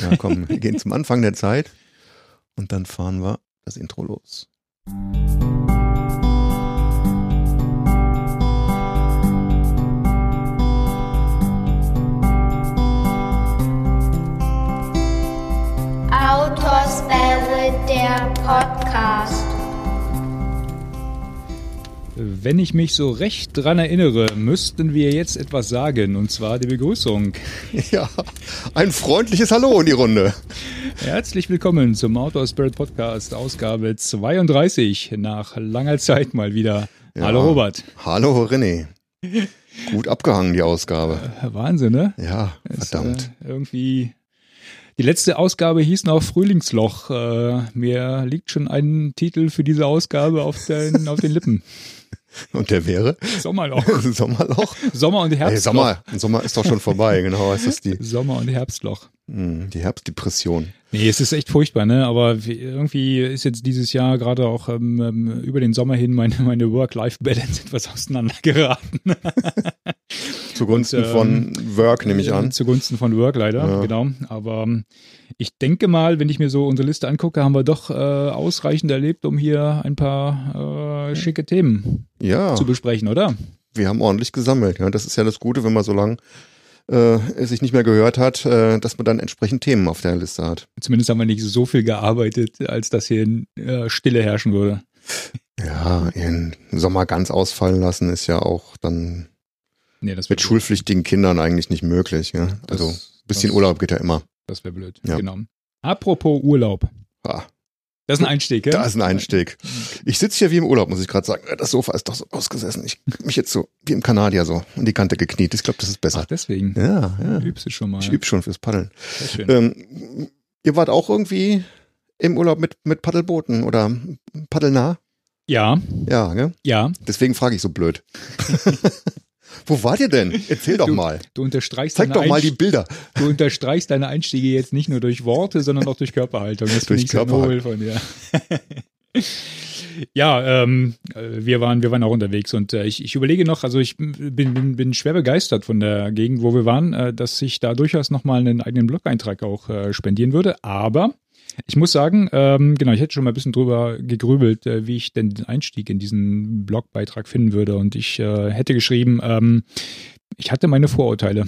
Ja, komm, wir gehen zum Anfang der Zeit und dann fahren wir das Intro los. Autoswelle, der Podcast. Wenn ich mich so recht dran erinnere, müssten wir jetzt etwas sagen, und zwar die Begrüßung. Ja, ein freundliches Hallo in die Runde. Herzlich willkommen zum Outdoor Spirit Podcast, Ausgabe 32, nach langer Zeit mal wieder. Ja. Hallo Robert. Hallo René. Gut abgehangen, die Ausgabe. Wahnsinn, ne? Ja, Ist, verdammt. äh, irgendwie. Die letzte Ausgabe hieß noch Frühlingsloch. Äh, mir liegt schon ein Titel für diese Ausgabe auf den, auf den Lippen. Und der wäre? Sommerloch. Sommerloch? Sommer und Ey, Herbstloch. Sommer, Sommer ist doch schon vorbei, genau. Ist die, Sommer und Herbstloch. hm, die Herbstdepression. Nee, es ist echt furchtbar, ne? Aber wie- irgendwie ist jetzt dieses Jahr gerade auch ähm, ähm, über den Sommer hin meine, meine Work-Life-Balance etwas auseinandergeraten. Zugunsten Und, ähm, von Work, nehme ich an. Zugunsten von Work leider, Ja. genau. Aber ähm, ich denke mal, wenn ich mir so unsere Liste angucke, haben wir doch äh, ausreichend erlebt, um hier ein paar äh, schicke Themen Ja, zu besprechen, oder? wir haben ordentlich gesammelt. Ja, das ist ja das Gute, wenn man so lange äh, sich nicht mehr gehört hat, äh, dass man dann entsprechend Themen auf der Liste hat. Zumindest haben wir nicht so viel gearbeitet, als dass hier äh, Stille herrschen würde. Ja, ihren Sommer ganz ausfallen lassen ist ja auch dann Nee, mit schulpflichtigen Kindern eigentlich nicht möglich. Ja? das- Also ein bisschen das- Urlaub geht ja immer. Das wäre blöd. Ja. Genau. Apropos Urlaub. Ah, Das ist ein Einstieg, ja? da ist ein Einstieg. Ich sitze hier wie im Urlaub, muss ich gerade sagen. Das Sofa ist doch so ausgesessen. Ich mich jetzt so wie im Kanadier so in die Kante gekniet. Ich glaube, das ist Ach, besser. deswegen. Ja, ja. Übst du schon mal. Ich übe schon fürs Paddeln. Sehr schön. Ähm, ihr wart auch irgendwie im Urlaub mit, mit Paddelbooten oder paddelnah? ja, Ja, ne? ja. Deswegen frage ich so blöd. Wo wart ihr denn? Erzähl doch Du- mal. Du unterstreichst, Zeig deine doch mal die Bilder. du unterstreichst deine Einstiege jetzt nicht nur durch Worte, sondern auch durch Körperhaltung. Das Durch nobel von dir. ja, ähm, äh, wir waren, wir waren auch unterwegs und äh, ich, ich überlege noch, also ich bin, bin, bin schwer begeistert von der Gegend, wo wir waren, äh, dass ich da durchaus nochmal einen eigenen Blog-Eintrag auch äh, spendieren würde. Aber ich muss sagen, ähm, genau, ich hätte schon mal ein bisschen drüber gegrübelt, äh, wie ich denn den Einstieg in diesen Blogbeitrag finden würde. Und ich äh, hätte geschrieben, ähm, ich hatte meine Vorurteile.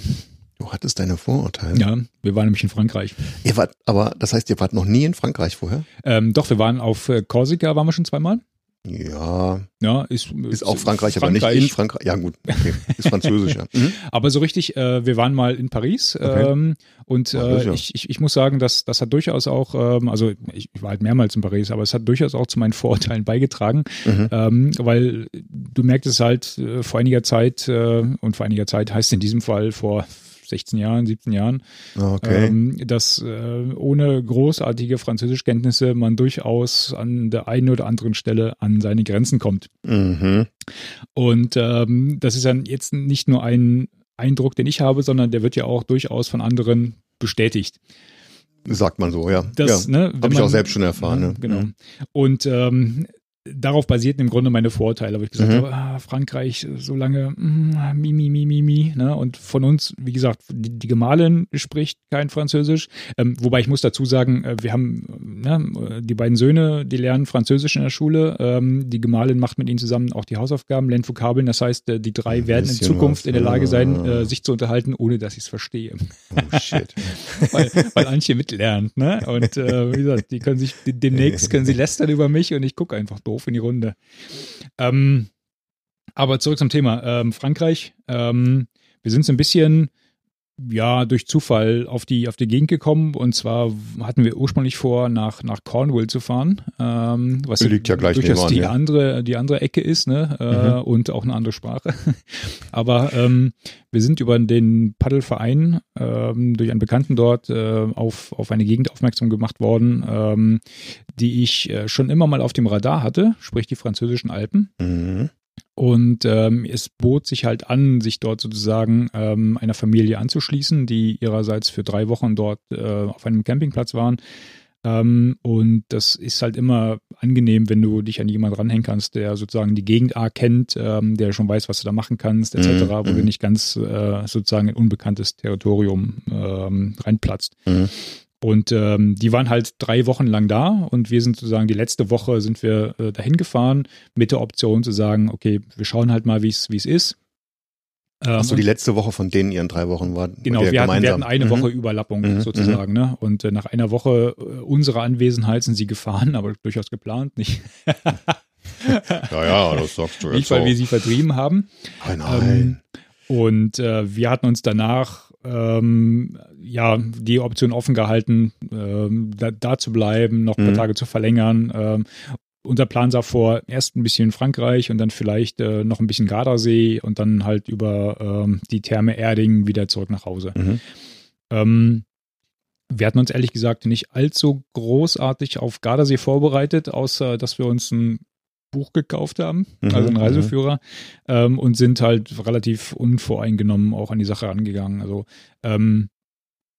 Du hattest deine Vorurteile. Ja, wir waren nämlich in Frankreich. Ihr wart, aber das heißt, ihr wart noch nie in Frankreich vorher? Ähm, doch, wir waren auf äh, Korsika, waren wir schon zweimal. Ja, Ja, ist, ist auch Frankreich, aber nicht in Frankreich. Ja, gut, okay. Ist französisch, ja. Mhm. Aber so richtig, äh, wir waren mal in Paris Okay. ähm, und Ach, das äh, ich, ich, ich muss sagen, dass das hat durchaus auch, ähm, also ich, ich war halt mehrmals in Paris, aber es hat durchaus auch zu meinen Vorurteilen beigetragen, Mhm. ähm, weil du merktest halt äh, vor einiger Zeit, äh, und vor einiger Zeit heißt in diesem Fall vor 16 Jahren, 17 Jahren, Okay. ähm, dass äh, ohne großartige Französischkenntnisse man durchaus an der einen oder anderen Stelle an seine Grenzen kommt. mhm. Und ähm, das ist dann jetzt nicht nur ein Eindruck, den ich habe, sondern der wird ja auch durchaus von anderen bestätigt. Sagt man so, ja. Das, ja. ne, Habe ich man- auch selbst schon erfahren. Ja, ne? Genau. Mhm. Und ähm, darauf basierten im Grunde meine Vorurteile. Aber ich gesagt Mhm. habe, ah, Frankreich, so lange, mm, mi, mi, mi, mi, mi. Ne? Und von uns, wie gesagt, die, die Gemahlin spricht kein Französisch. Ähm, wobei ich muss dazu sagen, äh, wir haben ne, die beiden Söhne, die lernen Französisch in der Schule. Ähm, die Gemahlin macht mit ihnen zusammen auch die Hausaufgaben, lernt Vokabeln. Das heißt, äh, die drei werden in Zukunft was, in der Lage sein, ah. äh, sich zu unterhalten, ohne dass ich es verstehe Oh shit. weil, weil Antje mitlernt, ne? Und äh, wie gesagt, die können sich de- demnächst können sie lästern über mich und ich gucke einfach doof in die Runde. Ähm, aber zurück zum Thema. Ähm, Frankreich. Ähm, wir sind so ein bisschen ja durch Zufall auf die auf die Gegend gekommen und zwar hatten wir ursprünglich vor nach nach Cornwall zu fahren, ähm, was Liegt ja gleich durchaus die ja. andere die andere Ecke ist, ne äh, Mhm. und auch eine andere Sprache. Aber ähm, wir sind über den Paddelverein ähm, durch einen Bekannten dort äh, auf, auf eine Gegend aufmerksam gemacht worden, ähm, die ich äh, schon immer mal auf dem Radar hatte, sprich die französischen Alpen. Mhm. Und ähm, es bot sich halt an, sich dort sozusagen ähm, einer Familie anzuschließen, die ihrerseits für drei Wochen dort äh, auf einem Campingplatz waren. Ähm, und das ist halt immer angenehm, wenn du dich an jemanden ranhängen kannst, der sozusagen die Gegend A kennt, ähm, der schon weiß, was du da machen kannst, etc., Mhm, wo du mhm. nicht ganz äh, sozusagen in unbekanntes Territorium ähm, reinplatzt. Mhm. Und ähm, die waren halt drei Wochen lang da und wir sind sozusagen die letzte Woche sind wir äh, dahin gefahren mit der Option zu sagen, okay, wir schauen halt mal, wie es wie es ist. Ähm, Achso, die letzte Woche von denen ihren drei Wochen war. Genau, wir hatten, wir hatten eine mhm. Woche Überlappung Mhm, sozusagen. Ne? Und äh, nach einer Woche äh, unserer Anwesenheit sind sie gefahren, aber durchaus geplant, nicht, Ja, ja, das sagst du nicht weil wir sie vertrieben haben. Nein, nein. Und äh, wir hatten uns danach ähm, ja die Option offen gehalten, ähm, da, da zu bleiben, noch ein paar Mhm. Tage zu verlängern. Ähm, unser Plan sah vor, erst ein bisschen Frankreich und dann vielleicht äh, noch ein bisschen Gardasee und dann halt über ähm, die Therme Erding wieder zurück nach Hause. Mhm. Ähm, wir hatten uns ehrlich gesagt nicht allzu großartig auf Gardasee vorbereitet, außer dass wir uns ein Buch gekauft haben, Mhm, also einen mhm. Reiseführer, ähm, und sind halt relativ unvoreingenommen auch an die Sache rangegangen. Also ähm,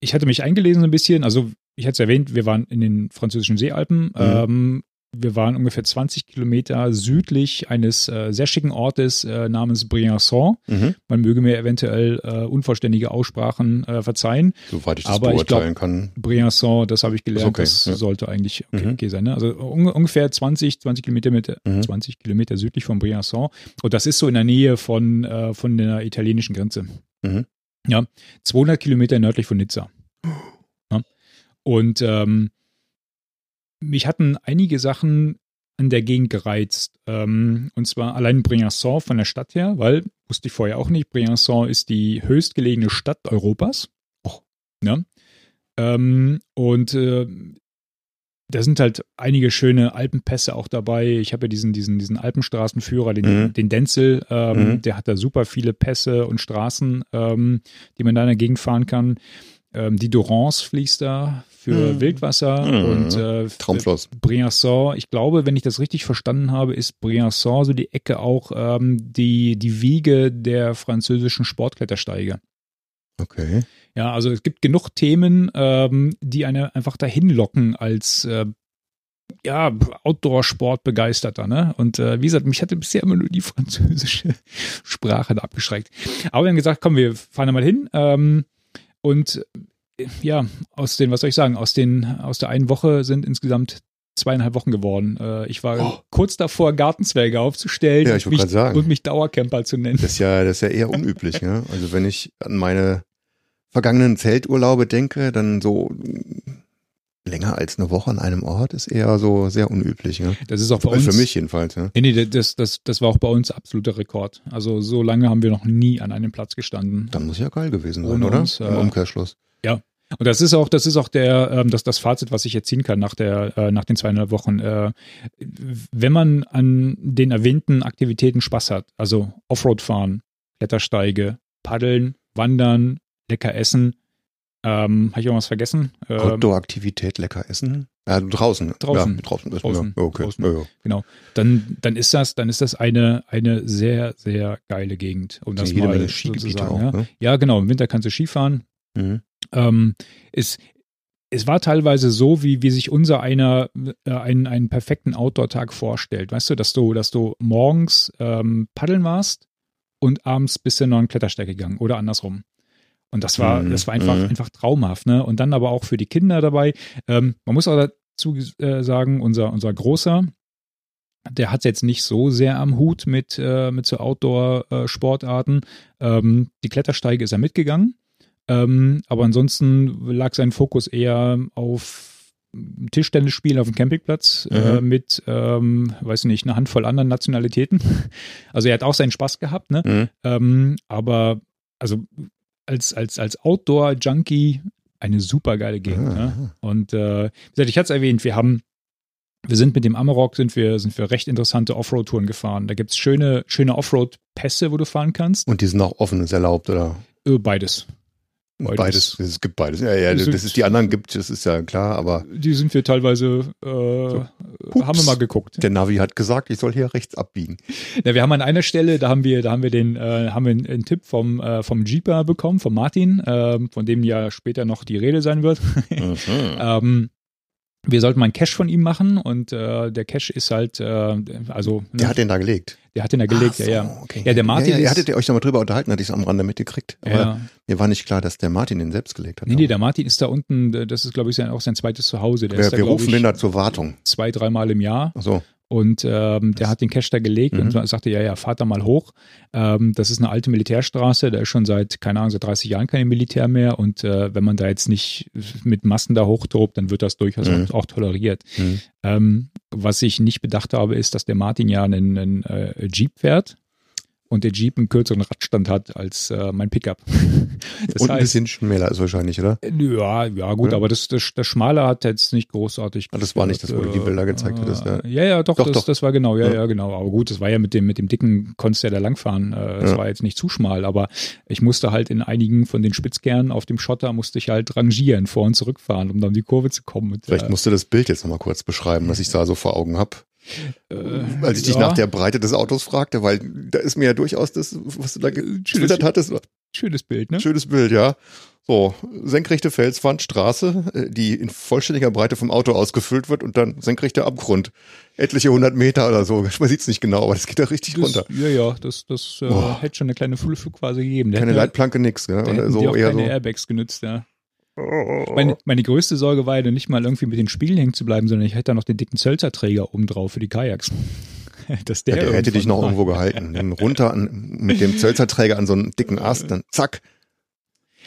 ich hatte mich eingelesen ein bisschen, also ich hatte es erwähnt, wir waren in den französischen Seealpen. Ähm, wir waren ungefähr 20 Kilometer südlich eines äh, sehr schicken Ortes äh, namens Briançon. Mhm. Man möge mir eventuell äh, unvollständige Aussprachen äh, verzeihen. Soweit ich das Aber ich beurteilen kann. Briançon, das habe ich gelernt, okay, das ja. sollte eigentlich okay, Mhm. okay sein. Ne? Also un ungefähr 20, 20 Kilometer, mit, Mhm. 20 Kilometer südlich von Briançon. Und das ist so in der Nähe von, äh, von der italienischen Grenze. Mhm. Ja, 200 Kilometer nördlich von Nizza. Ja. Und ähm, mich hatten einige Sachen an der Gegend gereizt. Ähm, und zwar allein Briançon von der Stadt her, weil, wusste ich vorher auch nicht, Briançon ist die höchstgelegene Stadt Europas. Och. Ja. Ähm, und äh, da sind halt einige schöne Alpenpässe auch dabei. Ich habe ja diesen, diesen, diesen Alpenstraßenführer, den, Mhm. den Denzel, ähm, Mhm. der hat da super viele Pässe und Straßen, ähm, die man da in der Gegend fahren kann. Ähm, die Durance fließt da für Mhm. Wildwasser Mhm. und äh, Traumschloss. Briançon, ich glaube, wenn ich das richtig verstanden habe, ist Briançon so die Ecke auch ähm, die, die Wiege der französischen Sportklettersteige. Okay. Ja, also es gibt genug Themen, ähm, die eine einfach dahin locken als äh, ja, Outdoor-Sport-Begeisterter, ne? Und äh, wie gesagt, mich hatte bisher immer nur die französische Sprache da abgeschreckt. Aber wir haben gesagt, komm, wir fahren da mal hin. Ähm, und äh, ja, aus den, was soll ich sagen, aus den, aus der einen Woche sind insgesamt zweieinhalb Wochen geworden. Äh, ich war Oh. kurz davor, Gartenzwerge aufzustellen Ja, ich mich, sagen. und mich Dauercamper zu nennen. Das ist ja, das ist ja eher unüblich, ne? Also wenn ich an meine vergangenen Zelturlaube denke, dann so länger als eine Woche an einem Ort ist eher so sehr unüblich, ne? Das ist auch bei uns. für mich jedenfalls, ne? Nee, nee, das, das, das war auch bei uns absoluter Rekord. Also so lange haben wir noch nie an einem Platz gestanden. Dann muss ja geil gewesen sein, Ohne oder? uns, Im äh, Umkehrschluss. Und das ist auch, das ist auch der, ähm, das, das Fazit, was ich jetzt ziehen kann nach der, äh, nach den zweieinhalb Wochen. Äh, wenn man an den erwähnten Aktivitäten Spaß hat, also Offroad fahren, Klettersteige, Paddeln, Wandern, lecker essen, ähm, habe ich irgendwas vergessen? Ähm, Outdoor-Aktivität, lecker essen. Ja, draußen. Draußen. Ja, draußen. Draußen. Ja, okay. Draußen. Ja, genau. Dann, dann ist das, dann ist das eine, eine sehr, sehr geile Gegend. Um das Jede mal Menge Skigebiete auch, ja. ne? ja, genau. Im Winter kannst du Skifahren. Mhm. Ähm, es, es war teilweise so, wie, wie sich unser einer äh, einen, einen perfekten Outdoor-Tag vorstellt. Weißt du, dass du, dass du morgens ähm, paddeln warst und abends bist du in einen neuen Klettersteig gegangen oder andersrum. Und das war, Mhm, das war einfach, mhm. einfach traumhaft, ne? Und dann aber auch für die Kinder dabei. Ähm, man muss auch dazu äh, sagen, unser, unser Großer, der hat jetzt nicht so sehr am Hut mit, äh, mit so Outdoor-Sportarten. ähm, die Klettersteige ist er mitgegangen. Ähm, aber ansonsten lag sein Fokus eher auf Tischtennisspielen auf dem Campingplatz äh, Mhm. mit, ähm, weiß nicht, einer Handvoll anderen Nationalitäten. Also er hat auch seinen Spaß gehabt, ne? Mhm. Ähm, aber also als, als, als Outdoor-Junkie eine super geile Gegend. Ah, Ne? Und äh, wie gesagt, ich hatte es erwähnt, wir haben, wir sind mit dem Amarok, sind wir, sind wir recht interessante Offroad-Touren gefahren. Da gibt es schöne, schöne Offroad-Pässe, wo du fahren kannst. Und die sind auch offen, ist erlaubt, oder? Äh, beides. Beides. Beides. Es gibt beides. Ja, ja, sind- es die anderen gibt, das ist ja klar, aber Die sind wir teilweise, äh, haben wir mal geguckt. der Navi hat gesagt, ich soll hier rechts abbiegen. Ja, wir haben an einer Stelle, da haben wir, da haben wir den, äh, haben wir einen, einen Tipp vom, äh, vom Jeeper bekommen, von Martin, ähm, von dem ja später noch die Rede sein wird. ähm, wir sollten mal einen Cache von ihm machen und äh, der Cache ist halt, äh, also ne, Der hat den da gelegt. der hat den da gelegt, so, ja, ja. Okay. Ja, der Martin Ja, ihr hattet ihr euch nochmal drüber unterhalten, hatte ich es am Rande mitgekriegt. Aber Ja. mir war nicht klar, dass der Martin den selbst gelegt hat. Nee, nee, der Martin ist da unten, das ist, glaube ich, sein, auch sein zweites Zuhause. Der wir da, wir rufen ich, den da zur Wartung. zwei, dreimal im Jahr Ach so. Und ähm, der hat den Cache da gelegt Mhm. und sagte, ja, ja, fahrt da mal hoch. Ähm, das ist eine alte Militärstraße, da ist schon seit, keine Ahnung, seit 30 Jahren kein Militär mehr und äh, wenn man da jetzt nicht mit Massen da hochtobt, dann wird das durchaus Mhm. auch, auch toleriert. Mhm. Ähm, was ich nicht bedacht habe, ist, dass der Martin ja einen, einen äh, Jeep fährt und der Jeep einen kürzeren Radstand hat als äh, mein Pickup. Das Und ein heißt, bisschen schmäler ist wahrscheinlich, oder? ja, ja gut, Oder? aber das, das, das Schmale hat jetzt nicht großartig. Ah, das war nicht das, wo du die Bilder gezeigt hattest, ja. Ja, ja, doch, Doch, das, doch. das war genau, ja, Ja. ja, genau. Aber gut, das war ja mit dem, mit dem dicken, konntest ja da langfahren. Äh, Es Ja. war jetzt nicht zu schmal, aber ich musste halt in einigen von den Spitzkernen auf dem Schotter musste ich halt rangieren, vor und zurückfahren, um dann die Kurve zu kommen. Vielleicht äh, musst du das Bild jetzt nochmal kurz beschreiben, was ich da so vor Augen habe. Als ich dich ja. nach der Breite des Autos fragte, weil da ist mir ja durchaus das, was du da getwittert hattest, schönes Bild, ne? schönes Bild, ja. So, senkrechte Felswand, Straße, äh, die in vollständiger Breite vom Auto ausgefüllt wird und dann senkrechter Abgrund. Etliche hundert Meter oder so. Man sieht's nicht genau, aber das geht da richtig Das, runter. ja, ja, das, das äh, hätte schon eine kleine Flugphase gegeben. Der Keine hätte- Leitplanke, nix, ja. Die auch eher keine so. Airbags genützt, ja. Oh. Meine, meine größte Sorge war ja nicht mal irgendwie mit den Spiegeln hängen zu bleiben, sondern ich hätte da noch den dicken Zölzerträger oben drauf für die Kajaks. Dass der, Ja, der hätte dich noch irgendwo gehalten. Dann runter an, mit dem Zölzerträger an so einen dicken Ast, dann zack.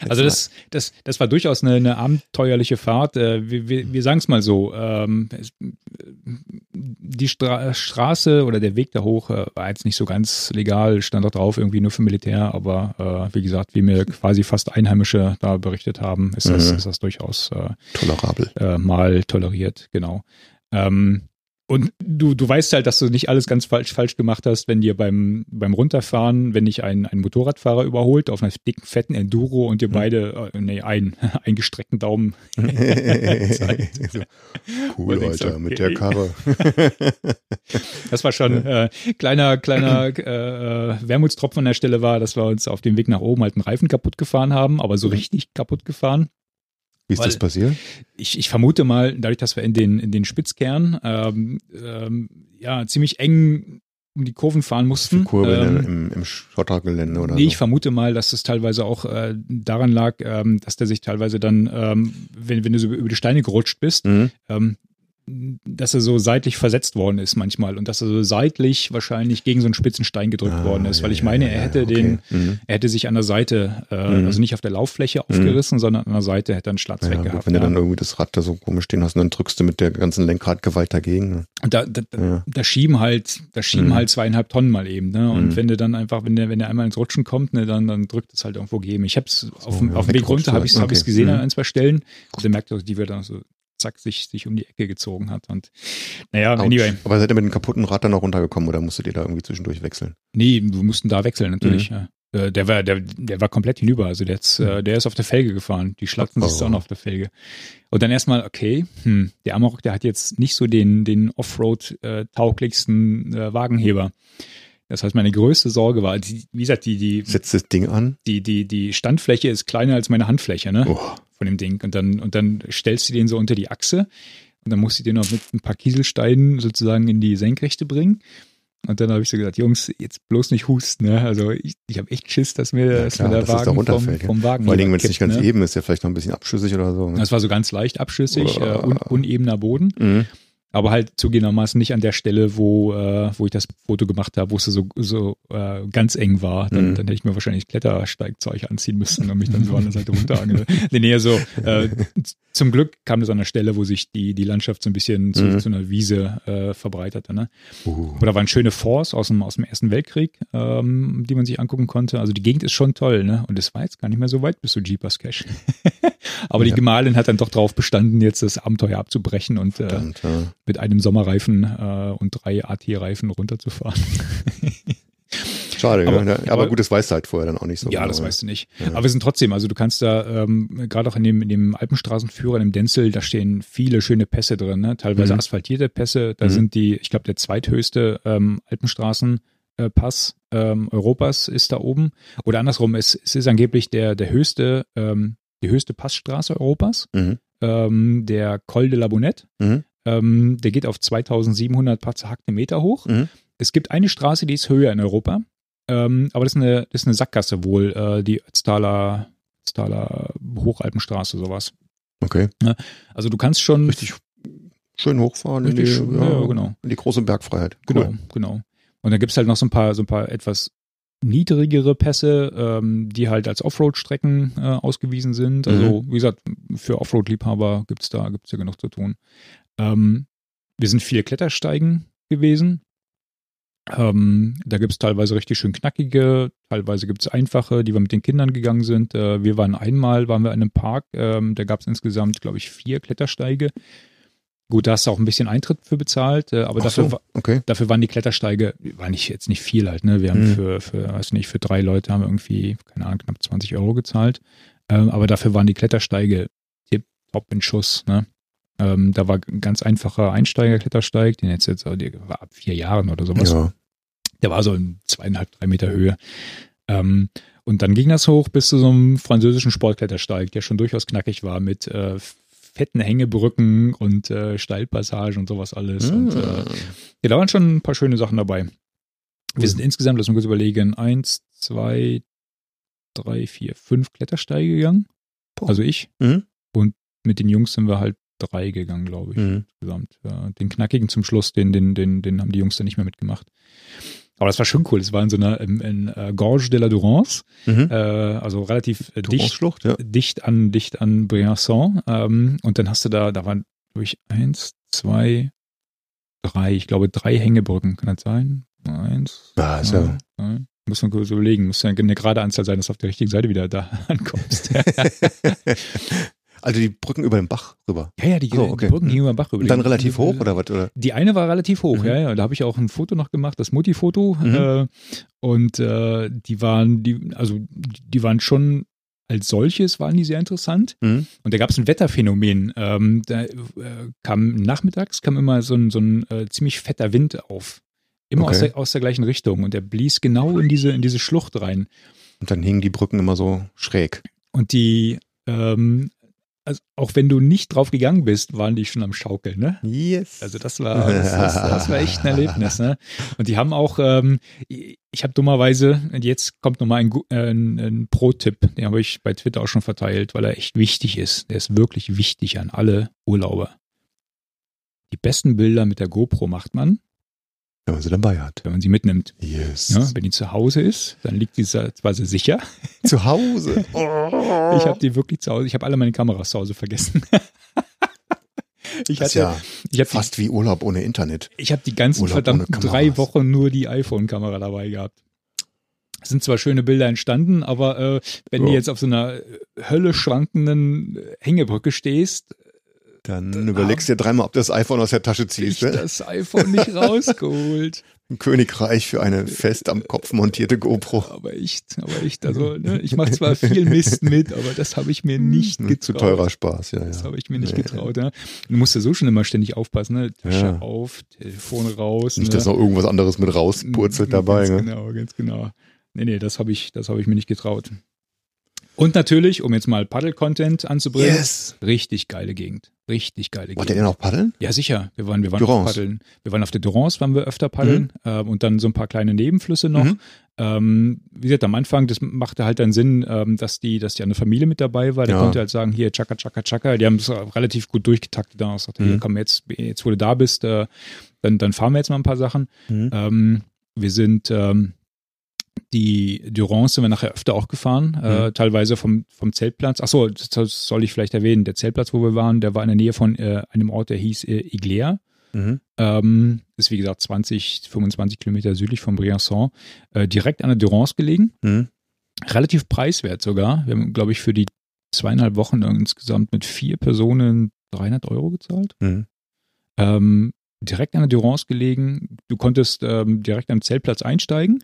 Also das, das, das war durchaus eine, eine abenteuerliche Fahrt. Äh, Wir, wir, wir sagen es mal so. Ähm, es, die Stra Straße oder der Weg da hoch äh, war jetzt nicht so ganz legal, stand auch drauf, irgendwie nur für Militär, aber äh, wie gesagt, wie mir quasi fast Einheimische da berichtet haben, ist das, Mhm. ist das durchaus äh, Tolerabel. äh, mal toleriert, genau. Ähm, und du, du weißt halt, dass du nicht alles ganz falsch, falsch gemacht hast, wenn dir beim, beim Runterfahren, wenn dich ein, ein Motorradfahrer überholt auf einer dicken, fetten Enduro und dir Mhm. beide, äh, nee, einen, einen gestreckten Daumen. zeigt. so, cool, Und Alter, mit okay. der Karre. Das war schon äh, kleiner, kleiner äh, äh, Wermutstropfen an der Stelle war, dass wir uns auf dem Weg nach oben halt einen Reifen kaputt gefahren haben, aber so Mhm. richtig kaputt gefahren. Wie ist Weil- das passiert? ich, ich vermute mal, dadurch, dass wir in den, in den Spitzkern ähm, ähm, ja ziemlich eng um die Kurven fahren mussten. Die Kurve ähm, im, im Schottergelände oder Nee, ich so. vermute mal, dass das teilweise auch äh, daran lag, ähm, dass der sich teilweise dann, ähm, wenn, wenn du so über die Steine gerutscht bist, Mhm. Dass er so seitlich versetzt worden ist manchmal und dass er so seitlich wahrscheinlich gegen so einen spitzen Stein gedrückt Ah, worden ist, weil ich meine, er hätte okay. den, Mhm. er hätte sich an der Seite, äh, Mhm. also nicht auf der Lauffläche aufgerissen, sondern an der Seite hätte er einen Schlatz Ja, weg gut, gehabt. wenn du ja. dann irgendwie das Rad da so komisch stehen hast, und dann drückst du mit der ganzen Lenkradgewalt dagegen. ne? Und da, da, Ja. da schieben halt, da schieben Mhm. halt zweieinhalb Tonnen mal eben, ne? Und Mhm. wenn du dann einfach, wenn der, wenn der einmal ins Rutschen kommt, ne, dann, dann drückt es halt irgendwo geben. Ich hab's auf, dem ja, auf dem Weg runter, habe ich vielleicht. hab ich's Okay. gesehen Mhm. an ein, zwei Stellen. Und dann merkt er, die wird dann so zack sich, sich um die Ecke gezogen hat. Und naja, Autsch. anyway. Aber seid ihr mit dem kaputten Rad dann noch runtergekommen oder musstet ihr da irgendwie zwischendurch wechseln? Nee, wir mussten da wechseln natürlich. Mhm. Ja. Äh, Der war, der, der war komplett hinüber. Also der, jetzt, äh, der ist auf der Felge gefahren. Die Schlatzen Oh. siehst du auch noch auf der Felge. Und dann erstmal, okay, hm, der Amarok, der hat jetzt nicht so den, den Offroad-tauglichsten äh, Wagenheber. Das heißt, meine größte Sorge war, die, wie gesagt, die, die, Setzt das Ding an? die, die, die Standfläche ist kleiner als meine Handfläche, ne? Oh. Von dem Ding. Und dann, und dann stellst du den so unter die Achse und dann musst du den noch mit ein paar Kieselsteinen sozusagen in die Senkrechte bringen. Und dann habe ich so gesagt, Jungs, jetzt bloß nicht husten, ne? Also ich, ich habe echt Schiss, dass mir, Ja, dass klar, mir der dass da Wagen vom, vom Wagen Vor allen Dingen, wenn es nicht ganz ne? eben ist, ja vielleicht noch ein bisschen abschüssig oder so. Ne? Das war so ganz leicht abschüssig, äh, un, unebener Boden, Mhm. Aber halt zugegebenermaßen nicht an der Stelle, wo, äh, wo ich das Foto gemacht habe, wo es so, so äh, ganz eng war. Dann, Mhm. dann hätte ich mir wahrscheinlich Klettersteigzeug anziehen müssen und mich dann so an der Seite runterhangeln. Nee, nee, so, äh, zum Glück kam das an der Stelle, wo sich die, die Landschaft so ein bisschen zu, Mhm. zu einer Wiese äh, verbreiterte. Ne? Uh. Da waren schöne Forts aus dem, aus dem Ersten Weltkrieg, ähm, die man sich angucken konnte. Also die Gegend ist schon toll, ne? Und es war jetzt gar nicht mehr so weit bis zu Jeepers Cache. Aber die Ja. Gemahlin hat dann doch drauf bestanden, jetzt das Abenteuer abzubrechen und äh, Verdammt, ja. Mit einem Sommerreifen äh, und drei AT-Reifen runterzufahren. Schade, Aber- ne? aber aber- gut, das weißt du halt vorher dann auch nicht so. ja, genau, das weißt du nicht. Ja. Aber wir sind trotzdem, also du kannst da, ähm, gerade auch in dem, in dem Alpenstraßenführer, in dem Denzel, da stehen viele schöne Pässe drin, ne? teilweise Mhm. asphaltierte Pässe. Da Mhm. sind die, ich glaube, der zweithöchste ähm, Alpenstraßenpass ähm, Europas ist da oben. Oder andersrum, es, es ist angeblich der, der höchste, ähm, die höchste Passstraße Europas. Mhm. ähm, der Col de la Bonette. Mhm. Ähm, der geht auf 2700 paar zerhackte Meter hoch. Mhm. Es gibt eine Straße, die ist höher in Europa, ähm, aber das ist eine, das ist eine Sackgasse wohl, äh, die Ötztaler, Ötztaler Hochalpenstraße, sowas. Okay. Also du kannst schon. Richtig schön hochfahren in die, Richtig schön, ja, genau. in die große Bergfreiheit. Genau, Cool. genau. Und dann gibt's halt noch so ein paar, so ein paar etwas niedrigere Pässe, ähm, die halt als Offroad-Strecken äh, ausgewiesen sind. Also, wie gesagt, für Offroad-Liebhaber gibt's da, gibt's ja genug zu tun. Ähm, wir sind viel Klettersteigen gewesen. Ähm, da gibt's teilweise richtig schön knackige, teilweise gibt's einfache, die wir mit den Kindern gegangen sind. Äh, wir waren einmal, waren wir in einem Park, ähm, da gab's insgesamt, glaube ich, vier Klettersteige. Gut, da hast du auch ein bisschen Eintritt für bezahlt, äh, aber Ach dafür, so, okay. dafür waren die Klettersteige, war nicht jetzt nicht viel halt, ne? Wir haben Mhm. für, für, weiß nicht, für drei Leute haben wir irgendwie, keine Ahnung, knapp 20 Euro gezahlt. Ähm, aber dafür waren die Klettersteige tip top in Schuss, ne? Ähm, da war ein ganz einfacher Einsteiger-Klettersteig, den jetzt jetzt, der war ab vier Jahren oder sowas. Ja. Der war so in zweieinhalb, drei Meter Höhe. Ähm, und dann ging das hoch bis zu so einem französischen Sportklettersteig, der schon durchaus knackig war mit äh, fetten Hängebrücken und äh, Steilpassagen und sowas alles. Und, äh, ja, da waren schon ein paar schöne Sachen dabei. Wir sind insgesamt, lass mich kurz überlegen, eins, zwei, drei, vier, fünf Klettersteige gegangen. Boah. Also ich. Mhm. Und mit den Jungs sind wir halt drei gegangen, glaube ich, Mhm. insgesamt. Ja, den knackigen zum Schluss, den, den, den, den haben die Jungs dann nicht mehr mitgemacht. Aber das war schon cool. Es war in so einer in, in äh, Gorge de la Durance, Mhm. äh, also relativ äh, dicht, ja. dicht an dicht an Briançon. Ähm, und dann hast du da, da waren durch eins, zwei, drei, ich glaube drei Hängebrücken. Kann das sein? Eins, Ah, ist zwei, drei. Muss man kurz überlegen. Muss ja eine gerade Anzahl sein, dass du auf der richtigen Seite wieder da ankommst. Also die Brücken über den Bach rüber. ja, ja, die, So, okay. die Brücken gingen über den Bach über. Und dann relativ hoch oder was? Oder? Die eine war relativ hoch, Mhm. ja, ja. Da habe ich auch ein Foto noch gemacht, das Mutti-Foto. Mhm. Äh, und äh, die waren, die, also die waren schon als solches waren die sehr interessant. Mhm. Und da gab es ein Wetterphänomen. Ähm, da äh, kam nachmittags kam immer so ein, so ein äh, ziemlich fetter Wind auf. Immer aus, Okay. der, aus der gleichen Richtung. Und der blies genau in diese, in diese Schlucht rein. Und dann hingen die Brücken immer so schräg. Und die, ähm, also auch wenn du nicht drauf gegangen bist, waren die schon am Schaukeln, ne? Yes. Also das war, das, das, das war echt ein Erlebnis. Ne? Und die haben auch, ähm, ich habe dummerweise, und jetzt kommt nochmal ein, äh, ein, ein Pro-Tipp, den habe ich bei Twitter auch schon verteilt, weil er echt wichtig ist. Der ist wirklich wichtig an alle Urlauber. Die besten Bilder mit der GoPro macht man, wenn man sie dabei hat. wenn man sie mitnimmt. Yes. Ja, wenn die zu Hause ist, dann liegt die sehr sicher. Zu Hause. Ich habe die wirklich zu Hause, ich habe alle meine Kameras zu Hause vergessen. Ich das ist hatte, ja ich habe die fast wie Urlaub ohne Internet. Ich habe die ganzen Urlaub verdammten drei Wochen nur die iPhone-Kamera dabei gehabt. Es sind zwar schöne Bilder entstanden, aber äh, wenn du Ja. jetzt auf so einer äh, Hölle schwankenden äh, Hängebrücke stehst, Dann überlegst du dir dreimal, ob du das iPhone aus der Tasche ich ziehst. Ne? das iPhone nicht rausgeholt. Ein Königreich für eine fest am Kopf montierte GoPro. Aber echt, aber echt, also ne, ich mache zwar viel Mist mit, aber das habe ich mir nicht getraut. Zu teurer Spaß, ja, Das ja. habe ich mir nicht Nee. getraut. Ne? Du musst ja so schon immer ständig aufpassen, ne? Tasche Ja. auf, Telefon raus. Nicht, ne? dass noch irgendwas anderes mit rauspurzelt dabei. Ganz Ne? genau, ganz genau. Nee, nee, das habe ich, das habe ich mir nicht getraut. Und natürlich, um jetzt mal Paddel-Content anzubringen, Yes. richtig geile Gegend. Richtig geile Wollt ihr Gegend. auch paddeln? Ja, sicher. Wir waren, wir waren Durance. paddeln. Wir waren auf der Durance, waren wir öfter paddeln ähm, und dann so ein paar kleine Nebenflüsse noch. Mhm. Ähm, wie gesagt, am Anfang, das machte halt dann Sinn, ähm, dass die, dass die eine Familie mit dabei war. Der Ja. konnte halt sagen, hier, tschakka, tschakka, tschakka. Die haben es relativ gut durchgetaktet. Da sagte, hier, Mhm. komm, jetzt, jetzt wo du da bist, äh, dann, dann fahren wir jetzt mal ein paar Sachen. Mhm. Ähm, wir sind ähm, die Durance sind wir nachher öfter auch gefahren, äh, Mhm. teilweise vom, vom Zeltplatz. Achso, das, das soll ich vielleicht erwähnen. Der Zeltplatz, wo wir waren, der war in der Nähe von äh, einem Ort, der hieß äh, Iglea. Mhm. Ähm, ist wie gesagt 20, 25 Kilometer südlich von Briançon. Äh, direkt an der Durance gelegen. Mhm. Relativ preiswert sogar. Wir haben, glaube ich, für die zweieinhalb Wochen insgesamt mit vier Personen 300 Euro gezahlt. Mhm. Ähm, direkt an der Durance gelegen. Du konntest ähm, direkt am Zeltplatz einsteigen,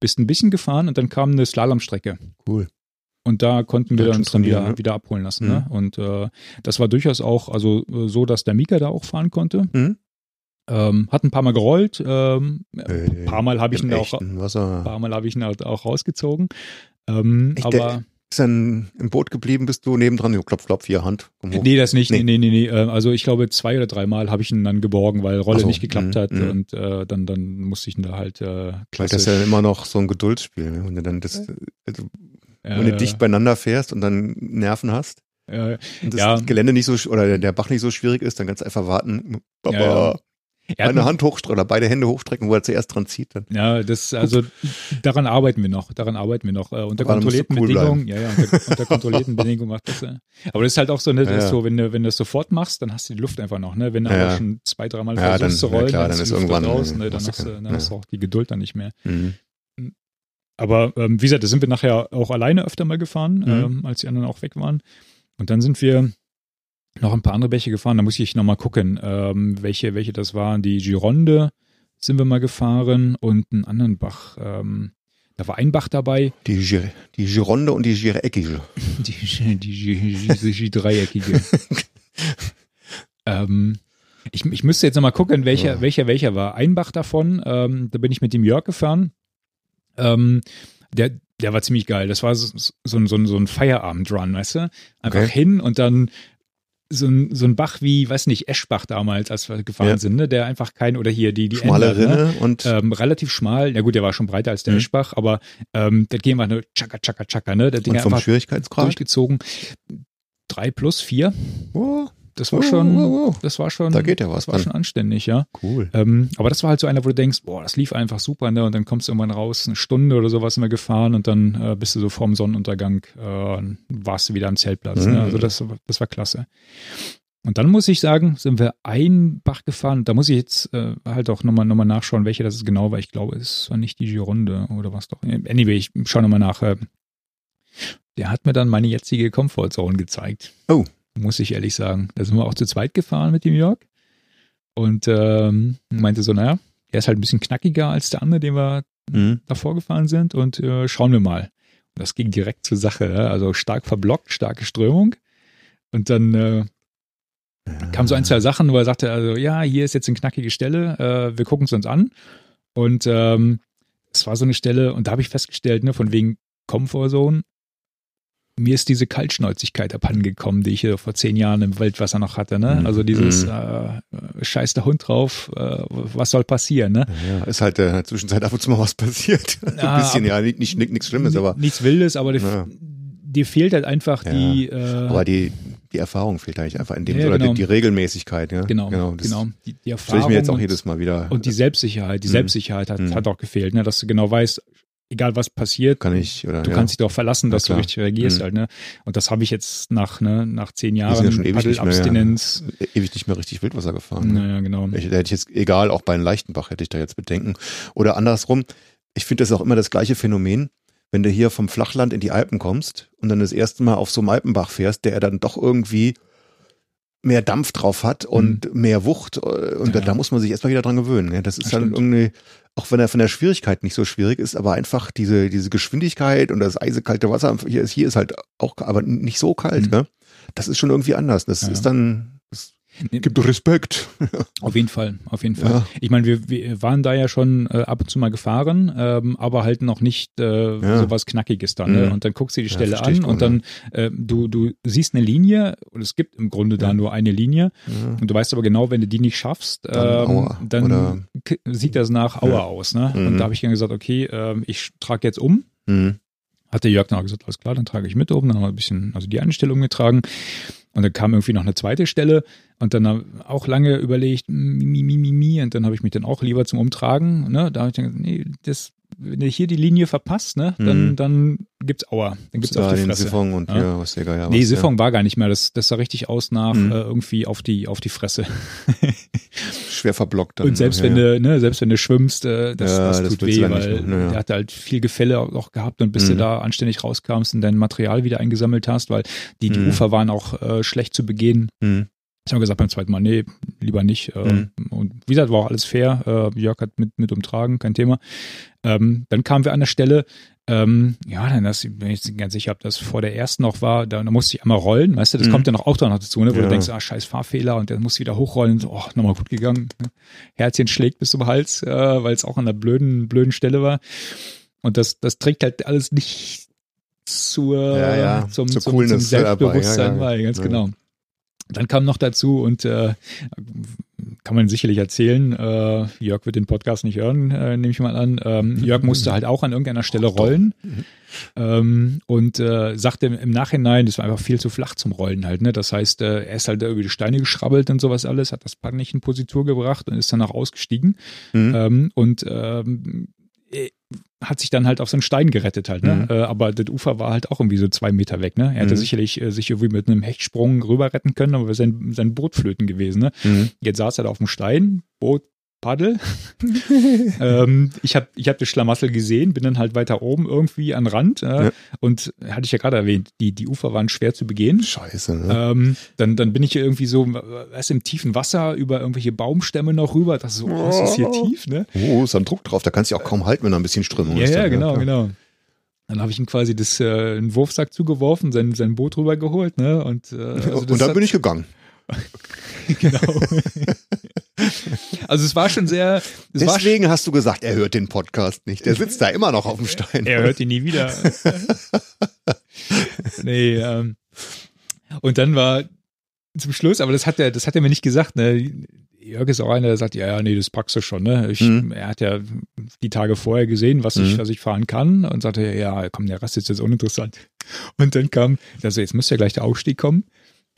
bist ein bisschen gefahren und dann kam eine Slalomstrecke. Cool. Und da konnten wir Ja, uns dann wieder, ne? wieder abholen lassen. Mhm. Ne? Und äh, das war durchaus auch also äh, so, dass der Mika da auch fahren konnte. Mhm. Ähm, hat ein paar Mal gerollt. Ähm, Äh, ein paar Mal habe ich ihn auch, paar Mal habe ich ihn auch auch rausgezogen. Ähm, Echt, aber der- ist dann im Boot geblieben, bist du nebendran, jo, klopf, klopf, hier, Hand. Nee, das nicht. Nee, Nee. nee, nee. äh, Also ich glaube, zwei oder dreimal habe ich ihn dann geborgen, weil Rolle so, nicht geklappt mhm, hat mhm. und äh, dann, dann musste ich ihn da halt äh, Weil das klassisch. ist ja immer noch so ein Geduldsspiel, ne? wenn du dann das, also, wenn du dicht beieinander fährst und dann Nerven hast ja, und das Ja. Gelände nicht so, oder der- Bach nicht so schwierig ist, dann kannst du einfach warten, Papa, Ja, ja. Er eine Hand hochstrecken oder beide Hände hochstrecken, wo er zuerst dran zieht. Dann. Ja, das, also daran arbeiten wir noch, daran arbeiten wir noch. Äh, unter Aber kontrollierten cool Bedingungen, ja, ja, unter, unter kontrollierten Bedingungen macht das. Äh. Aber das ist halt auch so, ne, Ja, so, wenn du, wenn du das sofort machst, dann hast du die Luft einfach noch, ne? Wenn du Ja, aber schon zwei, dreimal Ja, versuchst dann- zu rollen, klar, dann dann ist irgendwann, raus, ne, dann hast du dann hast du auch die Geduld dann nicht mehr. Mhm. Aber ähm, wie gesagt, da sind wir nachher auch alleine öfter mal gefahren, Mhm. ähm, als die anderen auch weg waren. Und dann sind wir noch ein paar andere Bäche gefahren. Da muss ich nochmal gucken, ähm, welche, welche das waren. Die Gironde sind wir mal gefahren und einen anderen Bach. Ähm, da war ein Bach dabei, Die, Gir die Gironde und die Gireckige. die, die, die, die, die dreieckige. ähm, ich, ich müsste jetzt nochmal gucken, welcher, Ja. welcher, welcher war. Ein Bach davon, ähm, da bin ich mit dem Jörg gefahren. Ähm, der, der war ziemlich geil. Das war so, so, ein- so, ein- so ein Feierabend-Run, weißt du? Einfach Okay. hin und dann so ein, so ein Bach wie, weiß nicht, Eschbach damals, als wir gefahren Ja. sind, ne? der einfach kein, oder hier die, die Schmale Ender, ne? Rinne und Ähm, relativ schmal, ja gut, der war schon breiter als der Mhm. Eschbach, aber ähm, das ging einfach nur tschakka, tschakka, tschakka, ne? Das Ding und vom einfach Schwierigkeitsgrad. durchgezogen. Drei plus vier, Oh, das war oh, schon, oh, oh. das war schon, Da geht ja was das war dann. schon anständig, ja. Cool. Ähm, aber das war halt so einer, wo du denkst, boah, das lief einfach super, ne? Und dann kommst du irgendwann raus, eine Stunde oder sowas sind wir gefahren und dann äh, bist du so vorm Sonnenuntergang, äh, warst du wieder am Zeltplatz. Mhm. Ne? Also das, das war klasse. Und dann muss ich sagen, sind wir ein Bach gefahren. Da muss ich jetzt äh, halt auch nochmal noch mal nachschauen, welche das ist genau, weil ich glaube, es war nicht die Gironde oder was doch. Anyway, ich schaue nochmal nach. Äh, der hat mir dann meine jetzige Comfortzone gezeigt. Oh. Muss ich ehrlich sagen. Da sind wir auch zu zweit gefahren mit dem Jörg. Und ähm, meinte so, naja, er ist halt ein bisschen knackiger als der andere, den wir Mhm. davor gefahren sind. Und äh, schauen wir mal. Und das ging direkt zur Sache. Ja? Also stark verblockt, starke Strömung. Und dann äh, kam so ein, zwei Sachen, wo er sagte, also ja, hier ist jetzt eine knackige Stelle, äh, wir gucken es uns an. Und ähm, es war so eine Stelle, und da habe ich festgestellt, ne, von wegen Comfortzone, mir ist diese Kaltschnäuzigkeit abhanden gekommen, die ich hier vor zehn Jahren im Waldwasser noch hatte. Ne? Mhm. Also dieses Mhm. äh, scheiß der Hund drauf, äh, was soll passieren? Ne? Ja, ist halt äh, in der Zwischenzeit ab und zu mal was passiert. so Ja, ein bisschen, ja, nicht, nicht, nichts Schlimmes, aber, Nichts Wildes, aber dir, Ja. dir fehlt halt einfach Ja. die, äh, aber die, die Erfahrung fehlt eigentlich einfach in dem, Ja, oder genau. die, die Regelmäßigkeit. Ja? genau, genau, das die, die Erfahrung. ich mir jetzt auch jedes Mal wieder. Und die Selbstsicherheit, die Mhm. Selbstsicherheit hat, Mhm. hat auch gefehlt, ne? dass du genau weißt, egal was passiert, kann ich, oder, du ja. kannst dich darauf verlassen, dass Ja, du richtig reagierst Mhm. halt. Ne? Und das habe ich jetzt nach, ne, nach zehn Jahren ja schon ewig nicht mehr, Paddelabstinenz. ewig nicht mehr richtig Wildwasser gefahren. ne? Naja, genau. Ich, da hätte ich jetzt, egal, auch bei einem leichten Bach hätte ich da jetzt Bedenken. Oder andersrum, ich finde das auch immer das gleiche Phänomen, wenn du hier vom Flachland in die Alpen kommst und dann das erste Mal auf so einem Alpenbach fährst, der dann doch irgendwie mehr Dampf drauf hat und mehr Wucht. äh, Und da, Ja. da muss man sich erstmal wieder dran gewöhnen. ne? Das ist Das dann stimmt. irgendwie, auch wenn er von der Schwierigkeit nicht so schwierig ist, aber einfach diese, diese Geschwindigkeit und das eisekalte Wasser, hier ist, hier ist halt auch, aber nicht so kalt, Mhm. ne? Das ist schon irgendwie anders. Das Ja. ist dann, gibt Respekt. Auf jeden Fall, auf jeden Fall. Ja. Ich meine, wir, wir waren da ja schon äh, ab und zu mal gefahren, ähm, aber halt noch nicht äh, Ja. so was Knackiges dann. Ne? Mhm. Und dann guckst du die Ja, Stelle ich an und dann äh, du, du siehst eine Linie und es gibt im Grunde da Ja. nur eine Linie Ja. und du weißt aber genau, wenn du die nicht schaffst, Dann ähm, dann k- sieht das nach Aua Ja. aus. Ne? Mhm. Und da habe ich dann gesagt, okay, ähm, ich trage jetzt um. Mhm. Hat der Jörg dann auch gesagt, alles klar, dann trage ich mit oben. Dann haben wir ein bisschen, also die eine Stelle umgetragen. Und dann kam irgendwie noch eine zweite Stelle. Und dann auch lange überlegt, mi, mi, mi, mi, mi. Und dann habe ich mich dann auch lieber zum Umtragen. Ne? Da habe ich dann gesagt, nee, das, wenn du hier die Linie verpasst, ne, dann, Mhm. dann gibt's Aua. Dann gibt's auf die Fresse. Siphon und Ja. ja, was Geier Nee, was, Siphon war gar nicht mehr. Das, das sah richtig aus nach Mhm. äh, irgendwie auf die, auf die Fresse. Schwer verblockt dann. Und selbst ja, wenn du, ne, selbst wenn du schwimmst, äh, das, Ja, das das tut willst weh, du weil ja, der hatte halt viel Gefälle auch gehabt und bis du Mhm. da anständig rauskamst und dein Material wieder eingesammelt hast, weil die, die Mhm. Ufer waren auch äh, schlecht zu begehen. Mhm. Ich habe gesagt beim zweiten Mal, nee, lieber nicht. Äh, Mhm. Und wie gesagt, war auch alles fair. Äh, Jörg hat mit, mit umtragen, kein Thema. Ähm, dann kamen wir an der Stelle, ähm, ja, dann das, bin ich jetzt ganz sicher, ob das vor der ersten noch war, da, da musste ich einmal rollen, weißt du, das Mhm. kommt ja noch auch dann noch dazu, ne, wo du Ja. denkst, ah, scheiß Fahrfehler und der muss wieder hochrollen, so, oh, nochmal gut gegangen. Ne? Herzchen schlägt bis zum Hals, äh, weil es auch an einer blöden, blöden Stelle war. Und das, das trägt halt alles nicht zur, Ja, ja, zum, zur zum, zum dabei, Selbstbewusstsein ja, ja. bei, ganz Ja. genau. Dann kam noch dazu und äh, kann man sicherlich erzählen, äh, Jörg wird den Podcast nicht hören, äh, nehme ich mal an. Ähm, Jörg musste halt auch an irgendeiner Stelle rollen ähm, und äh, sagte im, Nachhinein, das war einfach viel zu flach zum Rollen halt. Ne? Das heißt, äh, er ist halt da über die Steine geschrabbelt und sowas alles, hat das Pad nicht in Positur gebracht und ist danach ausgestiegen Mhm. ähm, und ähm, äh, hat sich dann halt auf so einen Stein gerettet halt, ne? Mhm. Äh, aber das Ufer war halt auch irgendwie so zwei Meter weg, ne? Er hätte Mhm. sicherlich äh, sich irgendwie mit einem Hechtsprung rüber retten können, aber wäre sein, sein Boot flöten gewesen, ne? Mhm. Jetzt saß er da auf dem Stein, Boot, Paddel. ähm, ich habe ich hab das Schlamassel gesehen, bin dann halt weiter oben irgendwie an Rand äh, Ja. und hatte ich ja gerade erwähnt, die, die Ufer waren schwer zu begehen. Scheiße, ne? Ähm, dann, dann bin ich hier irgendwie so, erst im tiefen Wasser über irgendwelche Baumstämme noch rüber. Das ist so, oh, ist das hier tief, ne? Oh, ist ein Druck drauf. Da kannst du ja auch kaum halten, wenn da ein bisschen Strömung Ja, ist. ja, dann, genau, klar. genau. Dann habe ich ihm quasi das, äh, einen Wurfsack zugeworfen, sein, sein Boot rübergeholt, ne? Und, äh, also Und dann hat- bin ich gegangen. genau. also es war schon sehr, es war Deswegen hast du gesagt, er hört den Podcast nicht. Der sitzt da immer noch auf dem Stein. Er hört ihn nie wieder. nee, ähm, und dann war zum Schluss, aber das hat er, das hat er mir nicht gesagt, ne? Jörg ist auch einer, der sagt, ja, ja, nee, das packst du schon, ne? Ich, Mhm. Er hat ja die Tage vorher gesehen, was ich, Mhm. was ich fahren kann und sagte, ja, komm, der Rest ist jetzt uninteressant. Und dann kam, also jetzt müsste ja gleich der Aufstieg kommen.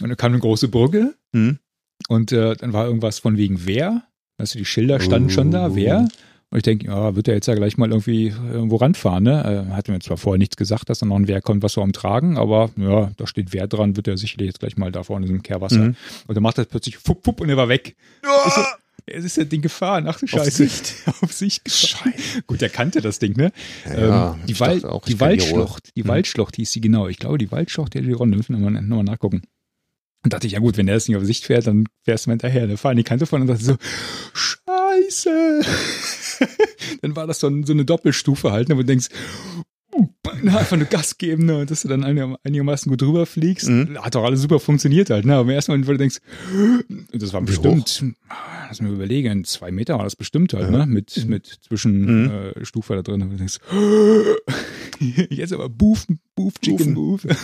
Und dann kam eine große Brücke Mhm. Und äh, dann war irgendwas von wegen wer. Also die Schilder standen schon da, Oh. wer. Und ich denke, ja, wird er jetzt ja gleich mal irgendwie irgendwo ranfahren, ne? Äh, Hat mir zwar vorher nichts gesagt, dass da noch ein Wer kommt, was wir umtragen, aber ja, da steht Wer dran, wird er sicherlich jetzt gleich mal da vorne in diesem Kehrwasser. Mhm. Und dann macht er plötzlich fupp, fupp und er war weg. So, es ist das Ding gefahren, ach du Auf Scheiße. Sicht. Auf Sicht. gefahren. Gut, er kannte das Ding, ne? Ja, ähm, die dachte auch, die kenn die. Waldschlucht, die Mhm. Waldschlucht hieß sie genau. Ich glaube, die Waldschlucht, die Ronde, müssen wir nochmal noch mal nachgucken. Und dachte ich, ja gut, wenn der das nicht auf Sicht fährt, dann fährst du mal hinterher. Da fahren die Kante von und dachte so, Scheiße. dann war das so, so eine Doppelstufe halt, ne, wo du denkst, uh, einfach nur Gas geben, ne, und dass du dann einig- einigermaßen gut drüber fliegst. Mhm. Hat doch alles super funktioniert halt, ne? Aber Moment, wo du denkst, das war bestimmt, lass mir überlegen, zwei Meter war das bestimmt halt, Ja. ne? Mit, mit Zwischen Mhm. äh, Stufe da drin. Und du denkst, jetzt aber Boof, Boof, Chicken Boof.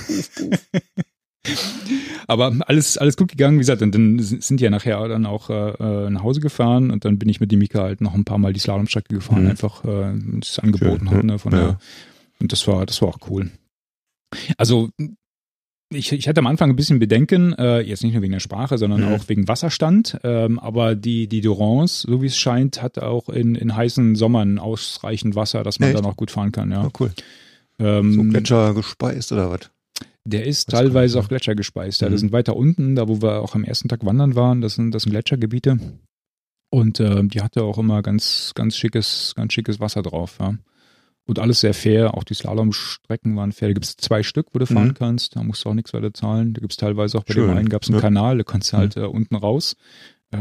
Aber alles, alles gut gegangen, wie gesagt, und dann sind die ja nachher dann auch äh, nach Hause gefahren und dann bin ich mit dem Mika halt noch ein paar Mal die Slalomstrecke gefahren, Mhm. einfach äh, es angeboten Schön, hat, ne, von ja. der, und das war, das war auch cool. Also ich, ich hatte am Anfang ein bisschen Bedenken, äh, jetzt nicht nur wegen der Sprache, sondern Mhm. auch wegen Wasserstand. Ähm, aber die, die Durance, so wie es scheint, hat auch in, in heißen Sommern ausreichend Wasser, dass man Echt? dann auch gut fahren kann. Ja. Ja, cool. Ähm, So Gletscher gespeist oder was? Der ist Das teilweise auf Gletscher gespeist. Ja, Mhm. das sind weiter unten, da wo wir auch am ersten Tag wandern waren, das sind, das sind Gletschergebiete. Und ähm, die hatte auch immer ganz, ganz schickes, ganz schickes Wasser drauf. Ja. Und alles sehr fair. Auch die Slalomstrecken waren fair. Da gibt es zwei Stück, wo du fahren Mhm. kannst. Da musst du auch nichts weiter zahlen. Da gibt es teilweise auch bei Schön. dem einen gab es einen Ja. Kanal, da konntest du halt äh, unten raus.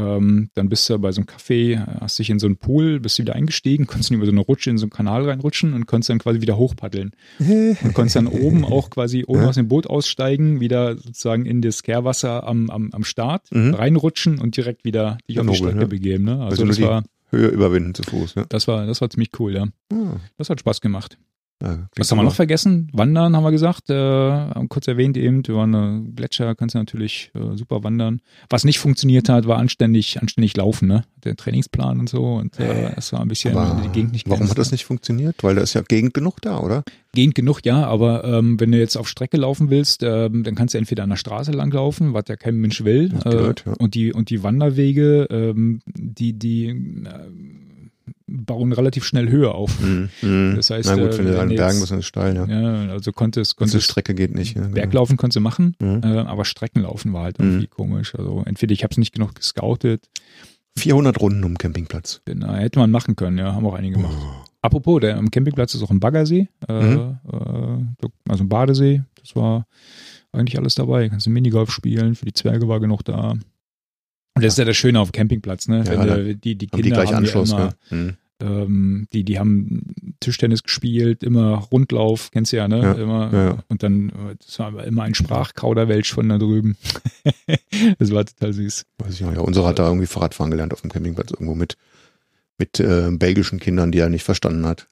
Ähm, dann bist du bei so einem Café, äh, hast dich in so einen Pool, bist du wieder eingestiegen, konntest über so eine Rutsche in so einen Kanal reinrutschen und konntest dann quasi wieder hochpaddeln. Und konntest dann oben auch quasi oben aus dem Boot aussteigen, wieder sozusagen in das Kehrwasser am, am, am Start, Mhm. reinrutschen und direkt wieder dich Ja, auf die Strecke ja. begeben. Ne? Also Also das war, Höhe überwinden zu Fuß, ja. das war, das war ziemlich cool, ja. Ah, Das hat Spaß gemacht. Ja Was haben wir noch vergessen? Wandern haben wir gesagt, äh, haben kurz erwähnt eben, wir waren äh, Gletscher, kannst du natürlich äh, super wandern. Was nicht funktioniert hat, war anständig, anständig laufen, ne? Der Trainingsplan und so und äh, das war ein bisschen Aber die Gegend nicht warum kennst, hat das ne? nicht funktioniert? Weil da ist ja Gegend genug da, oder? Gegend genug, ja, aber ähm, wenn du jetzt auf Strecke laufen willst, ähm, dann kannst du entweder an der Straße langlaufen, was ja kein Mensch will. Gehört, ja. Und die und die Wanderwege, ähm, die die äh, bauen relativ schnell Höhe auf. Mhm. Mhm. Das heißt, Na gut, äh, wenn du an du Bergen ist es steil, ja. Ja, also konntest Ganze konntest Strecke geht nicht. Ja, genau. Berglaufen konntest du machen, Mhm. äh, aber Streckenlaufen war halt irgendwie komisch. Also entweder ich habe es nicht genug gescoutet, 400 Runden um Campingplatz. äh, hätte man machen können, ja, haben auch einige gemacht. Apropos, der am Campingplatz ist auch ein Baggersee, äh, Mhm. äh, also ein Badesee. Das war eigentlich alles dabei. Kannst du Minigolf spielen, für die Zwerge war genug da. Und das ist ja das Schöne auf dem Campingplatz, ne? Ja, Wenn die, die Haben die Kinder gleich haben Anschluss, ja immer, ja. Mhm. ähm, die, die haben Tischtennis gespielt, immer Rundlauf, kennst du ja, ne? Ja, immer, ja. Und dann, äh, das war immer ein Sprachkauderwelsch von da drüben. das war total süß. Weiß ich noch, ja. Unsere hat da irgendwie Fahrradfahren gelernt auf dem Campingplatz irgendwo mit, mit äh, belgischen Kindern, die er nicht verstanden hat.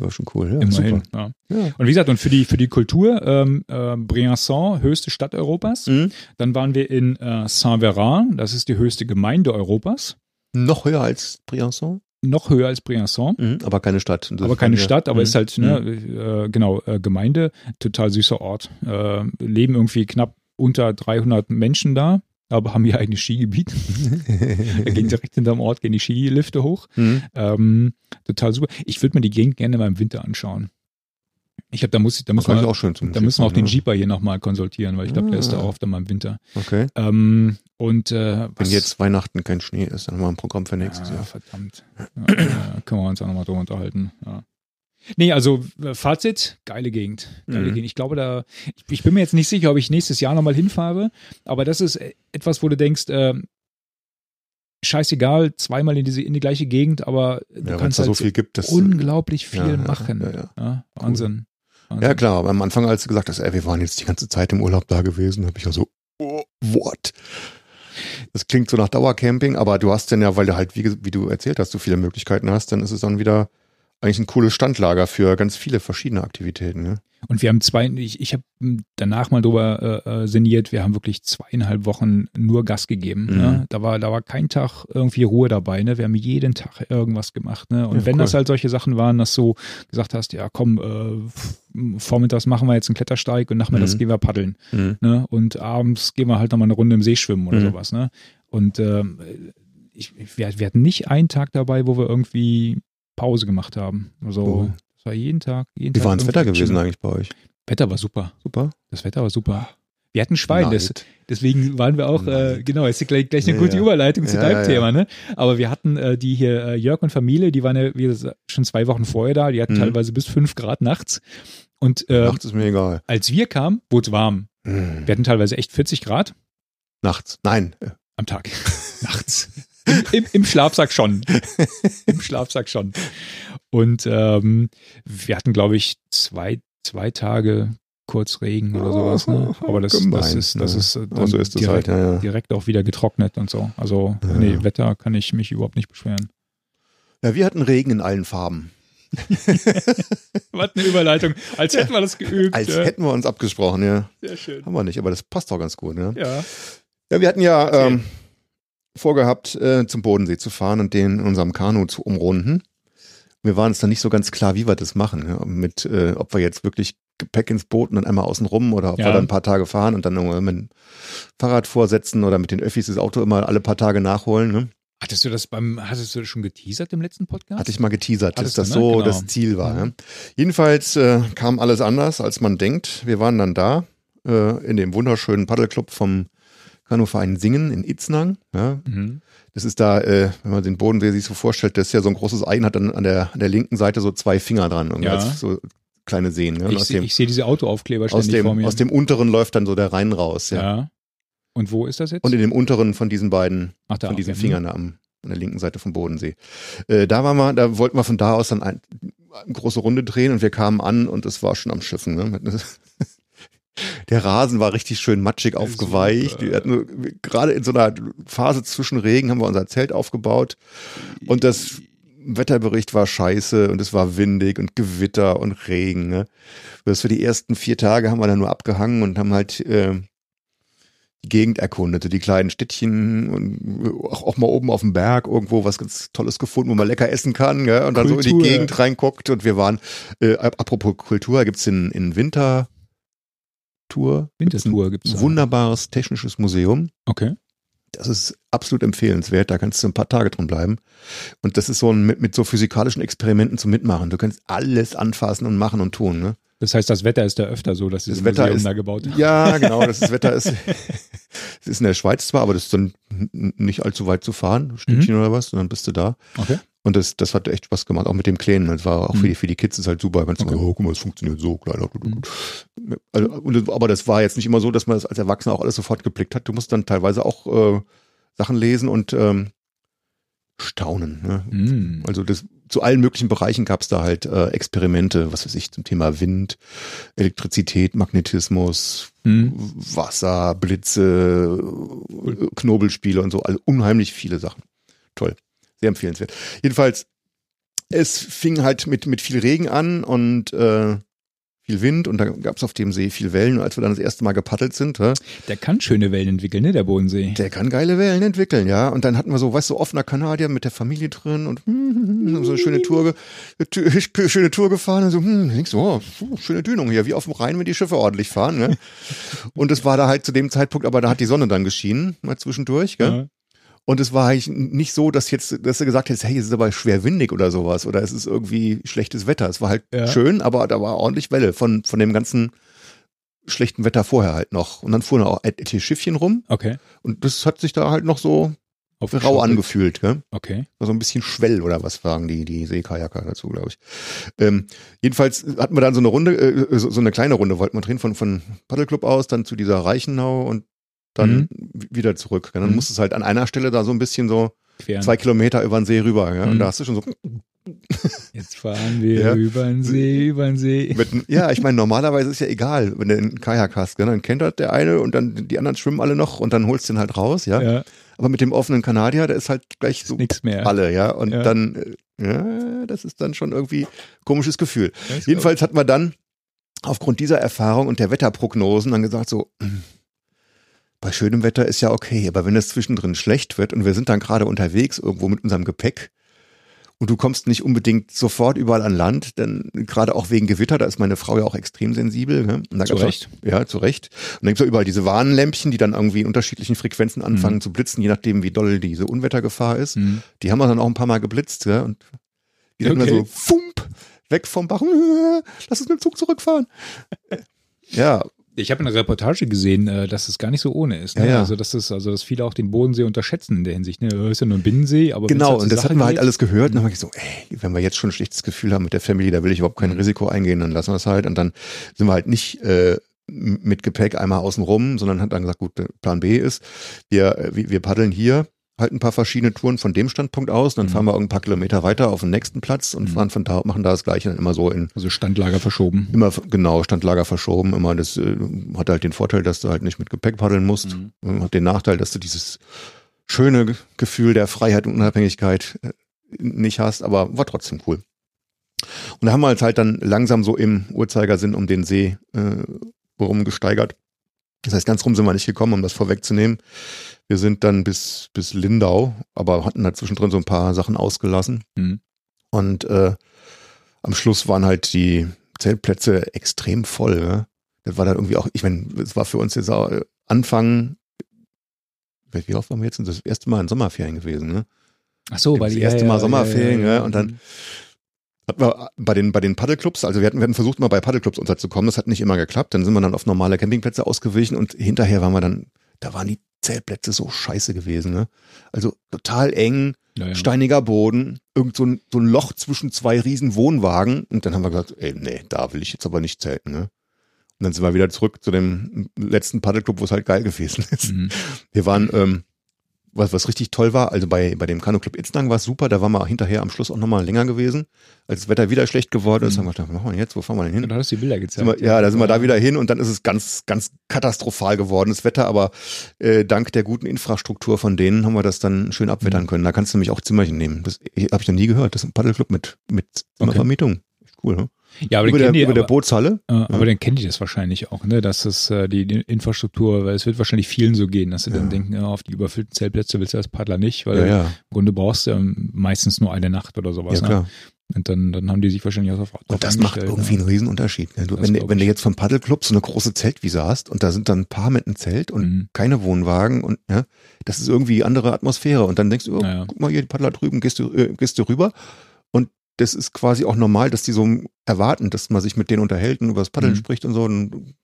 War schon cool, ja. Immerhin. Ja. Ja. Und wie gesagt, und für die, für die Kultur, ähm, äh, Briançon, höchste Stadt Europas. Mhm. Dann waren wir in äh, Saint-Véran, das ist die höchste Gemeinde Europas. Noch höher als Briançon, Noch höher als Briançon. mhm. aber keine Stadt. Aber keine. Stadt, aber Mhm. ist halt, ne, äh, genau, äh, Gemeinde, total süßer Ort. Äh, leben irgendwie knapp unter 300 Menschen da, aber haben ihr eigenes Skigebiet. da gehen direkt hinterm Ort, gehen die Skilifte hoch. Mhm. Ähm, total super. Ich würde mir die Gegend gerne mal im Winter anschauen. Ich habe, da muss ich, da muss man, auch schön zum da müssen wir auch den. Jeeper hier nochmal konsultieren, weil ich glaube, der ist da Ah. auch öfter mal im Winter. Okay. Ähm, und äh, Wenn jetzt Weihnachten kein Schnee ist, dann haben wir ein Programm für nächstes ja, Jahr. verdammt. Ja, äh, können wir uns auch nochmal drüber unterhalten. Ja. Nee, also äh, Fazit, geile Gegend. Geile Mhm. Gegend. Ich glaube, da, ich, ich bin mir jetzt nicht sicher, ob ich nächstes Jahr nochmal hinfahre, aber das ist äh, etwas, wo du denkst, äh, scheißegal, zweimal in, diese, in die gleiche Gegend, aber du Ja, kannst da halt so viel gibt, das. unglaublich viel Ja, machen. ja, Wahnsinn. Wahnsinn. Ja, klar, aber am Anfang, als du gesagt hast, ey, wir waren jetzt die ganze Zeit im Urlaub da gewesen, habe ich ja so, oh, what? Das klingt so nach Dauercamping, aber du hast dann ja, weil du halt, wie, wie du erzählt hast, so viele Möglichkeiten hast, dann ist es dann wieder eigentlich ein cooles Standlager für ganz viele verschiedene Aktivitäten. Ne? Und wir haben zwei, ich, ich habe danach mal drüber äh, äh, sinniert, wir haben wirklich zweieinhalb Wochen nur Gas gegeben. Mhm. Ne? Da, war, da war kein Tag irgendwie Ruhe dabei. Ne? Wir haben jeden Tag irgendwas gemacht. Ne? Und Ja, wenn cool. das halt solche Sachen waren, dass du gesagt hast, ja komm, äh, vormittags machen wir jetzt einen Klettersteig und nachmittags Mhm. gehen wir paddeln. Mhm. Ne? Und abends gehen wir halt nochmal eine Runde im See schwimmen oder Mhm. sowas. Ne? Und ähm, ich, wir, wir hatten nicht einen Tag dabei, wo wir irgendwie Pause gemacht haben. Also Cool. es war jeden Tag. Jeden Wie Tag war das Wetter gewesen eigentlich bei euch? Wetter war super. Super. Das Wetter war super. Wir hatten Schwein, das, deswegen waren wir auch, äh, genau, jetzt gleich, gleich eine Ja, gute ja. Überleitung zu Ja, deinem Thema, ne? Aber wir hatten äh, die hier, äh, Jörg und Familie, die waren ja gesagt, schon zwei Wochen vorher da, die hatten Mhm. teilweise bis fünf Grad nachts. Und äh, Nachts ist mir egal. als wir kamen, wurde es warm. Mhm. Wir hatten teilweise echt 40 Grad Nachts. Nein. am Tag. nachts. Im, im, Im Schlafsack schon. Im Schlafsack schon. Und ähm, wir hatten, glaube ich, zwei, zwei Tage kurz Regen oder sowas. Ne? Aber das, das ist, das ne? ist äh, Aber so ist es direkt, halt, ja, ja. direkt auch wieder getrocknet und so. Also, Ja, nee. Wetter kann ich mich überhaupt nicht beschweren. Ja, wir hatten Regen in allen Farben. Was eine Überleitung. Als hätten wir das geübt. Als hätten wir uns abgesprochen, ja. Sehr schön. Haben wir nicht, aber das passt auch ganz gut, ne? Ja. Ja, wir hatten ja ähm, vorgehabt, äh, zum Bodensee zu fahren und den in unserem Kanu zu umrunden. Wir waren uns dann nicht so ganz klar, wie wir das machen. Ja? Mit, äh, ob wir jetzt wirklich Gepäck ins Boot und dann einmal außen rum oder ob Ja. wir dann ein paar Tage fahren und dann irgendwann mit dem Fahrrad vorsetzen oder mit den Öffis das Auto immer alle paar Tage nachholen. Ne? Hattest du das beim, hattest du das schon geteasert im letzten Podcast? Hatte ich mal geteasert, dass Hattest das ne? so Genau. das Ziel war. Mhm. Ja? Jedenfalls äh, kam alles anders, als man denkt. Wir waren dann da äh, in dem wunderschönen Paddelclub vom Kanuverein Singen in Itznang. Ja? Mhm. Das ist da, äh, wenn man den Bodensee sich so vorstellt, das ist ja so ein großes Ei und hat dann an der, an der linken Seite so zwei Finger dran, irgendwie Ja. so kleine Seen. Und Ich, aus, dem, ich sehe diese Autoaufkleber aus, ständig vor dem, mir. aus dem unteren läuft dann so der Rhein raus. Ja. ja. Und wo ist das jetzt? Und in dem unteren von diesen beiden, Ach, von diesen. Fingern am, an der linken Seite vom Bodensee. Äh, da waren wir, da wollten wir von da aus dann ein, eine große Runde drehen und wir kamen an und es war schon am Schiffen. Ne? Der Rasen war richtig schön matschig aufgeweicht. super. Wir hatten, gerade in so einer Phase zwischen Regen haben wir unser Zelt aufgebaut und das Wetterbericht war scheiße und es war windig und Gewitter und Regen. Ne? Das für die ersten vier Tage haben wir dann nur abgehangen und haben halt äh, die Gegend erkundet, die kleinen Städtchen und auch, auch mal oben auf dem Berg irgendwo was ganz Tolles gefunden, wo man lecker essen kann gell? und dann so in die Gegend reinguckt und wir waren, äh, apropos Kultur, gibt's in, in Wintertour Wintertour gibt's ein da. wunderbares technisches Museum. Okay. Das ist absolut empfehlenswert. Da kannst du ein paar Tage drin bleiben. Und das ist so ein, mit, mit so physikalischen Experimenten zum Mitmachen. Du kannst alles anfassen und machen und tun. Ne? Das heißt, das Wetter ist da öfter so, dass Das Wetter Museum ist- da gebaut ist. Ja, genau. Das Wetter ist, es ist in der Schweiz zwar, aber das ist dann nicht allzu weit zu fahren, Stückchen Mhm. oder was, und dann bist du da. Okay. Und das, das hat echt Spaß gemacht, auch mit dem Kleinen. Das war auch für Mhm. die, für die Kids ist halt super. Wenn du Okay. oh, guck mal, es funktioniert so, kleiner. Mhm. Also, aber das war jetzt nicht immer so, dass man das als Erwachsener auch alles sofort geblickt hat. Du musst dann teilweise auch äh, Sachen lesen und ähm, staunen. Ne? Mm. Also das, zu allen möglichen Bereichen gab es da halt äh, Experimente, was weiß ich, zum Thema Wind, Elektrizität, Magnetismus, Mm. Wasser, Blitze, äh, Knobelspiele und so, also unheimlich viele Sachen. Toll, sehr empfehlenswert. Jedenfalls es fing halt mit, mit viel Regen an und äh, viel Wind und da gab es auf dem See viel Wellen. Und als wir dann das erste Mal gepaddelt sind, hä, Der kann schöne Wellen entwickeln, ne, der Bodensee. der kann geile Wellen entwickeln, ja. Und dann hatten wir so, weißt du, so offener Kanadier mit der Familie drin und hm, so eine schöne Tour, ge- schöne Tour gefahren und so, hm, denkst du, oh, schöne Dünung hier, wie auf dem Rhein, wenn die Schiffe ordentlich fahren, ne? Und es war da halt zu dem Zeitpunkt, aber da hat die Sonne dann geschienen, mal zwischendurch, gell? Ja. Und es war eigentlich nicht so, dass jetzt, dass du gesagt hättest, hey, es ist aber schwer windig oder sowas oder es ist irgendwie schlechtes Wetter. Es war halt Ja. schön, aber da war ordentlich Welle von, von dem ganzen schlechten Wetter vorher halt noch. Und dann fuhren auch etliche Schiffchen rum Okay. und das hat sich da halt noch so rau Aufgeschaukelt. angefühlt. Gell? Okay. War so ein bisschen Schwell oder was sagen die, die Seekajaker dazu, glaube ich. Ähm, jedenfalls hatten wir dann so eine Runde, äh, so, so eine kleine Runde wollten wir drehen von, von Paddelclub aus, dann zu dieser Reichenau und dann wieder zurück. Dann Mhm. musst du es halt an einer Stelle da so ein bisschen so Queren. zwei Kilometer über den See rüber. Ja? Und Mhm. da hast du schon so Jetzt fahren wir Ja. über den See, über den See. mit, ja, ich meine, normalerweise ist ja egal, wenn du einen Kajak hast, gell? dann kennt das der eine und dann die anderen schwimmen alle noch und dann holst du den halt raus, ja. Ja, Aber mit dem offenen Kanadier, der ist halt gleich so nix mehr. alle, ja. Und Ja. dann, äh, ja, das ist dann schon irgendwie komisches Gefühl. Ist Jedenfalls hatten wir dann aufgrund dieser Erfahrung und der Wetterprognosen dann gesagt so, bei schönem Wetter ist ja okay, aber wenn es zwischendrin schlecht wird und wir sind dann gerade unterwegs irgendwo mit unserem Gepäck und du kommst nicht unbedingt sofort überall an Land, denn gerade auch wegen Gewitter, da ist meine Frau ja auch extrem sensibel. Ne? Und da Zu gab's auch- Recht. Ja, zu Recht. Und dann gibt's ja überall diese Warnlämpchen, die dann irgendwie in unterschiedlichen Frequenzen anfangen zu blitzen, je nachdem, wie doll diese Unwettergefahr ist. Mhm. Die haben wir dann auch ein paar Mal geblitzt, ja, und die sind immer Okay. so, fump, weg vom Bach, lass uns mit dem Zug zurückfahren. ja, Ich habe eine Reportage gesehen, äh, dass es gar nicht so ohne ist. Ne? Ja, ja. Also dass es, also dass viele auch den Bodensee unterschätzen in der Hinsicht. Ne? Das ist ja nur ein Binnensee, aber genau, halt und das Sache hatten wir halt alles gehört. Und dann habe ich so, ey, wenn wir jetzt schon ein schlechtes Gefühl haben mit der Family, da will ich überhaupt kein Mhm. Risiko eingehen, dann lassen wir es halt. Und dann sind wir halt nicht äh, mit Gepäck einmal außen rum, sondern hat dann gesagt, gut, der Plan B ist, wir, äh, wir wir paddeln hier halt ein paar verschiedene Touren von dem Standpunkt aus, dann Mhm. fahren wir ein paar Kilometer weiter auf den nächsten Platz und Mhm. fahren von da, machen da das Gleiche dann immer so in Also Standlager verschoben. Immer genau, Standlager verschoben, immer das äh, hat halt den Vorteil, dass du halt nicht mit Gepäck paddeln musst. Mhm. Äh, Hat den Nachteil, dass du dieses schöne Ge- Gefühl der Freiheit und Unabhängigkeit äh, nicht hast, aber war trotzdem cool. Und da haben wir uns halt dann langsam so im Uhrzeigersinn um den See äh, rumgesteigert. Das heißt, ganz rum sind wir nicht gekommen, um das vorwegzunehmen. Wir sind dann bis, bis Lindau, aber hatten da zwischendrin so ein paar Sachen ausgelassen. Mhm. Und äh, am Schluss waren halt die Zeltplätze extrem voll. Ne? Das war dann irgendwie auch, ich meine, es war für uns jetzt auch äh, Anfang, wie oft waren wir jetzt? Das erste Mal in Sommerferien gewesen, ne? Ach so, weil Das die erste Mal ja, Sommerferien, ja, ja, ja, und dann hatten wir bei den, bei den Paddelclubs, also wir hatten, wir hatten versucht, mal bei Paddelclubs unterzukommen, das hat nicht immer geklappt, dann sind wir dann auf normale Campingplätze ausgewichen und hinterher waren wir dann, da waren die Zeltplätze so scheiße gewesen, ne? Also total eng, ja, ja. steiniger Boden, irgend so ein, so ein Loch zwischen zwei riesen Wohnwagen. Und dann haben wir gesagt, ey, nee, da will ich jetzt aber nicht zelten, ne? Und dann sind wir wieder zurück zu dem letzten Paddelclub, wo es halt geil gewesen ist. Mhm. Wir waren, ähm, was, was richtig toll war, also bei, bei dem Kanu-Club Itznang war es super, da waren wir hinterher am Schluss auch nochmal länger gewesen. Als das Wetter wieder schlecht geworden ist, Mhm. haben wir gedacht, was machen wir jetzt, wo fahren wir denn hin? Und da hast du die Bilder gezeigt. wir, ja, da sind wir da wieder hin und dann ist es ganz, ganz katastrophal geworden, das Wetter, aber äh, dank der guten Infrastruktur von denen haben wir das dann schön abwettern Mhm. können. Da kannst du nämlich auch Zimmerchen nehmen. Das habe ich noch nie gehört. Das ist ein Paddelclub mit, mit Zimmervermietung. Echt Cool, ne? Ja, aber Über, den der, die, über der aber, Bootshalle. äh, aber dann kennen die das wahrscheinlich auch, ne? Dass es äh, die, die Infrastruktur, weil es wird wahrscheinlich vielen so gehen, dass sie dann Ja. denken, ja, auf die überfüllten Zeltplätze willst du als Paddler nicht, weil Ja, ja, im Grunde brauchst du ähm, meistens nur eine Nacht oder sowas. ja ne? klar. Und dann, dann haben die sich wahrscheinlich auch drauf Und das macht irgendwie ne? einen Riesenunterschied. Ne? Du, Das wenn, wenn du jetzt vom Paddelclub so eine große Zeltwiese hast und da sind dann ein paar mit einem Zelt und Mhm. keine Wohnwagen und ja, das ist irgendwie andere Atmosphäre. Und dann denkst du, oh, Ja, ja. guck mal hier, die Paddler drüben, gehst du, äh, gehst du rüber. Das ist quasi auch normal, dass die so erwarten, dass man sich mit denen unterhält und über das Paddeln Mhm. spricht und so. Und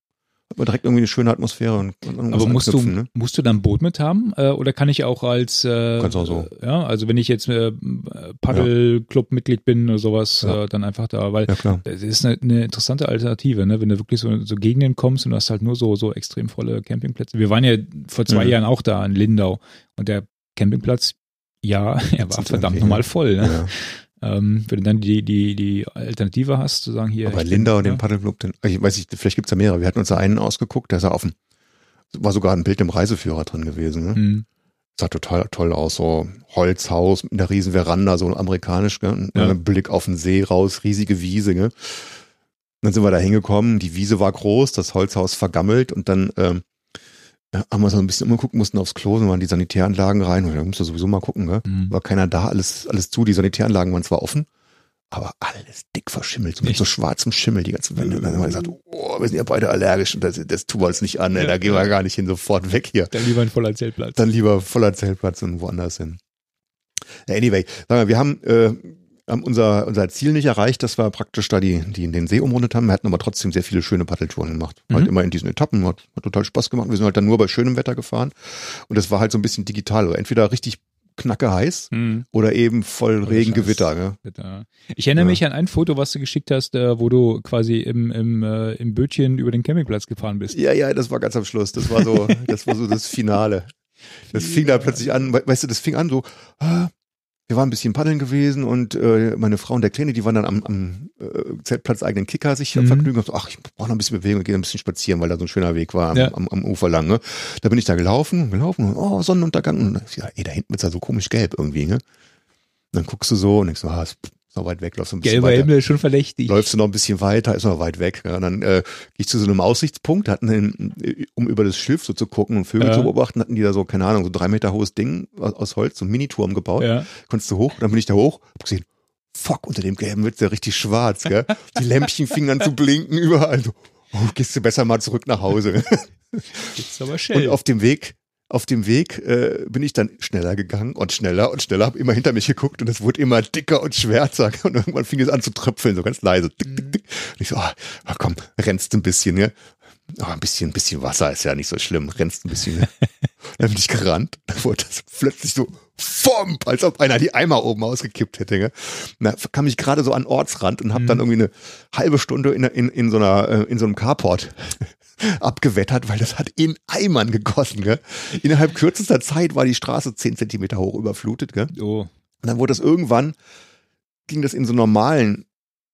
hat man direkt irgendwie eine schöne Atmosphäre. Und, und Aber musst du, ne? musst du dann ein Boot mit haben? Äh, oder kann ich auch als äh, Kannst auch so. Ja, also wenn ich jetzt äh, Paddelclub-Mitglied bin oder sowas, Ja. äh, dann einfach da, weil Ja, klar. das ist eine, eine interessante Alternative, ne? Wenn du wirklich so, so Gegenden kommst und du hast halt nur so, so extrem volle Campingplätze. Wir waren ja vor zwei Mhm. Jahren auch da in Lindau und der Campingplatz, ja, er war verdammt nochmal voll. Ne? Ja. Ähm, wenn du dann die, die, die Alternative hast, zu sagen, hier. Aber Linda und den Paddelclub, den, ich weiß nicht, vielleicht gibt's da mehrere. Wir hatten uns da einen ausgeguckt, der sah offen. War sogar ein Bild im Reiseführer drin gewesen. Ne? Mhm. Sah total toll aus, so Holzhaus mit einer riesen Veranda, so amerikanisch? Und Ja. dann Blick auf den See raus, riesige Wiese, gell? Dann sind wir da hingekommen, die Wiese war groß, das Holzhaus vergammelt und dann ähm, haben wir so ein bisschen umgeguckt, mussten aufs Klo, sind wir in die Sanitäranlagen rein, und da musst du sowieso mal gucken, gell? Mhm. War keiner da, alles, alles zu, die Sanitäranlagen waren zwar offen, aber alles dick verschimmelt, so mit Echt? so schwarzem Schimmel die ganze Wände. Und dann haben wir gesagt, oh, wir sind ja beide allergisch und das, das tun wir uns nicht an, ey, Ja. da gehen wir gar nicht hin, sofort weg hier Dann lieber ein voller Zeltplatz. dann lieber voller Zeltplatz und woanders hin. Anyway, sagen wir, wir haben, äh, haben unser, unser Ziel nicht erreicht, dass wir praktisch da die, die den See umrundet haben. Wir hatten aber trotzdem sehr viele schöne Paddeltouren gemacht. Mhm. Halt immer in diesen Etappen, hat, hat total Spaß gemacht. Wir sind halt dann nur bei schönem Wetter gefahren und das war halt so ein bisschen digital. Also entweder richtig knacke heiß Mhm. oder eben voll Oder Regen, Scheiß. Gewitter. Ne? Ich erinnere Ja. mich an ein Foto, was du geschickt hast, äh, wo du quasi im, im, äh, im Bötchen über den Campingplatz gefahren bist. Ja, ja, das war ganz am Schluss. Das war so, das war so das Finale. Das fing da plötzlich an, we- weißt du, das fing an so, ah, wir waren ein bisschen paddeln gewesen und äh, meine Frau und der Kleine, die waren dann am, am äh, Zeltplatz eigenen Kicker sich Mhm. vergnügen. Und so, ach, ich brauche noch ein bisschen Bewegung, gehe ein bisschen spazieren, weil da so ein schöner Weg war am, Ja. am, am Ufer lang. Ne? Da bin ich da gelaufen, gelaufen, und, oh, Sonnenuntergang. Und ja, ey, da hinten ist ja so komisch gelb irgendwie. Ne? Und dann guckst du so und denkst so, ah, ist noch weit weg, läufst ein bisschen Gelber weiter Himmel, schon verdächtig. läufst du noch ein bisschen weiter, ist noch weit weg. Ja, und dann äh, gehe ich zu so einem Aussichtspunkt, hatten einen, um über das Schiff so zu gucken und Vögel Ja. zu beobachten, hatten die da so, keine Ahnung, so drei Meter hohes Ding aus, aus Holz, so ein Miniturm gebaut. Ja. Konntest du hoch, dann bin ich da hoch, hab gesehen, fuck, unter dem gelben wird's ja richtig schwarz, gell? Die Lämpchen fingen an zu blinken überall. So, oh, gehst du besser mal zurück nach Hause. Jetzt aber Und schön. auf dem Weg, auf dem Weg äh, bin ich dann schneller gegangen und schneller und schneller, habe immer hinter mich geguckt und es wurde immer dicker und schwärzer und irgendwann fing es an zu tröpfeln, so ganz leise. Tick, tick, tick. Und ich so, ah, komm, rennst ein bisschen, ne? Ah, ein bisschen, ein bisschen Wasser ist ja nicht so schlimm, rennst ein bisschen. Ne? dann bin ich gerannt, dann wurde das plötzlich so fomp, als ob einer die Eimer oben ausgekippt hätte. Ne? Da kam ich gerade so an Ortsrand und habe dann irgendwie eine halbe Stunde in, in, in, so, einer, äh, in so einem Carport abgewettert, weil das hat in Eimern gegossen. Gell? Innerhalb kürzester Zeit war die Straße zehn Zentimeter hoch überflutet. Gell? Oh. Und dann wurde das irgendwann, ging das in so normalen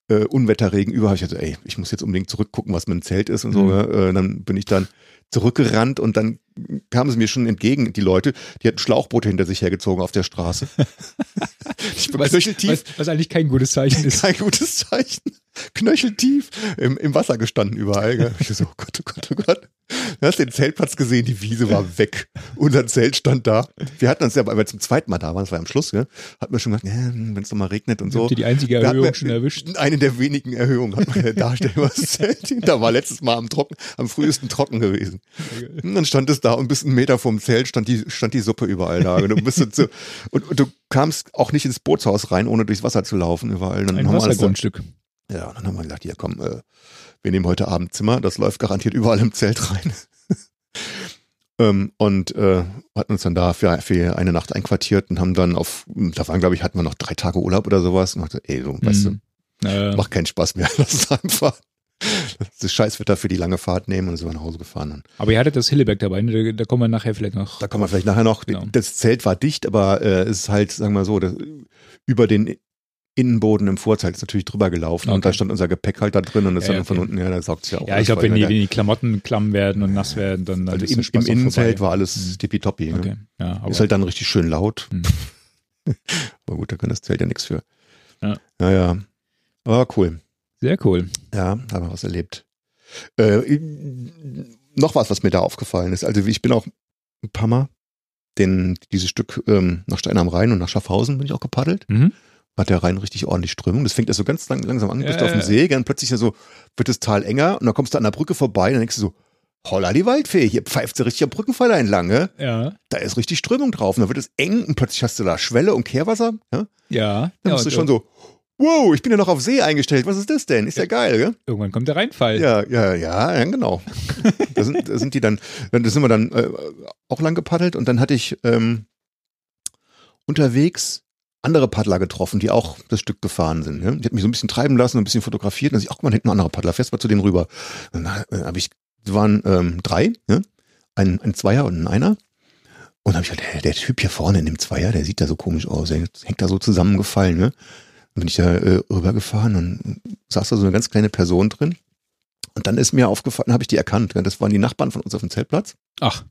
äh, Unwetterregen über. Ich dachte, ey, ich muss jetzt unbedingt zurückgucken, was mit dem Zelt ist und so. Mhm. Äh, dann bin ich dann zurückgerannt und dann kamen sie mir schon entgegen, die Leute, die hatten Schlauchboote hinter sich hergezogen auf der Straße. ich bin Was, was, was eigentlich kein gutes Zeichen ist. kein gutes Zeichen. Knöcheltief im, im Wasser gestanden überall. Gell? Ich so, oh Gott, oh Gott, oh Gott. Du hast den Zeltplatz gesehen, die Wiese war weg. Unser Zelt stand da. Wir hatten uns ja, weil wir zum zweiten Mal da waren, das war am Schluss, gell? hatten wir schon gedacht, wenn es nochmal regnet und so. Habt ihr die einzige Erhöhung wir schon erwischt? Eine der wenigen Erhöhungen hat man ja da, stellen wir das Zelt. Da war letztes Mal am Trocken, am frühesten trocken gewesen. Und dann stand es da und bis einen Meter vom Zelt stand die, stand die Suppe überall da. Und du, bist so, und, und du kamst auch nicht ins Bootshaus rein, ohne durchs Wasser zu laufen überall. Dann Ein Wassergrundstück. Ja, und dann haben wir gedacht, ja komm, äh, wir nehmen heute Abend Zimmer, das läuft garantiert überall im Zelt rein. ähm, und äh, hatten uns dann da für, für eine Nacht einquartiert und haben dann auf, da waren glaube ich, hatten wir noch drei Tage Urlaub oder sowas und dachte, ey, so, weißt Mhm. Äh, du, macht keinen Spaß mehr, lass es einfach das Scheißwetter für die lange Fahrt nehmen und sind wir nach Hause gefahren. Und aber ihr hattet das Hilleberg dabei, ne? da, da kommen wir nachher vielleicht noch. da kommen wir vielleicht nachher noch, Genau. das Zelt war dicht, aber äh, es ist halt, sagen wir mal so, das, über den Innenboden im Vorzelt ist natürlich drüber gelaufen und Okay. da stand unser Gepäck halt da drin und ist Ja, dann von okay. unten, ja, da saugt es ja auch. ja, ich glaube, wenn die, ne? wenn die Klamotten klamm werden und nass werden, dann, dann also ist im, im Innenzelt war alles tippitoppi. Okay, Ne? ja, aber Ist halt dann richtig schön laut. Hm. Aber gut, da kann das Zelt ja nichts für. Ja. Naja, aber cool. sehr cool. Ja, haben wir was erlebt. Äh, noch was, was mir da aufgefallen ist. Also ich bin auch ein paar Mal den, dieses Stück ähm, nach Stein am Rhein und nach Schaffhausen bin ich auch gepaddelt. Mhm. Hat der Rhein richtig ordentlich Strömung. Das fängt ja so ganz lang, langsam an, bist Ja, auf dem ja. See, dann plötzlich ja so, wird das Tal enger und dann kommst du an der Brücke vorbei und dann denkst du so, holla die Waldfee, hier pfeift sie richtig am Brückenpfeiler entlang? Ja, Da ist richtig Strömung drauf und dann wird es eng und plötzlich hast du da Schwelle und Kehrwasser, ja? ja. Dann ja bist du und schon so, wow, ich bin ja noch auf See eingestellt, was ist das denn? Ist ja, geil, gell? Irgendwann kommt der Reinfall. Ja, ja, ja, ja, genau. da, sind, da sind die dann, dann da sind wir dann äh, auch lang gepaddelt und dann hatte ich ähm, unterwegs andere Paddler getroffen, die auch das Stück gefahren sind. Ne? Die hat mich so ein bisschen treiben lassen, ein bisschen fotografiert und dann ich, guck mal, hinten ein anderer Paddler, fährst mal zu denen rüber. Und dann äh, habe ich, waren ähm, drei, ne? ein, ein Zweier und ein Einer. Und dann habe ich gedacht, der, der Typ hier vorne in dem Zweier, der sieht da so komisch aus, der hängt da so zusammengefallen. Ne? Dann bin ich da äh, rübergefahren und saß da so eine ganz kleine Person drin. Und dann ist mir aufgefallen, habe ich die erkannt. Das waren die Nachbarn von uns auf dem Zeltplatz. Ach,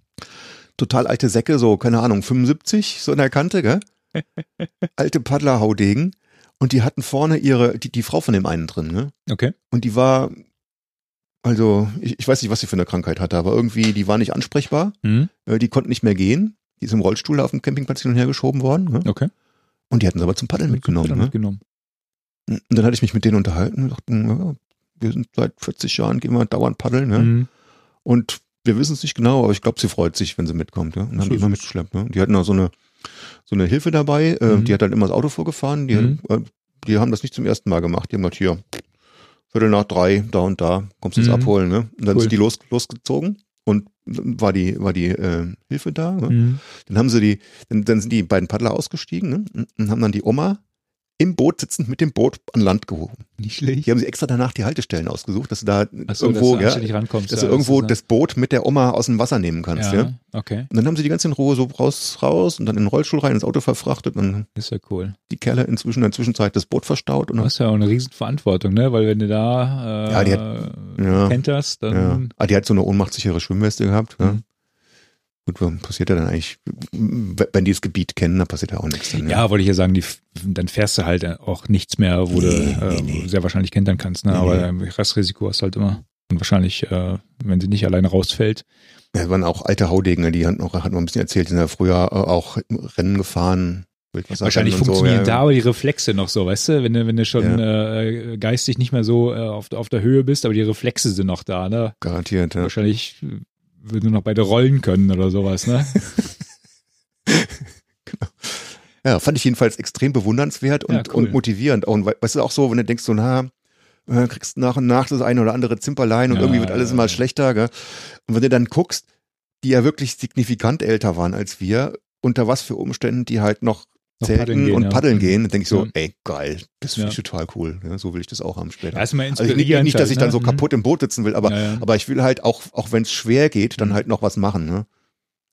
total alte Säcke, so, keine Ahnung, 75, so in der Kante, gell? Alte Paddlerhaudegen. Und die hatten vorne ihre, die, die Frau von dem einen drin, ne? Okay. Und die war, also, ich, ich weiß nicht, was sie für eine Krankheit hatte, aber irgendwie, die war nicht ansprechbar. Mhm. Äh, Die konnte nicht mehr gehen. Die ist im Rollstuhl auf dem Campingplatz hin und her geschoben worden. Ne? Okay. Und die hatten sie aber zum Paddeln mitgenommen. Dann Ne? mitgenommen. Und dann hatte ich mich mit denen unterhalten und dachten, ja, wir sind seit 40 Jahren, gehen wir dauernd paddeln. Ne? Mhm. Und wir wissen es nicht genau, aber ich glaube, sie freut sich, wenn sie mitkommt. Ne? Und So haben die immer es. mitgeschleppt. Ne? Die hatten auch so eine, so eine Hilfe dabei. Äh, Mhm. Die hat dann immer das Auto vorgefahren. Die, Mhm. äh, die haben das nicht zum ersten Mal gemacht. Die haben gesagt, hier, Viertel nach drei, da und da, kommst du Mhm. abholen. Ne? Und dann Cool. sind die los, losgezogen und war die, war die äh, Hilfe da. Ne? Mhm. Dann haben sie die, dann, dann sind die beiden Paddler ausgestiegen ne? und haben dann die Oma im Boot sitzend mit dem Boot an Land gehoben. Nicht schlecht. Die haben sie extra danach die Haltestellen ausgesucht, dass du da so, irgendwo, dass du ja, rankommst. dass ja, du irgendwo das Boot mit der Oma aus dem Wasser nehmen kannst. Ja. ja, okay. Und dann haben sie die ganze in Ruhe so raus, raus und dann in den Rollstuhl rein, ins Auto verfrachtet und Ist ja cool. die Kerle inzwischen in der Zwischenzeit das Boot verstaut und Du hast ja auch eine riesen Verantwortung, ne? Weil wenn du da äh, Ja, die ja. kenterst, ja. dann Ah, die hat so eine ohnmachtssichere Schwimmweste gehabt. Ja. Gut, was passiert ja dann eigentlich, wenn die das Gebiet kennen, dann passiert ja auch nichts. Dann, Ja, wollte ich ja sagen, die, dann fährst du halt auch nichts mehr, wo Nee, du nee, äh, sehr wahrscheinlich kentern kannst. Ne? Nee, Aber Restrisiko hast du halt immer. Und wahrscheinlich, äh, wenn sie nicht alleine rausfällt. Ja, waren auch alte Haudegen, die hatten noch, hatten noch ein bisschen erzählt, die sind ja früher äh, auch Rennen gefahren. Wahrscheinlich und so, funktionieren ja. da aber die Reflexe noch so, weißt du? Wenn du, wenn du schon äh, geistig nicht mehr so äh, auf, auf der Höhe bist, aber die Reflexe sind noch da, ne? Garantiert, ja. Wahrscheinlich würden nur noch beide rollen können oder sowas, ne? Ja, fand ich jedenfalls extrem bewundernswert und, Ja, cool. und motivierend. Auch, Und we- weißt du, auch so, wenn du denkst, so, na, äh, kriegst nach und nach das eine oder andere Zimperlein und Ja, irgendwie wird alles ja, immer schlechter, gell? Und wenn du dann guckst, die ja wirklich signifikant älter waren als wir, unter was für Umständen die halt Noch zelten paddeln gehen, und ja. paddeln gehen, dann denke ich so, Ja. ey, geil, das finde ich total cool. So will ich das auch haben später. Also nicht, nicht, dass halt, ich dann ne? so Mhm. kaputt im Boot sitzen will, aber, aber ich will halt auch, auch wenn es schwer geht, dann Mhm. halt noch was machen. Ne?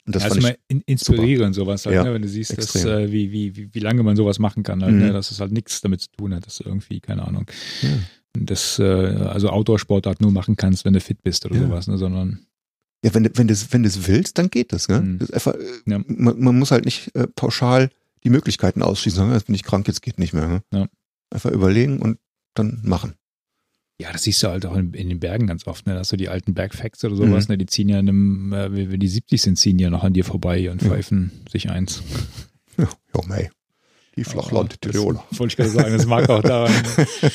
Und das immer ich, in, inspirierend sowas halt, Ja, ne? wenn du siehst, dass, äh, wie, wie, wie, lange man sowas machen kann, halt, Mhm. ne? dass es halt nichts damit zu tun hat, dass du irgendwie, keine Ahnung, Ja. das, äh, also Outdoor-Sportart nur machen kannst, wenn du fit bist oder Ja. sowas, ne? sondern ja, wenn, du- wenn wenn willst, dann geht das. Ne? Mhm. das einfach, äh, man, man muss halt nicht äh, pauschal die Möglichkeiten ausschließen, sagen, jetzt bin ich krank, jetzt geht nicht mehr. Ne? Ja. Einfach überlegen und dann machen. ja, das siehst du halt auch in, in den Bergen ganz oft, ne? dass du die alten Bergfacts oder sowas, Mhm. ne? die ziehen ja in einem, äh, wenn die 70 sind, ziehen ja noch an dir vorbei und Ja. pfeifen sich eins. Ja, ja mei. Die Flachland-Tiroler. Wollte ich gerade sagen, das mag auch daran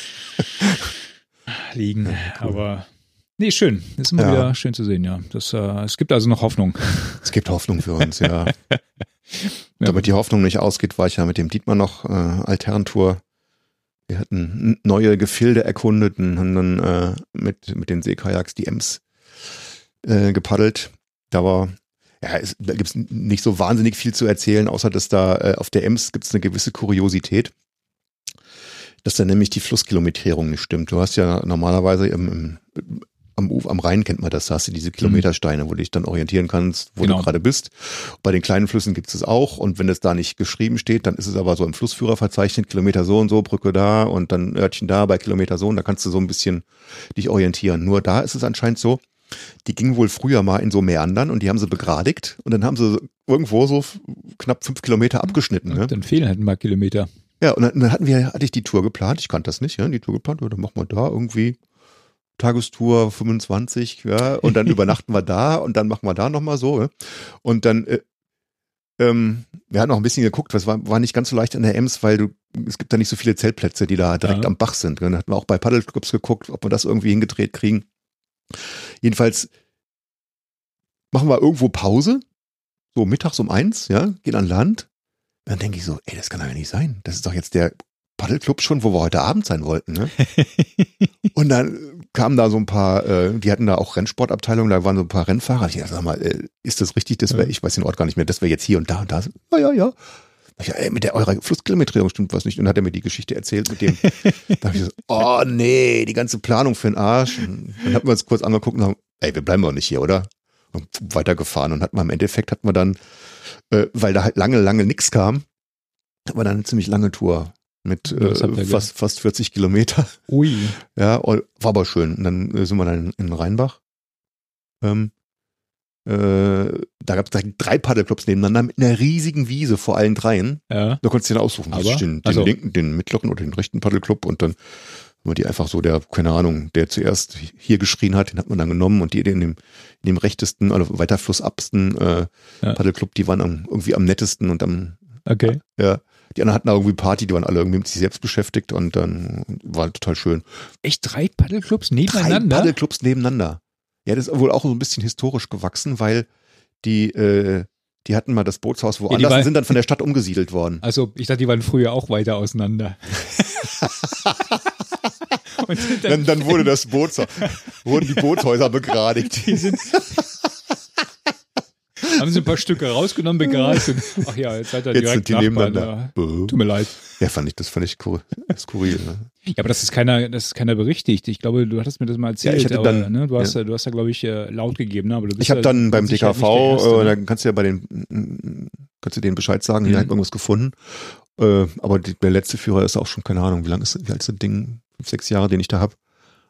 liegen. Aber nee, schön. Ist immer Ja. wieder schön zu sehen, ja. Das, äh, es gibt also noch Hoffnung. Es gibt Hoffnung für uns, ja. Damit die Hoffnung nicht ausgeht, war ich ja mit dem Dietmar noch äh, Altherrentour. Wir hatten neue Gefilde erkundet und haben dann äh, mit, mit den Seekajaks die Ems äh, gepaddelt. Da war, ja, es, da gibt's nicht so wahnsinnig viel zu erzählen, außer dass da äh, auf der Ems gibt's eine gewisse Kuriosität, dass da nämlich die Flusskilometrierung nicht stimmt. Du hast ja normalerweise im, im, am, Uf, am Rhein kennt man das, da hast du diese Kilometersteine, wo du dich dann orientieren kannst, wo Genau. du gerade bist. Bei den kleinen Flüssen gibt es auch und wenn es da nicht geschrieben steht, dann ist es aber so im Flussführer verzeichnet, Kilometer so und so, Brücke da und dann Örtchen da bei Kilometer so und da kannst du so ein bisschen dich orientieren. Nur da ist es anscheinend so, die gingen wohl früher mal in so Meandern und die haben sie begradigt und dann haben sie irgendwo so knapp fünf Kilometer abgeschnitten. Ne? Dann fehlen halt ein paar Kilometer. Ja, und dann, hatten wir, hatte ich die Tour geplant, ich kannte das nicht, ja, die Tour geplant, ja, dann machen wir da irgendwie Tagestour 25, ja, und dann übernachten wir da und dann machen wir da nochmal so. Und dann, äh, ähm, wir hatten noch ein bisschen geguckt, was war, war nicht ganz so leicht an der Ems, weil du, es gibt da nicht so viele Zeltplätze, die da direkt Ja. am Bach sind. Dann hatten wir auch bei Paddelclubs geguckt, ob wir das irgendwie hingedreht kriegen. Jedenfalls machen wir irgendwo Pause, so mittags um eins, ja, gehen an Land. Dann denke ich so, ey, das kann doch ja nicht sein. Das ist doch jetzt der Paddelclub schon, wo wir heute Abend sein wollten. Ne? Und dann kamen da so ein paar, äh, die hatten da auch Rennsportabteilungen, da waren so ein paar Rennfahrer. Ich dachte, sag mal, äh, ist das richtig, dass wir, ich weiß den Ort gar nicht mehr, dass wir jetzt hier und da und da sind? Ja, ja, ja. Ich, dachte, ey, mit der eurer Flusskilometrierung stimmt was nicht. Und dann hat er mir die Geschichte erzählt mit dem. da hab ich so, oh nee, die ganze Planung für den Arsch. Und dann hatten wir uns kurz angeguckt und haben, ey, wir bleiben doch nicht hier, oder? Und weitergefahren und hatten wir im Endeffekt hatten wir dann, äh, weil da halt lange, lange nix kam, hatten wir dann eine ziemlich lange Tour mit äh, fast, fast 40 Kilometer. Ui. Ja, war aber schön. Und dann äh, sind wir dann in Rheinbach. Ähm, Äh, da gab es drei Paddelclubs nebeneinander mit einer riesigen Wiese vor allen dreien. Ja. Da konntest du dir aussuchen. Aber? Den, den Also- linken, den mittleren oder den rechten Paddelclub und dann war die einfach so, der, keine Ahnung, der zuerst hier geschrien hat, den hat man dann genommen und die in dem, in dem rechtesten, also weiter flussabsten äh, Ja. Paddelclub, die waren am, irgendwie am nettesten und am, Okay. ja, die anderen hatten da irgendwie Party, die waren alle irgendwie mit sich selbst beschäftigt und dann war total schön. Echt drei Paddelclubs Drei nebeneinander? Paddelclubs nebeneinander. Ja, das ist wohl auch so ein bisschen historisch gewachsen, weil die, äh, die hatten mal das Bootshaus woanders war- und sind dann von der Stadt umgesiedelt worden. Also, ich dachte, die waren früher auch weiter auseinander. Sind Dann, dann wurde das Bootshaus, wurden die Bootshäuser begradigt. die sind, haben sie ein paar Stücke rausgenommen, begradigt und ach ja, jetzt seid ihr Jetzt direkt sind die Nachbarn. nebeneinander. Ja. Tut mir leid. Ja, fand ich, das fand ich skur- skurril. Ne? Ja, aber das ist keiner, das ist keiner berichtigt. Ich glaube, du hattest mir das mal erzählt. Ja, ich hatte aber, dann- ne, du hast, ja. ja. du hast ja, glaube ich, äh, laut gegeben. Ne? Aber du bist Ich habe ja dann beim DKV, Erste, äh, ne? dann kannst du ja bei den, kannst du denen Bescheid sagen, die Mhm. haben irgendwas gefunden. Äh, aber die, der letzte Führer ist auch schon, keine Ahnung, wie lang ist, wie alt ist das Ding? Fünf, sechs Jahre, den ich da hab.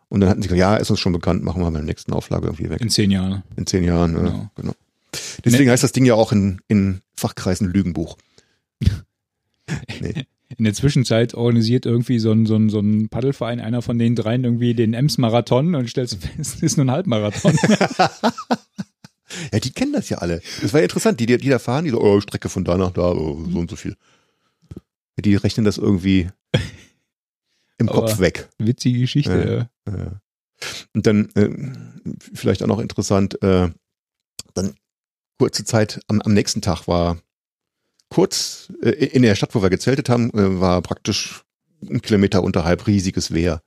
Und dann hatten sie gesagt, ja, ist uns schon bekannt, machen wir bei der nächsten Auflage irgendwie weg. In zehn Jahren. In zehn Jahren, genau. Genau. genau. Deswegen heißt das Ding ja auch in, in Fachkreisen Lügenbuch. Nee. In der Zwischenzeit organisiert irgendwie so ein, so ein, so ein Paddelverein, einer von den dreien, irgendwie den Ems-Marathon und stellst fest, es ist nur ein Halbmarathon. Ja, die kennen das ja alle. Das war ja interessant. Die, die, die da fahren, die so, oh, Strecke von da nach da, oh, so und so viel. Die rechnen das irgendwie im Aber- Kopf weg. Witzige Geschichte. Ja. Ja. Und dann äh, vielleicht auch noch interessant, äh, dann kurze Zeit am, am nächsten Tag war kurz äh, in der Stadt, wo wir gezeltet haben, äh, war praktisch ein Kilometer unterhalb riesiges Wehr,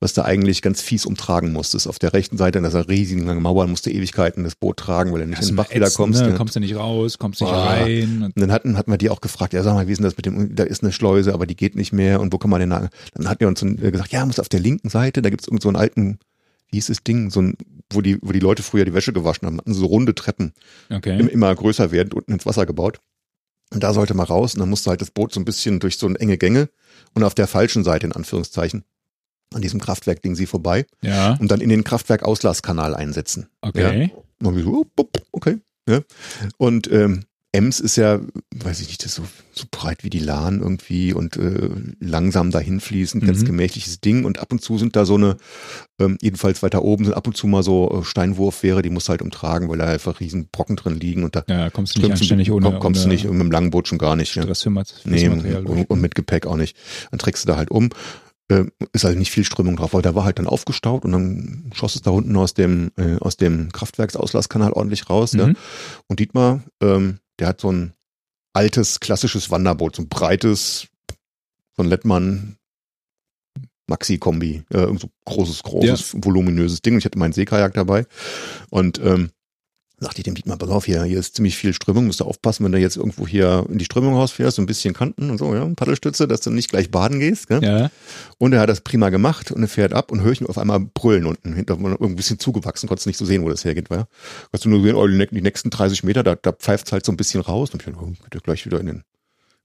was da eigentlich ganz fies umtragen musstest. Auf der rechten Seite an dieser riesigen langen Mauer musste Ewigkeiten das Boot tragen, weil du nicht in den Bach wieder kommst. Ne? ne? Kommst du nicht raus, kommst nicht Boah. rein. Und Und dann hatten, hatten wir die auch gefragt, ja sag mal, wie ist denn das mit dem, da ist eine Schleuse, aber die geht nicht mehr und wo kann man denn da, dann hatten wir uns äh, gesagt, ja, muss auf der linken Seite, da gibt's irgend so einen alten, wie hieß das Ding, so ein, wo die, wo die Leute früher die Wäsche gewaschen haben, hatten so runde Treppen, okay. im, immer größer werden, unten ins Wasser gebaut. Und da sollte man raus und dann musste halt das Boot so ein bisschen durch so eine enge Gänge und auf der falschen Seite, in Anführungszeichen, an diesem Kraftwerk-Ding sie vorbei Ja, und dann in den Kraftwerk-Auslasskanal einsetzen. okay. Und wir so, oh, okay. Ja. Und ähm, Ems ist ja, weiß ich nicht, das ist so, so breit wie die Lahn irgendwie und äh, langsam dahin fließend, ganz Mhm. gemächliches Ding. Und ab und zu sind da so eine, ähm, jedenfalls weiter oben sind ab und zu mal so äh, Steinwurfwehre, die musst du halt umtragen, weil da einfach riesen Brocken drin liegen und da Ja, kommst du nicht kommst anständig du, ohne, komm, kommst ohne du nicht mit dem Langboot schon gar nicht. Ja. Mat fürs Nee, und, und mit Gepäck auch nicht. Dann trägst du da halt um. Äh, ist halt nicht viel Strömung drauf, weil da war halt dann aufgestaut und dann schoss es da unten aus dem, äh, aus dem Kraftwerksauslasskanal ordentlich raus. Ja. Mhm. Und Dietmar, ähm, der hat so ein altes, klassisches Wanderboot, so ein breites, so ein Lettmann Maxi-Kombi, äh, irgend so großes, großes, voluminöses Ding. Und ich hatte meinen Seekajak dabei. Und ähm, sagte ich dem Dietmar, pass auf, hier, hier ist ziemlich viel Strömung, musst du aufpassen, wenn du jetzt irgendwo hier in die Strömung rausfährst, so ein bisschen Kanten und so, ja, Paddelstütze, dass du nicht gleich baden gehst. Gell? Ja, Und er hat das prima gemacht und er fährt ab und höre ich nur auf einmal brüllen unten hinter irgendwie ein bisschen zugewachsen, konntest nicht so sehen, wo das hergeht, war. Kannst du nur sehen, oh, die, nächsten 30 Meter, da, da pfeift halt so ein bisschen raus und ich dachte, oh, geht ja gleich wieder in den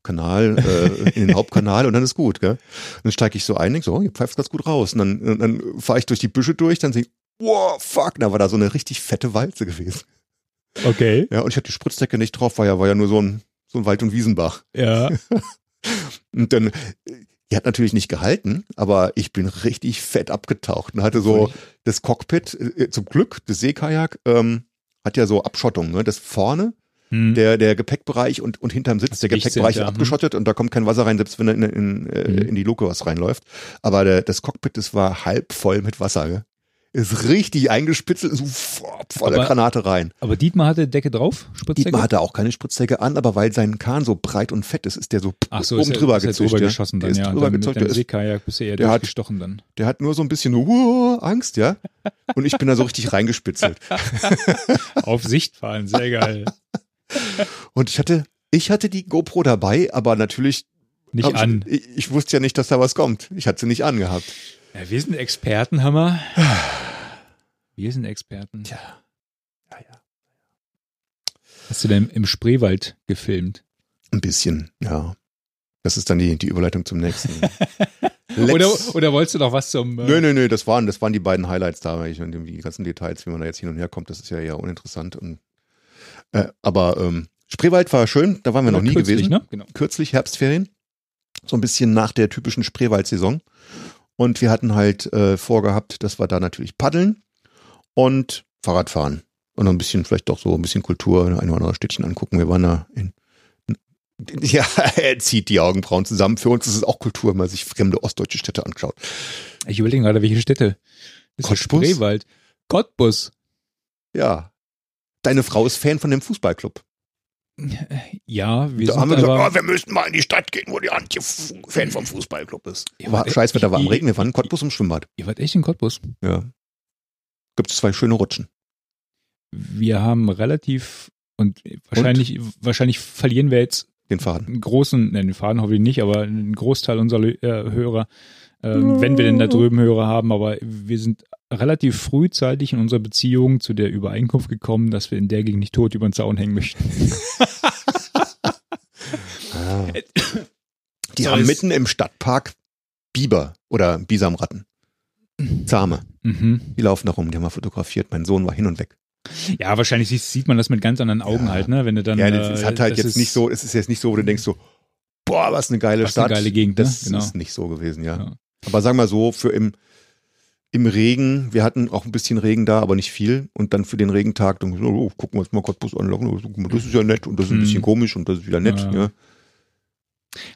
Kanal, äh, in den Hauptkanal und dann ist gut, gell? Und dann steige ich so ein, denk so, oh, hier pfeift ganz gut raus. Und dann, und dann fahre ich durch die Büsche durch, dann sehe ich, wow, fuck, da war da so eine richtig fette Walze gewesen. Okay. Ja, und ich hatte die Spritzdecke nicht drauf, war ja, war ja nur so ein, so ein Wald- und Wiesenbach. Ja, Und dann, die hat natürlich nicht gehalten, aber ich bin richtig fett abgetaucht und hatte so das Cockpit, äh, zum Glück, das Seekajak, ähm, hat ja so Abschottung, ne? Das vorne, Hm. der, der Gepäckbereich und, und hinterm Sitz, der Gepäckbereich sind, ist ja, hm. abgeschottet und da kommt kein Wasser rein, selbst wenn in, in, äh, Mhm. in die Luke was reinläuft. Aber der, das Cockpit, das war halb voll mit Wasser, gell? Ist richtig eingespitzelt, so voll- voller Aber- Granate rein. Aber Dietmar hatte Decke drauf, Spritzdecke? Dietmar hatte auch keine Spritzdecke an, aber weil sein Kahn so breit und fett ist, ist der so Ach so, oben ist er, drüber er drüber ja. geschossen Der dann, ist ja. drüber dann mit der ist Seekajak bist du eher der hat- durchgestochen dann. Der hat nur so ein bisschen uh, Angst, ja. Und ich bin da so richtig reingespitzelt. Auf Sicht fahren, sehr geil. Und ich hatte, ich hatte die GoPro dabei, aber natürlich. Nicht an. Ich, ich wusste ja nicht, dass da was kommt. Ich hatte sie nicht angehabt. Ja, wir sind Experten, Hammer. Wir sind Experten. Tja. Ja, ja. Hast du denn im Spreewald gefilmt? Ein bisschen, ja. Das ist dann die, die Überleitung zum nächsten. Oder, oder wolltest du noch was zum. äh, Nö, nö, nö, das waren, das waren die beiden Highlights da. Ich, und die ganzen Details, wie man da jetzt hin und her kommt, das ist ja eher uninteressant. Und Äh, aber ähm, Spreewald war schön, da waren wir noch nie Kürzlich, gewesen. Ne? Genau. Kürzlich Herbstferien, so ein bisschen nach der typischen Spreewald-Saison. Und wir hatten halt äh, vorgehabt, dass wir da natürlich paddeln und Fahrrad fahren. Und noch ein bisschen, vielleicht doch so ein bisschen Kultur, ein oder andere Städtchen angucken. Wir waren da in. Ja, er zieht die Augenbrauen zusammen. Für uns ist es auch Kultur, wenn man sich fremde ostdeutsche Städte anschaut. Ich überlege gerade, welche Städte. Das Cottbus? Spreewald. Cottbus. Ja. Deine Frau ist Fan von dem Fußballclub. Ja, wir da sind haben wir aber, gesagt, oh, wir müssten mal in die Stadt gehen, wo die Antje Fan vom Fußballclub ist. Ja, war aber scheiß Wetter, war am Regen, wir waren in Cottbus im Schwimmbad. ihr wart echt in Cottbus. Ja. Gibt es zwei schöne Rutschen. Wir haben relativ und wahrscheinlich, wahrscheinlich verlieren wir jetzt Den Faden. einen großen, ne, den Faden hoffe ich nicht, aber einen Großteil unserer äh, Hörer, ähm, wenn wir denn da drüben Hörer haben, aber wir sind relativ frühzeitig in unserer Beziehung zu der Übereinkunft gekommen, dass wir in der Gegend nicht tot über den Zaun hängen möchten. Die So haben mitten im Stadtpark Biber oder Bisamratten. Zahme. Mhm. Die laufen da rum, die haben wir fotografiert. Mein Sohn war hin und weg. Ja, wahrscheinlich sieht, man das mit ganz anderen Augen Ja. halt, ne? Wenn du dann. Ja, das, es äh, hat halt jetzt ist- nicht so, es ist jetzt nicht so, wo du denkst so, boah, was eine geile Was eine Stadt. geile Gegend, ne? Das Genau. ist nicht so gewesen, ja. Ja. Aber sagen wir so, für im, im Regen, wir hatten auch ein bisschen Regen da, aber nicht viel. Und dann für den Regentag, dann, oh, gucken wir uns mal Cottbus anlocken. Guck mal, Das ist ja nett und das ist ein Mhm. bisschen komisch und das ist wieder nett. Ja. Ja.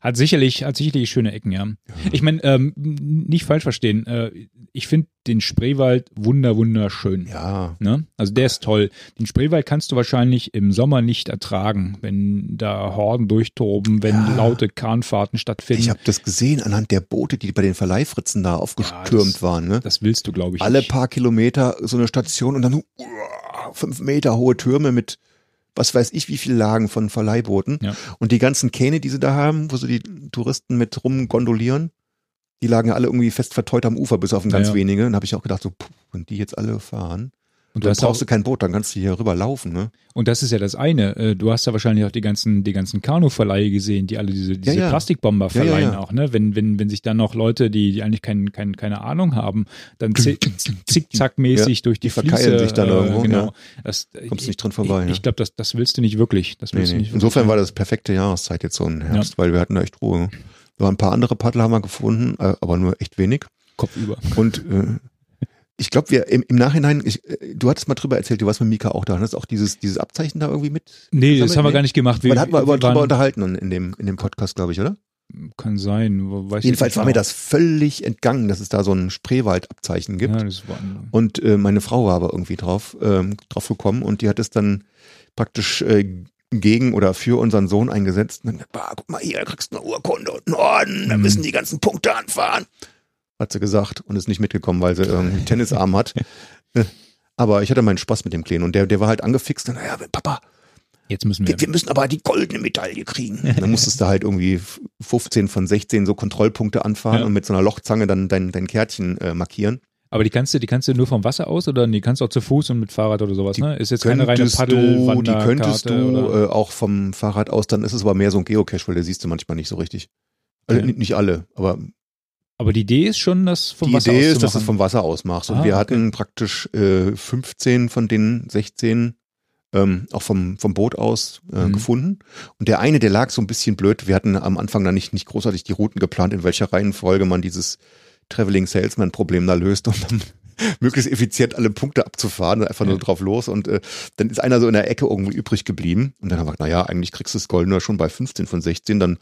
Hat sicherlich, hat sicherlich schöne Ecken, ja. Ich meine, ähm, nicht falsch verstehen. Äh, ich finde den Spreewald wunder, wunderschön. Ja, Ne? Also der ist toll. Den Spreewald kannst du wahrscheinlich im Sommer nicht ertragen, wenn da Horden durchtoben, wenn Ja. laute Kahnfahrten stattfinden. ich habe das gesehen anhand der Boote, die bei den Verleihfritzen da aufgestürmt das- waren. Ne? das willst du, glaube ich, Alle nicht. paar Kilometer so eine Station und dann uah, fünf Meter hohe Türme mit was weiß ich wie viel Lagen von Verleihbooten. Ja. Und die ganzen Kähne, die sie da haben, wo so die Touristen mit rumgondolieren, die lagen alle irgendwie fest verteut am Ufer, bis auf ein ganz Ja, ja. wenige. Und habe ich auch gedacht, so, puh, wenn die jetzt alle fahren, Und, du dann brauchst du kein Boot, dann kannst du hier rüber laufen. Ne? und das ist ja das eine. Äh, Du hast ja wahrscheinlich auch die ganzen, die ganzen Kanuverleihe gesehen, die alle diese, diese ja. Plastikbomber Ja, ja, verleihen ja. auch, ne? Wenn, wenn, wenn sich dann noch Leute, die, die eigentlich kein, kein, keine Ahnung haben, dann zi- zickzackmäßig durch die, die verkeilen Fließe, sich dann äh, irgendwo, Genau. ja. Das, Kommst nicht dran vorbei, Ich, ich glaube, das, das willst du nicht wirklich. Das Nee, willst du nee. nicht Insofern wirklich. war das perfekte Jahreszeit jetzt so ein Herbst, weil wir hatten da echt Ruhe. Wir waren ein paar andere Paddler haben wir gefunden, äh, aber nur echt wenig. Kopf über. Und äh, ich glaube, wir im, im Nachhinein, ich, äh, du hattest mal drüber erzählt, du warst mit Mika auch da, hast auch dieses, dieses Abzeichen da irgendwie mit? Nee, das haben wir Nee? gar nicht gemacht. Aber da hatten wir über, drüber unterhalten in, dem, in dem Podcast, glaube ich, oder? Kann sein. Jedenfalls war mir das völlig entgangen, dass es da so ein Spreewald-Abzeichen gibt. Ja, das war, Und äh, meine Frau war aber irgendwie drauf, ähm, drauf gekommen und die hat es dann praktisch äh, gegen oder für unseren Sohn eingesetzt. Und dann, "Bah, guck mal hier, da kriegst du eine Urkunde und einen Orden, da Mhm. müssen die ganzen Punkte anfahren. Hat sie gesagt und ist nicht mitgekommen, weil sie irgendwie einen Tennisarm hat. Aber ich hatte meinen Spaß mit dem Kleinen und der, der war halt angefixt. Und, naja, Papa, Jetzt müssen wir. wir, müssen aber die goldene Medaille kriegen. dann musstest du halt irgendwie 15 von 16 so Kontrollpunkte anfahren Ja. und mit so einer Lochzange dann dein, dein Kärtchen äh, markieren. Aber die kannst du, die kannst du nur vom Wasser aus oder die kannst du auch zu Fuß und mit Fahrrad oder sowas, ne? Ist jetzt keine reine Paddel, die könntest du oder? äh, auch vom Fahrrad aus, dann ist es aber mehr so ein Geocache, weil der siehst du manchmal nicht so richtig. Also nicht- Nicht alle, aber Aber die Idee ist schon, das vom die Wasser Idee aus ist, dass du es vom Wasser aus machst. Und Ah, wir okay. hatten praktisch äh, 15 von den 16 ähm, auch vom, vom Boot aus äh, Mhm. gefunden. Und der eine, der lag so ein bisschen blöd. Wir hatten am Anfang dann nicht, nicht großartig die Routen geplant, in welcher Reihenfolge man dieses Traveling Salesman Problem da löst, um dann möglichst effizient alle Punkte abzufahren, einfach nur Ja. drauf los. Und äh, dann ist einer so in der Ecke irgendwie übrig geblieben. Und dann haben wir gesagt, naja, eigentlich kriegst du das Goldene schon bei 15 von 16, dann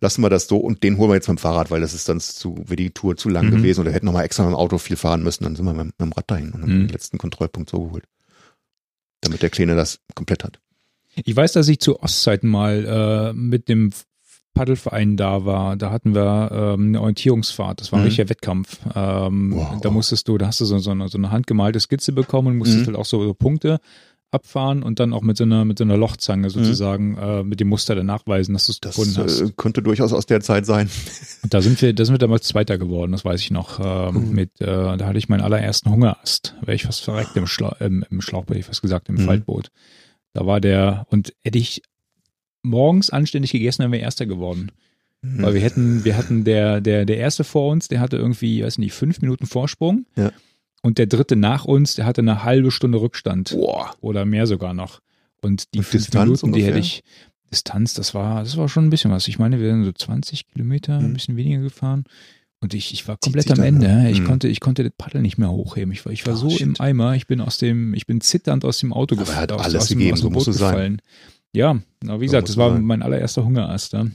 lassen wir das so und den holen wir jetzt mit dem Fahrrad, weil das ist dann zu, wäre die Tour zu lang Mhm. gewesen oder hätten nochmal extra mit dem Auto viel fahren müssen. Dann sind wir mit, mit dem Rad dahin und haben Mhm. den letzten Kontrollpunkt so geholt. Damit der Kleine das komplett hat. Ich weiß, dass ich zu Ostzeiten mal äh, mit dem Paddelverein da war. Da hatten wir ähm, eine Orientierungsfahrt. Das war ein Mhm. richtiger Wettkampf. Ähm, Wow. Da musstest du, da hast du so, so, eine, so eine handgemalte Skizze bekommen und musstest Mhm. halt auch so, so Punkte abfahren und dann auch mit so einer, mit so einer Lochzange sozusagen äh, mit dem Muster dann nachweisen, dass du es gefunden hast. äh, könnte durchaus aus der Zeit sein. Und da sind wir, da sind wir damals Zweiter geworden, das weiß ich noch. Ähm, Mhm. mit, äh, da hatte ich meinen allerersten Hungerast. Wäre ich fast verreckt im, Schla im, im Schlauchboot, hätte ich fast gesagt, im Mhm. Faltboot. Da war der, und hätte ich morgens anständig gegessen, wären wir Erster geworden. Mhm. Weil wir hätten, wir hatten der, der, der erste vor uns, der hatte irgendwie, weiß nicht, fünf Minuten Vorsprung. Ja. Und der dritte nach uns, der hatte eine halbe Stunde Rückstand. Boah. Oder mehr sogar noch. Und die Und fünf Distanz Minuten, die hätte ungefähr? ich, Distanz, das war, das war schon ein bisschen was. Ich meine, wir sind so 20 Kilometer, ein Mhm. bisschen weniger gefahren. Und ich, ich war komplett am dann, Ende. ne? Ich Mhm. konnte, ich konnte das Paddel nicht mehr hochheben. Ich war, ich war Ah, so shit. im Eimer. Ich bin aus dem, ich bin zitternd aus dem Auto Aber gef- er hat aus, alles aus dem, gegeben, aus dem so muss es sein. Ja, aber wie gesagt, muss das war sein. mein allererster Hungerast. Ja.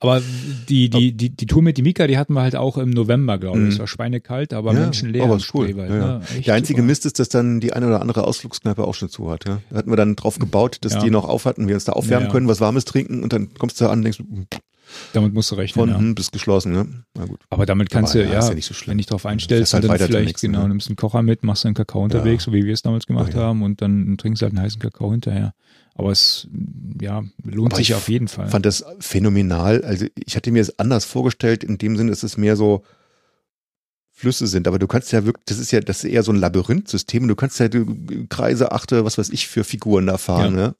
Aber die, die, die, die Tour mit die Mika, die hatten wir halt auch im November, glaube ich. Mhm. Es war schweinekalt, aber Ja, menschenleer aber cool. Spreewald. Ja, ja. Ne? Der einzige super. Mist ist, dass dann die eine oder andere Ausflugskneipe auch schon zu hat. Ja? Da hatten wir dann drauf gebaut, dass Ja. die noch auf hatten, wir uns da aufwärmen Ja. können, was Warmes trinken und dann kommst du da an und denkst, Damit musst du rechnen. von ja. hm, bis geschlossen. Ne? Na gut. Aber damit kannst Aber du, ja, ja, ja nicht so wenn dich drauf einstellst, halt und dann vielleicht, nächsten, genau, ne? nimmst einen Kocher mit, machst einen Kakao unterwegs, so wie wir es damals gemacht ja. haben, und dann trinkst du halt einen heißen Kakao hinterher. Aber es, ja, lohnt Aber sich ich auf jeden Fall. fand das phänomenal. Also ich hatte mir es anders vorgestellt, in dem Sinne, dass es mehr so Flüsse sind. Aber du kannst ja wirklich, das ist ja, das ist eher so ein Labyrinthsystem. und Du kannst ja Kreise, achte, was weiß ich, für Figuren da fahren. Ne?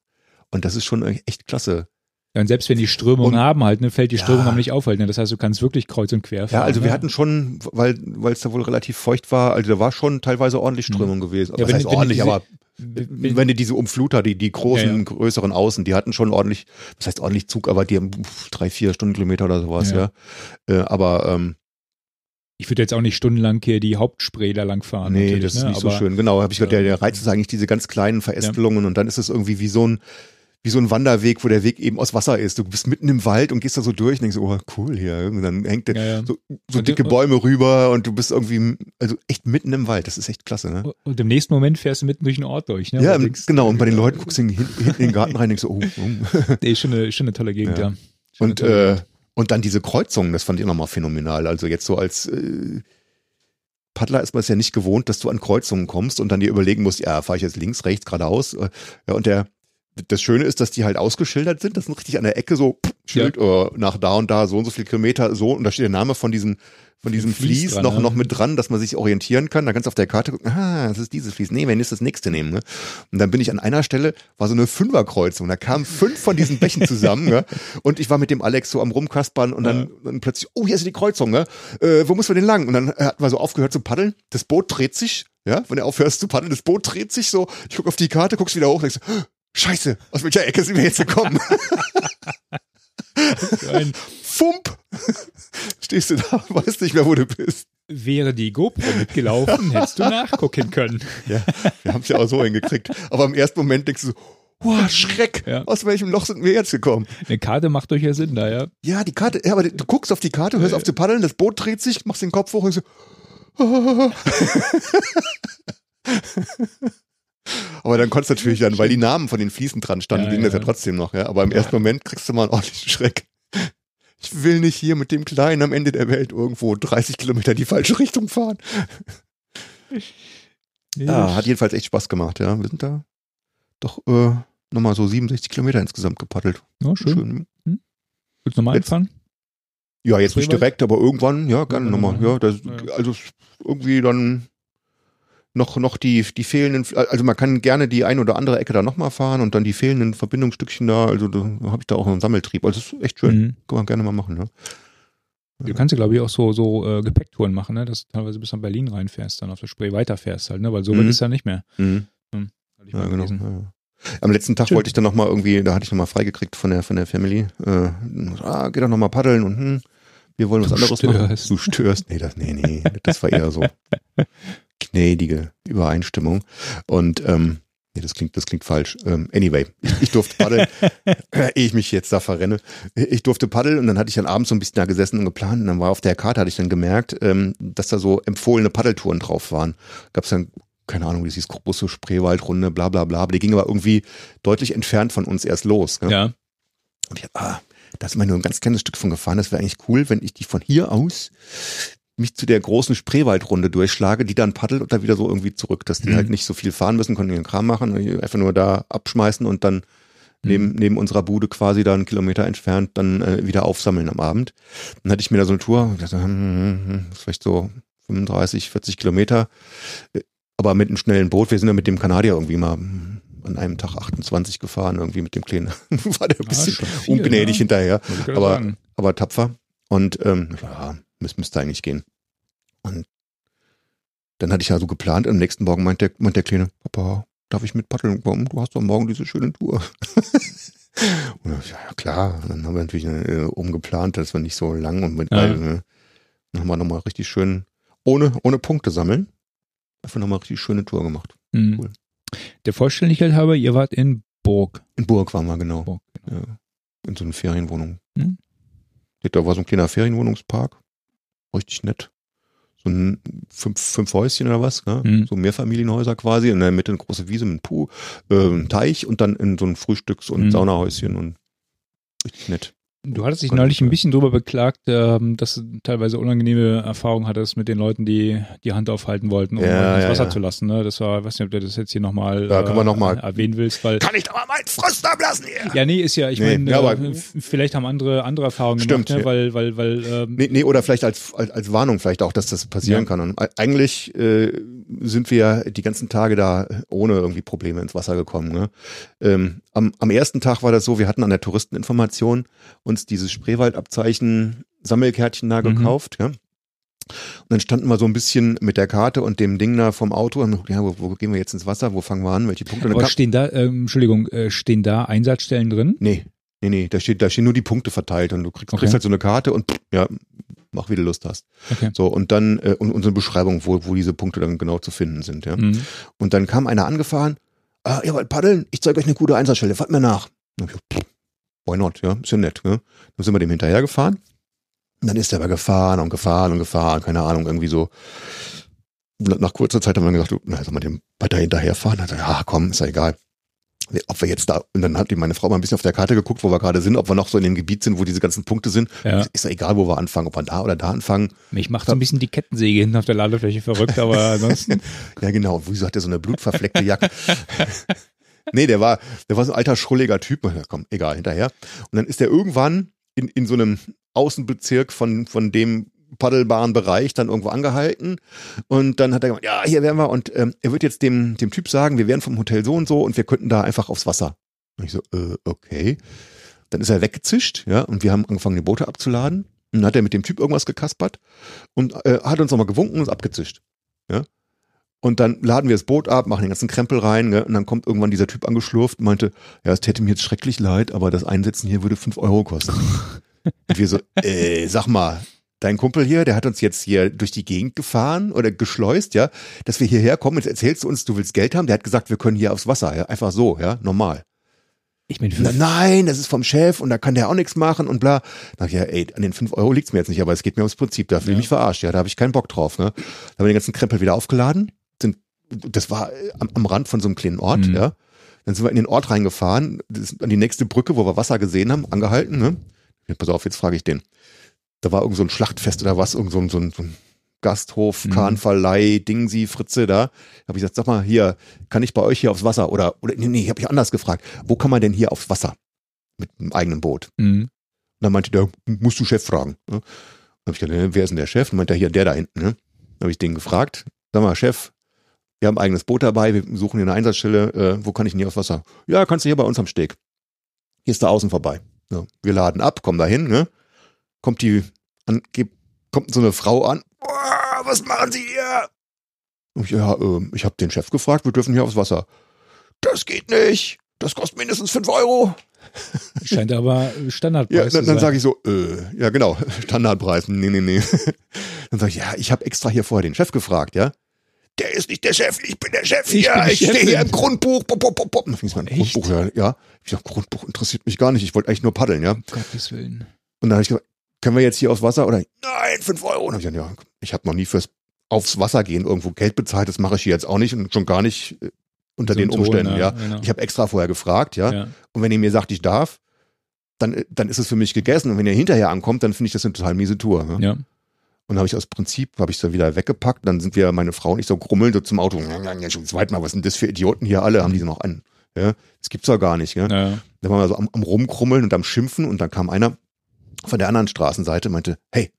Und das ist schon echt klasse. Ja, und selbst wenn die Strömungen Und- haben halt, ne, fällt die Ja. Strömung aber nicht auf halt, ne? Das heißt, du kannst wirklich kreuz und quer fahren. Ja, also wir ne? hatten schon, weil weil es da wohl relativ feucht war, also da war schon teilweise ordentlich Strömung gewesen. Mhm. Ja, was wenn- heißt ordentlich, diese- aber wenn, du diese Umfluter, die, die großen, Ja, ja. größeren Außen, die hatten schon ordentlich, was heißt ordentlich Zug, aber die haben drei, vier Stundenkilometer oder sowas, ja. Ja. Äh, aber ähm, ich würde jetzt auch nicht stundenlang hier die Hauptspray da lang fahren. nee, das ist ne? nicht so aber, schön. Genau, habe ich gehört, der, ähm, der Reiz ist eigentlich diese ganz kleinen Verästelungen und dann ist es irgendwie wie so ein wie so ein Wanderweg, wo der Weg eben aus Wasser ist. Du bist mitten im Wald und gehst da so durch und denkst, oh cool hier. Und dann hängt der Ja, ja. so, so dicke und- Bäume rüber und du bist irgendwie, also echt mitten im Wald. Das ist echt klasse, ne? Und im nächsten Moment fährst du mitten durch den Ort durch. Ne? Ja, im, denkst, genau. Und bei den Leuten guckst du hinten in den Garten rein und denkst so, oh, oh. Nee, ist schon eine, schon eine tolle Gegend, Ja. ja. Und, äh, und dann diese Kreuzungen, das fand ich nochmal phänomenal. Also jetzt so als äh, Paddler ist man es ja nicht gewohnt, dass du an Kreuzungen kommst und dann dir überlegen musst, ja, fahre ich jetzt links, rechts, geradeaus. Äh, Ja, und der das Schöne ist, dass die halt ausgeschildert sind. Das sind richtig an der Ecke so pff, Schild äh, nach da und da, so und so viele Kilometer, so. Und da steht der Name von diesem, von diesem Fließ Fließ, noch, ne? noch mit dran, dass man sich orientieren kann. Da kannst du auf der Karte gucken, ah, das ist dieses Fließ. Nee, wenn ist das nächste nehmen. Ne? Und dann bin ich an einer Stelle, war so eine Fünferkreuzung. Da kamen fünf von diesen Bächen zusammen. ne? Und ich war mit dem Alex so am Rumkaspern und dann, dann plötzlich, oh, hier ist die Kreuzung. Ne? Äh, wo muss man denn lang? Und dann hat man so aufgehört zu paddeln. Das Boot dreht sich. Ja, wenn du aufhörst zu paddeln, das Boot dreht sich so. Ich guck auf die Karte, guckst wieder hoch, denkst, Scheiße, aus welcher Ecke sind wir jetzt gekommen? Ein, Fump! Stehst du da, weißt nicht mehr, wo du bist. wäre die GoPro mitgelaufen, hättest du nachgucken können. Ja, wir haben es ja auch so hingekriegt. Aber im ersten Moment denkst du so, wow, Schreck, Ja. aus welchem Loch sind wir jetzt gekommen? Eine Karte macht durchaus Sinn da, ja. Ja, die Karte, ja, aber du guckst auf die Karte, hörst auf zu paddeln, das Boot dreht sich, machst den Kopf hoch und so. aber dann konntest du natürlich dann, weil die Namen von den Fliesen dran standen, Ja, ging das ja ja. trotzdem noch, ja. Aber im ersten Moment kriegst du mal einen ordentlichen Schreck. Ich will nicht hier mit dem Kleinen am Ende der Welt irgendwo 30 Kilometer in die falsche Richtung fahren. Ja, hat jedenfalls echt Spaß gemacht, ja. Wir sind da doch äh, nochmal so 67 Kilometer insgesamt gepaddelt. ja, schön. Schön. Willst du nochmal einfahren? Ja, jetzt nicht direkt, aber irgendwann, ja, gerne Ja, nochmal. ja. Ja, das, Ja. also irgendwie dann noch, noch die, die fehlenden, also man kann gerne die ein oder andere Ecke da nochmal fahren und dann die fehlenden Verbindungsstückchen da, also da habe ich da auch einen Sammeltrieb. Also das ist echt schön. Mhm. Kann man gerne mal machen, ja. Du kannst ja, glaube ich, auch so, so äh, Gepäcktouren machen, ne? dass du teilweise bis nach Berlin reinfährst, dann auf der Spree weiterfährst halt, ne? weil so weit Mhm. ist ja nicht mehr. Mhm. Ich Ja, genau. Ja. Am letzten Tag Schön. wollte ich dann nochmal irgendwie, da hatte ich nochmal freigekriegt von der, von der Family. Äh, ah, geh doch nochmal paddeln und hm, wir wollen was Du anderes machen. störst. Du störst. Nee, das, nee, nee, das war eher so gnädige Übereinstimmung. Und ähm, nee, das klingt, das klingt falsch. Ähm, anyway, ich, ich durfte paddeln, ehe ich mich jetzt da verrenne. Ich durfte paddeln und dann hatte ich dann abends so ein bisschen da gesessen und geplant. Und dann war auf der Karte, hatte ich dann gemerkt, ähm, dass da so empfohlene Paddeltouren drauf waren. Gab es dann keine Ahnung, wie es hieß, große Spreewaldrunde, bla bla bla. Aber die ging aber irgendwie deutlich entfernt von uns erst los. Ne? Ja. Und ich ah, da ist immer nur ein ganz kleines Stück von gefahren. Das wäre eigentlich cool, wenn ich die von hier aus mich zu der großen Spreewaldrunde durchschlage, die dann paddelt und dann wieder so irgendwie zurück, dass die Mhm. halt nicht so viel fahren müssen, können ihren Kram machen, einfach nur da abschmeißen und dann neben, neben unserer Bude quasi da einen Kilometer entfernt dann äh, wieder aufsammeln am Abend. Dann hatte ich mir da so eine Tour, und dachte, hm, hm, hm, ist vielleicht so 35, 40 Kilometer, äh, aber mit einem schnellen Boot. Wir sind ja mit dem Kanadier irgendwie mal hm, an einem Tag 28 gefahren, irgendwie mit dem Kleinen. War der ein Ah, bisschen schon viel, ungnädig ne? hinterher, aber, sagen. aber tapfer. Und ähm, ja, müsste, müsste eigentlich gehen. Und dann hatte ich ja so geplant, am nächsten Morgen meint der, meint der Kleine, Papa, darf ich mit paddeln kommen? Du hast doch morgen diese schöne Tour. und dann, ja, klar, dann haben wir natürlich äh, umgeplant, dass wir nicht so lang und mit, Ja. weil, ne, dann haben wir nochmal richtig schön, ohne, ohne Punkte sammeln, einfach nochmal richtig schöne Tour gemacht. Mhm. Cool. Der Vollständigkeit halber, ihr wart in Burg. In Burg waren wir, genau. Burg genau. Ja, in so einer Ferienwohnung. Hm. Da war so ein kleiner Ferienwohnungspark. Richtig nett. So ein fünf, fünf Häuschen oder was, ne? Hm. so Mehrfamilienhäuser quasi. In der Mitte eine große Wiese mit einem Pool, äh, ein Teich und dann in so ein Frühstücks- und Hm. Saunahäuschen und richtig nett. Du hattest dich neulich ein bisschen drüber beklagt, ähm, dass du teilweise unangenehme Erfahrungen hattest mit den Leuten, die die Hand aufhalten wollten, um Ja, ins Wasser ja. zu lassen. Ne? Das war, ich weiß nicht, ob du das jetzt hier nochmal Ja, noch mal. erwähnen willst, weil Kann ich da mal meinen Frust ablassen hier? ja, nee, ist ja, ich Nee, meine, ja, äh, vielleicht haben andere andere Erfahrungen Stimmt, gemacht, ne? weil, weil, weil, ähm, Nee, nee, oder vielleicht als, als, als Warnung vielleicht auch, dass das passieren kann. Und eigentlich äh, sind wir ja die ganzen Tage da ohne irgendwie Probleme ins Wasser gekommen. Ne? Ähm, am, am ersten Tag war das so, wir hatten an der Touristeninformation uns dieses Spreewaldabzeichen Sammelkärtchen da Mhm. gekauft. Ja? Und dann standen wir so ein bisschen mit der Karte und dem Ding da vom Auto. Und, ja, wo, wo gehen wir jetzt ins Wasser? Wo fangen wir an? Welche Punkte? Aber stehen da, ähm, Entschuldigung, äh, stehen da Einsatzstellen drin? Nee, nee, nee, da steht, da stehen nur die Punkte verteilt und du kriegst, Okay. kriegst halt so eine Karte und ja, mach wie du Lust hast. Okay. So, und dann, äh, und, eine Beschreibung, wo, wo diese Punkte dann genau zu finden sind, ja. Mhm. Und dann kam einer angefahren, ah, ihr wollt paddeln? Ich zeige euch eine gute Einsatzstelle, fahrt mir nach. Und ich, pff, why not, ja, ist ja nett, ne? Dann sind wir dem hinterhergefahren. Und dann ist er aber gefahren und gefahren und gefahren, keine Ahnung, irgendwie so. Na- Nach kurzer Zeit haben wir gesagt, du, na, soll man dem weiter hinterherfahren? Dann hat er, ja, komm, ist ja egal. Ob wir jetzt da, und dann hat die meine Frau mal ein bisschen auf der Karte geguckt, wo wir gerade sind, ob wir noch so in dem Gebiet sind, wo diese ganzen Punkte sind. Ja. Ist ja egal, wo wir anfangen, ob wir da oder da anfangen. Mich macht so ein bisschen die Kettensäge hinten auf der Ladefläche verrückt, aber ansonsten. Ja, genau. Wieso hat der so eine blutverfleckte Jacke? nee, der war, der war so ein alter, schrulliger Typ. Komm, egal, hinterher. Und dann ist der irgendwann in, in so einem Außenbezirk von, von dem paddelbaren Bereich dann irgendwo angehalten. Und dann hat er gesagt, ja, hier wären wir. Und ähm, er wird jetzt dem, dem Typ sagen, wir wären vom Hotel so und so und wir könnten da einfach aufs Wasser. Und ich so, äh, okay. Dann ist er weggezischt, ja, und wir haben angefangen, die Boote abzuladen. Und dann hat er mit dem Typ irgendwas gekaspert und äh, hat uns nochmal gewunken und ist abgezischt. Ja. Und dann laden wir das Boot ab, machen den ganzen Krempel rein, gell? und dann kommt irgendwann dieser Typ angeschlurft und meinte, ja, es täte mir jetzt schrecklich leid, aber das Einsetzen hier würde fünf Euro kosten. und wir so, äh, sag mal, dein Kumpel hier, der hat uns jetzt hier durch die Gegend gefahren oder geschleust, ja, dass wir hierher kommen, jetzt erzählst du uns, du willst Geld haben, der hat gesagt, wir können hier aufs Wasser, ja, einfach so, ja, normal. Ich bin Na, nein, das ist vom Chef und da kann der auch nichts machen und bla. Na ja, ey, an den fünf Euro liegt's mir jetzt nicht, aber es geht mir ums Prinzip, da fühle ich Ja. mich verarscht, ja, da habe ich keinen Bock drauf. Ne? Da haben wir den ganzen Krempel wieder aufgeladen, das war äh, am, am Rand von so einem kleinen Ort, Mhm. ja. Dann sind wir in den Ort reingefahren, an die nächste Brücke, wo wir Wasser gesehen haben, angehalten, ne? Ja, pass auf, jetzt frage ich den. Da war irgend so ein Schlachtfest oder was, irgend so ein, so ein, so ein Gasthof, Mhm. Kahnverleih, Dingsi, Fritze da. Habe ich gesagt, sag mal, hier, kann ich bei euch hier aufs Wasser? Oder, oder nee, nee, ich habe ich anders gefragt. Wo kann man denn hier aufs Wasser? Mit einem eigenen Boot. Mhm. Und dann meinte der, musst du Chef fragen. Ne? Dann habe ich gesagt, wer ist denn der Chef? Und meinte er, hier, der da hinten. Ne? Dann habe ich den gefragt, sag mal, Chef, wir haben ein eigenes Boot dabei, wir suchen hier eine Einsatzstelle, äh, wo kann ich denn hier aufs Wasser? Ja, kannst du hier bei uns am Steg. Hier ist da außen vorbei. So, wir laden ab, kommen da hin, ne? Kommt die, an, kommt so eine Frau an. "Boah, was machen Sie hier? Und ich, ja, ähm, ich habe den Chef gefragt, wir dürfen hier aufs Wasser. Das geht nicht. Das kostet mindestens fünf Euro. Scheint aber Ja, Standardpreis dann, zu dann sein. sage ich so, äh, ja genau, Standardpreis, nee, nee, nee. Dann sage ich, ja, ich habe extra hier vorher den Chef gefragt, ja. Der ist nicht der Chef, ich bin der Chef hier, ich stehe hier im Grundbuch. Pop, pop, pop. Dann fing es mal an? Grundbuch, ja. ja. Ich sag, Grundbuch interessiert mich gar nicht, ich wollte eigentlich nur paddeln, ja. Und Gottes Willen. dann habe ich gesagt, können wir jetzt hier aufs Wasser? Oder nein, fünf Euro. Und ich gesagt, ja, ich habe noch nie fürs aufs Wasser gehen irgendwo Geld bezahlt, das mache ich hier jetzt auch nicht und schon gar nicht äh, unter So den ein Ton, Umständen, ja. genau. Ich habe extra vorher gefragt, ja. ja. Und wenn ihr mir sagt, ich darf, dann, dann ist es für mich gegessen. Und wenn ihr hinterher ankommt, dann finde ich das eine total miese Tour. Ne? ja. Und habe ich aus Prinzip, habe ich so wieder weggepackt. Dann sind wir, meine Frau und ich so grummeln so zum Auto. Ja, schon zweit mal, was sind das für Idioten hier alle? Haben die so noch an? Ja, das gibt's doch gar nicht. Ja? ja. Da waren wir so am, am Rumkrummeln und am Schimpfen und dann kam einer von der anderen Straßenseite und meinte, hey,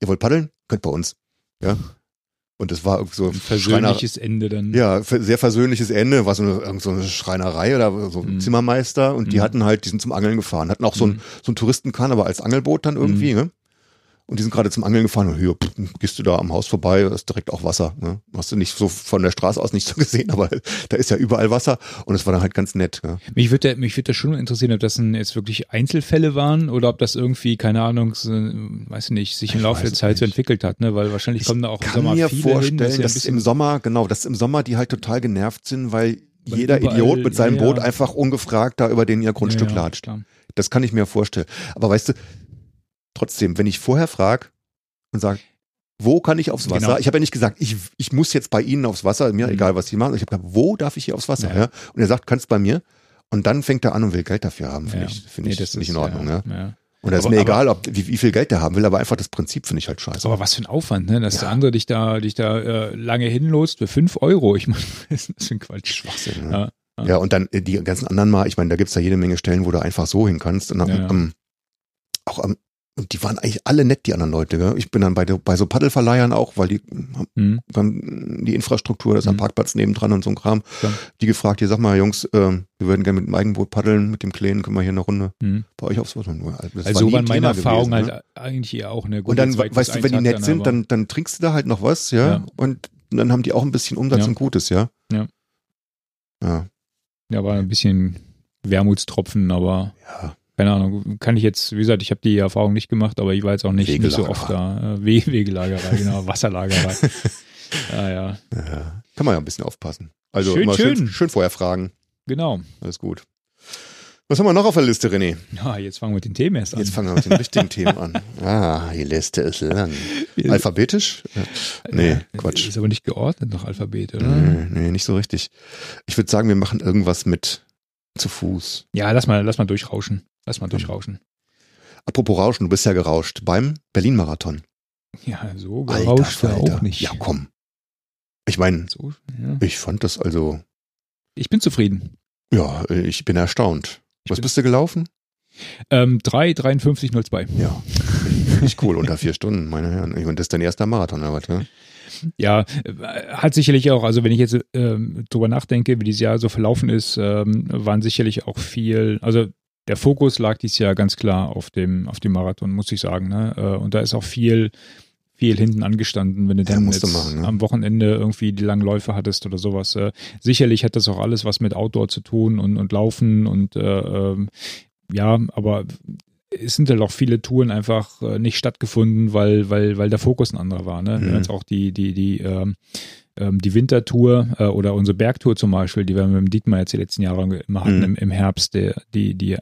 ihr wollt paddeln? Könnt bei uns. Ja. Und das war irgendwie so Ein Schreiner, persönliches Ende dann. ja, sehr versöhnliches Ende, war so eine, so eine Schreinerei oder so ein Mhm. Zimmermeister und die Mhm. hatten halt, die sind zum Angeln gefahren, hatten auch so ein, Mhm. so ein Touristenkahn, aber als Angelboot dann irgendwie, ne? Und die sind gerade zum Angeln gefahren und hier pff, gehst du da am Haus vorbei, ist direkt auch Wasser. Ne? Hast du nicht so von der Straße aus nicht so gesehen, aber da ist ja überall Wasser und es war dann halt ganz nett. Ja. Mich würde mich würde das schon interessieren, ob das ein, jetzt wirklich Einzelfälle waren oder ob das irgendwie, keine Ahnung, so, weiß ich nicht, sich im Ich Laufe der Zeit so entwickelt hat, ne? Weil wahrscheinlich kommen da auch im kann Sommer mir viele vorstellen, hin, das ist ja ein dass bisschen im Sommer, genau, dass im Sommer die halt total genervt sind, weil Weil jeder überall- Idiot mit seinem ja. Boot einfach ungefragt da über den ihr Grundstück Ja, ja, latscht. klar. Das kann ich mir vorstellen. Aber weißt du, trotzdem, wenn ich vorher frage und sage, wo kann ich aufs Wasser? Genau. Ich habe ja nicht gesagt, ich, ich muss jetzt bei Ihnen aufs Wasser, mir Mhm. egal was Sie machen. Ich habe gesagt, wo darf ich hier aufs Wasser? Ja. Ja. Und er sagt, kannst bei mir. Und dann fängt er an und will Geld dafür haben, finde Ja. ich, finde Nee, ich, das ich ist, in Ordnung. ja. Und da ist mir egal, ob, wie, wie viel Geld der haben will, aber einfach das Prinzip finde ich halt scheiße. Aber was für ein Aufwand, ne? Dass der andere dich da, dich da äh, lange hinlost für fünf Euro. Ich meine, das ist ein Quatsch. Schwachsinn. Ne? Ja. Und dann äh, die ganzen anderen mal, ich meine, da gibt's ja jede Menge Stellen, wo du einfach so hin kannst. Und ja. am, auch am, und die waren eigentlich alle nett, die anderen Leute. Gell? Ich bin dann bei, bei so Paddelverleihern auch, weil die Hm. haben die Infrastruktur, das ist am Mhm. Parkplatz nebendran und so ein Kram. Klar. Die gefragt, hier sag mal, Jungs, ähm, wir würden gerne mit dem Eigenboot paddeln, mit dem Kleinen, können wir hier eine Runde Hm. bei euch aufs Wasser. Das Also war waren ein meine Erfahrungen halt ne? eigentlich eher auch eine Und dann, weißt du, wenn die nett sind, dann, dann trinkst du da halt noch was, ja, Ja. und dann haben die auch ein bisschen Umsatz Ja. und Gutes, ja. Ja. Ja, Ja, war ein bisschen Wermutstropfen, aber ja. Keine Ahnung, kann ich jetzt, wie gesagt, ich habe die Erfahrung nicht gemacht, aber ich war jetzt auch nicht, nicht so oft da. Äh, We Wegelagerei, genau, Wasserlagerei. ja, ja, Ja, kann man ja ein bisschen aufpassen. Also Schön, schön, schön. schön vorher fragen. genau. Alles gut. Was haben wir noch auf der Liste, René? Ja, jetzt fangen wir mit den Themen erst an. Jetzt fangen wir mit den richtigen Themen an. Ah, die Liste ist lang. Alphabetisch? Nee, Quatsch. Ist aber nicht geordnet nach Alphabet, oder? Nee, nee, nicht so richtig. Ich würde sagen, wir machen irgendwas mit zu Fuß. Ja, lass mal, lass mal durchrauschen. Lass mal durchrauschen. Apropos Rauschen, du bist ja gerauscht beim Berlin-Marathon. Ja, so Alter gerauscht ja Falter. auch nicht. Ja, komm. Ich meine, So, ja. ich fand das also, Ich bin zufrieden. ja, ich bin erstaunt. Ich Was bin- bist du gelaufen? Ähm, 3, 53, 02. Ja, nicht cool, unter vier Stunden, meine Herren. Ich meine, das ist dein erster Marathon, oder was? Ja? Ja, äh, hat sicherlich auch, also wenn ich jetzt ähm, drüber nachdenke, wie dieses Jahr so verlaufen ist, ähm, waren sicherlich auch viel, also der Fokus lag dieses Jahr ganz klar auf dem, auf dem Marathon, muss ich sagen. Ne? Äh, und da ist auch viel, viel hinten angestanden, wenn du Ja, dann du jetzt machen, ne? am Wochenende irgendwie die langen Läufe hattest oder sowas. Äh, sicherlich hat das auch alles was mit Outdoor zu tun und, und Laufen und äh, ähm, ja, aber es sind halt auch viele Touren einfach äh, nicht stattgefunden, weil, weil, weil der Fokus ein anderer war. Ne? Mhm. Jetzt auch die, die, die, ähm, ähm, die Wintertour äh, oder unsere Bergtour zum Beispiel, die wir mit dem Dietmar jetzt die letzten Jahre immer hatten Mhm. im, im Herbst, der, die, die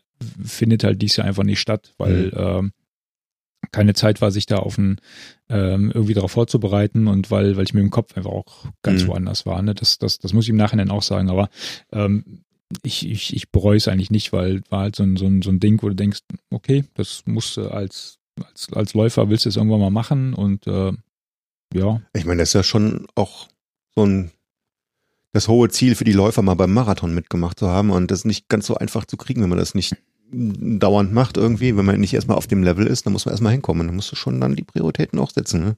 findet halt dies Jahr einfach nicht statt, weil Mhm. ähm, keine Zeit war, sich da auf ein, ähm, irgendwie darauf vorzubereiten und weil, weil ich mit dem Kopf einfach auch ganz Mhm. woanders war. Ne? Das, das, das muss ich im Nachhinein auch sagen, aber ähm, ich, ich, ich bereue es eigentlich nicht, weil war halt so ein, so, ein, so ein Ding, wo du denkst, okay, das musst du als, als, als Läufer willst du es irgendwann mal machen und äh, ja, Ich meine, das ist ja schon auch so ein das hohe Ziel für die Läufer mal beim Marathon mitgemacht zu haben und das ist nicht ganz so einfach zu kriegen, wenn man das nicht dauernd macht irgendwie, wenn man nicht erstmal auf dem Level ist, dann muss man erstmal hinkommen. Dann musst du schon dann die Prioritäten auch setzen. Ne?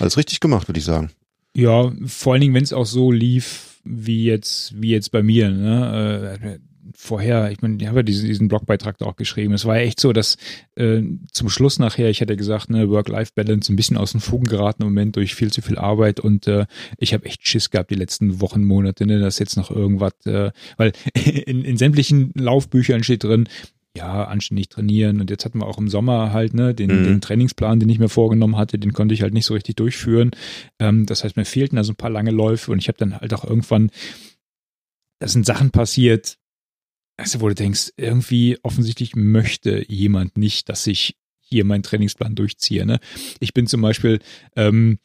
Alles richtig gemacht, würde ich sagen. Ja, vor allen Dingen, wenn es auch so lief, wie jetzt, wie jetzt bei mir. Ne? Vorher, ich meine, ich habe ja diesen, diesen Blogbeitrag da auch geschrieben. Es war ja echt so, dass äh, zum Schluss nachher, ich hatte gesagt, ne, Work-Life-Balance ein bisschen aus den Fugen geraten im Moment durch viel zu viel Arbeit und äh, ich habe echt Schiss gehabt die letzten Wochen, Monate, ne, dass jetzt noch irgendwas, äh, weil in, in sämtlichen Laufbüchern steht drin, ja, anständig trainieren. Und jetzt hatten wir auch im Sommer halt, ne, den, Mhm. den Trainingsplan, den ich mir vorgenommen hatte, den konnte ich halt nicht so richtig durchführen. Ähm, das heißt, mir fehlten da so ein paar lange Läufe und ich habe dann halt auch irgendwann, da sind Sachen passiert, also wo du denkst, irgendwie offensichtlich möchte jemand nicht, dass ich hier meinen Trainingsplan durchziehe. Ne? Ich bin zum Beispiel, ähm,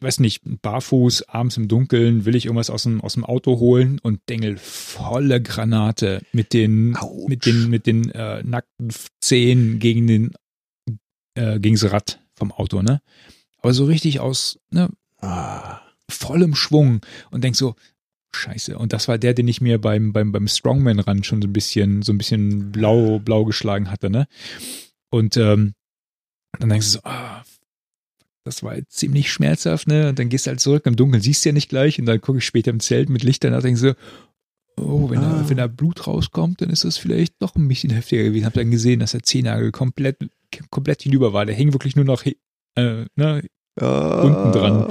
weiß nicht, barfuß, abends im Dunkeln, will ich irgendwas aus dem, aus dem Auto holen und dengel volle Granate mit den, Autsch. mit den, mit den äh, nackten Zehen gegen den, äh, gegen das Rad vom Auto, ne? Aber so richtig aus, ne, Ah, vollem Schwung und denk so, Scheiße. Und das war der, den ich mir beim, beim, beim Strongman Run schon so ein bisschen, so ein bisschen blau, blau geschlagen hatte, ne? Und ähm, dann denkst du so, ah, das war jetzt ziemlich schmerzhaft, ne? Und dann gehst du halt zurück, im Dunkeln siehst du ja nicht gleich und dann gucke ich später im Zelt mit Lichtern und denkst so, oh, wenn, Ah. da, wenn da Blut rauskommt, dann ist das vielleicht doch ein bisschen heftiger gewesen. Hab dann gesehen, dass der Zehennagel komplett, komplett hinüber war. Der hing wirklich nur noch äh, ne, unten dran.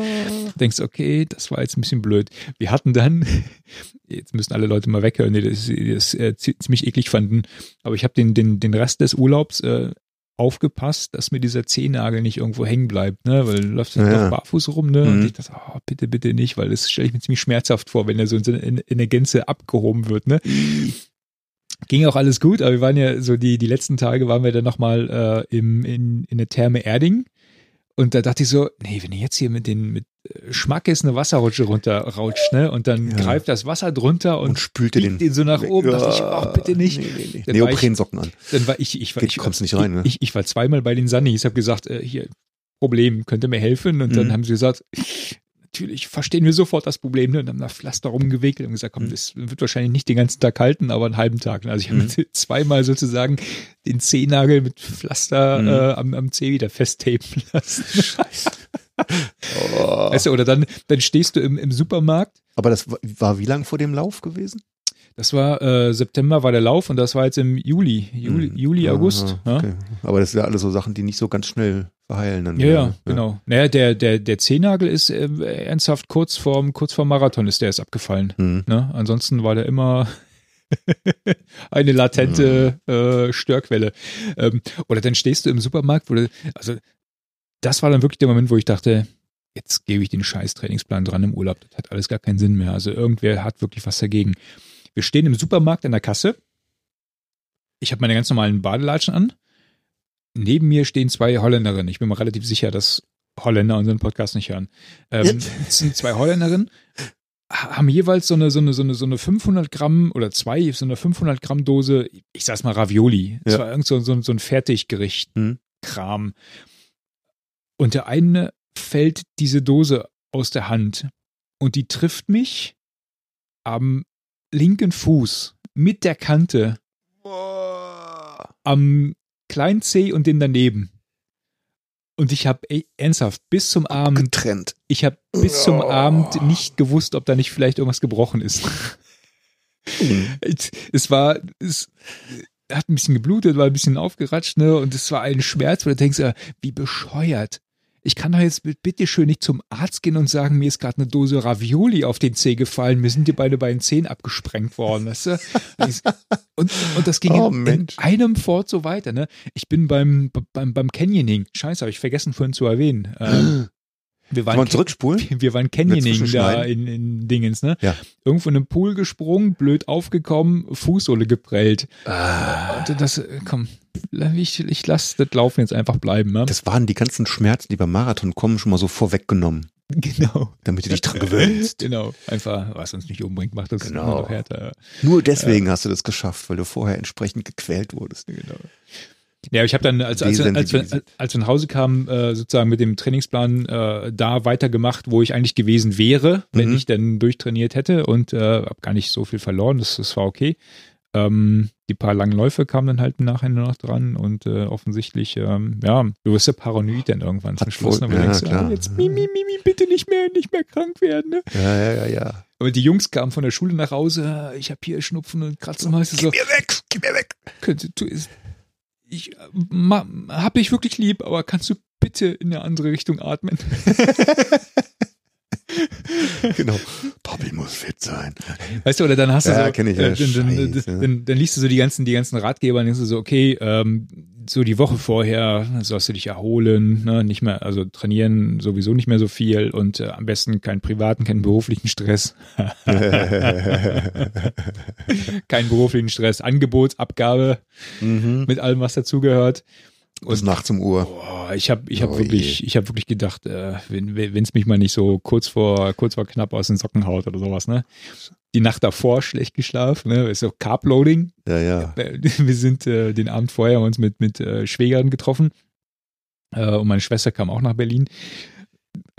Denkst, okay, das war jetzt ein bisschen blöd. Wir hatten dann, jetzt müssen alle Leute mal weghören, die das, die das äh, ziemlich eklig fanden, aber ich habe den, den, den Rest des Urlaubs äh, aufgepasst, dass mir dieser Zehennagel nicht irgendwo hängen bleibt, ne? Weil du läufst ja. doch barfuß rum, ne? Mhm. Und ich dachte, oh, bitte, bitte nicht, weil das stelle ich mir ziemlich schmerzhaft vor, wenn er so in, in, in der Gänze abgehoben wird, ne? Ging auch alles gut, aber wir waren ja so die, die letzten Tage waren wir dann nochmal äh, im, in, in der Therme Erding. Und da dachte ich so, nee, wenn ihr jetzt hier mit den, mit äh, Schmackes eine Wasserrutsche runterrautscht, ne? Und dann Ja. greift das Wasser drunter und, Und biegt den den so nach oben, dachte ich, oh, bitte nicht. Nee, nee, nee. Dann ich- Neoprensocken an. Dann war ich, ich war, ich, kommst nicht rein, ne? ich, ich war zweimal bei den Sunnies, habe gesagt, äh, hier, Problem, könnt ihr mir helfen? Und dann Mhm. haben sie gesagt, natürlich verstehen wir sofort das Problem, ne? Und haben da Pflaster rumgewickelt und gesagt, komm, Mhm. das wird wahrscheinlich nicht den ganzen Tag halten, aber einen halben Tag. Also ich habe Mhm. zweimal sozusagen den Zehennagel mit Pflaster Mhm. äh, am, am Zeh wieder festtapen lassen. Scheiße. oh. Weißt du, oder dann, dann stehst du im, im Supermarkt Aber das war- wie lang vor dem Lauf gewesen? Das war äh, September war der Lauf und das war jetzt im Juli, Juli, Mhm. Juli August. Aha, Ja, okay. Aber das sind ja alles so Sachen, die nicht so ganz schnell verheilen. Dann ja, wieder, ja, ne? genau. Naja, der, der, der Zehennagel ist äh, ernsthaft kurz vorm, kurz vorm Marathon ist der ist abgefallen. Hm. Ne? Ansonsten war der immer eine latente äh, Störquelle. Ähm, oder dann stehst du im Supermarkt, wo du, also das war dann wirklich der Moment, wo ich dachte, jetzt gebe ich den scheiß Trainingsplan dran im Urlaub. Das hat alles gar keinen Sinn mehr. Also irgendwer hat wirklich was dagegen. Wir stehen im Supermarkt an der Kasse. Ich habe meine ganz normalen Badelatschen an. Neben mir stehen zwei Holländerinnen. Ich bin mir relativ sicher, dass Holländer unseren Podcast nicht hören. Ähm, es sind zwei Holländerinnen, ha- haben jeweils so eine, so eine, so eine, so eine 500 Gramm oder zwei, so eine 500 Gramm Dose, ich sag's mal Ravioli. Das Ja. war irgend so, so, so ein Fertiggericht. Hm. Kram. Und der eine fällt diese Dose aus der Hand und die trifft mich am linken Fuß mit der Kante am kleinen Zeh und den daneben. Und ich habe ernsthaft bis zum Abend, Getrennt. ich habe bis zum Oh. Abend nicht gewusst, ob da nicht vielleicht irgendwas gebrochen ist. es, es war, es hat ein bisschen geblutet, war ein bisschen aufgeratscht, ne? Und es war ein Schmerz, wo du denkst, ja, wie bescheuert. Ich kann doch jetzt bitte schön nicht zum Arzt gehen und sagen, mir ist gerade eine Dose Ravioli auf den Zeh gefallen, mir sind die beide bei den Zehen abgesprengt worden, weißt du? Und, und das ging Oh, in, in einem Fort so weiter, ne? Ich bin beim, beim, beim Canyoning, scheiße, habe ich vergessen vorhin zu erwähnen. Ähm, wir Kann waren, man zurückspulen? wir waren Canyoning da in, in Dingens, ne? Ja. Irgendwo in einem Pool gesprungen, blöd aufgekommen, Fußsohle geprellt. Ah, das, äh, komm, ich, ich lasse das Laufen jetzt einfach bleiben, ne? das waren die ganzen Schmerzen, die beim Marathon kommen, schon mal so vorweggenommen, genau. damit du dich dran gewöhnst. Genau. Einfach, was uns nicht umbringt, macht uns Genau. immer noch härter. Nur deswegen hast du das geschafft, weil du vorher entsprechend gequält wurdest. Genau. Ja, ich habe dann, als, als, als, als, wir- nach Hause kamen, äh, sozusagen mit dem Trainingsplan äh, da weitergemacht, wo ich eigentlich gewesen wäre, wenn Mhm. ich dann durchtrainiert hätte und äh, habe gar nicht so viel verloren, das, das war okay. Ähm, die paar langen Läufe kamen dann halt im Nachhinein noch dran und äh, offensichtlich, ähm, ja, du wirst ja paranoid dann irgendwann zum Hat Schluss. wohl- ne, du ja, denkst, klar. ah, jetzt mimi, mimi, bitte nicht mehr, nicht mehr krank werden. Ne? Ja, ja, ja, ja. Aber die Jungs kamen von der Schule nach Hause, ah, ich habe hier Schnupfen und Kratzen. Weißt du, so, mir weg, gib mir weg. könnte, du, ist- ich äh, ma, hab dich wirklich lieb, aber kannst du bitte in eine andere Richtung atmen? Genau. Bobby muss fit sein. Weißt du, oder dann hast du Ja, so, ich, ja, äh, dann, dann, dann, dann liest du so die ganzen, die ganzen Ratgeber und denkst du so, okay, ähm, so die Woche vorher sollst du dich erholen, ne, nicht mehr, also trainieren sowieso nicht mehr so viel und äh, am besten keinen privaten, keinen beruflichen Stress, keinen beruflichen Stress, Angebotsabgabe mhm. mit allem, was dazugehört. Bis nachts um Uhr. Boah, ich habe ich hab Oh wirklich, je. ich habe wirklich gedacht, äh, wenn es mich mal nicht so kurz vor, kurz vor knapp aus den Socken haut oder sowas, ne? Die Nacht davor schlecht geschlafen, ne? Ist so Carb-Loading. Ja, ja. Äh, Wir sind äh, den Abend vorher uns mit, mit äh, Schwägern getroffen. Äh, und meine Schwester kam auch nach Berlin.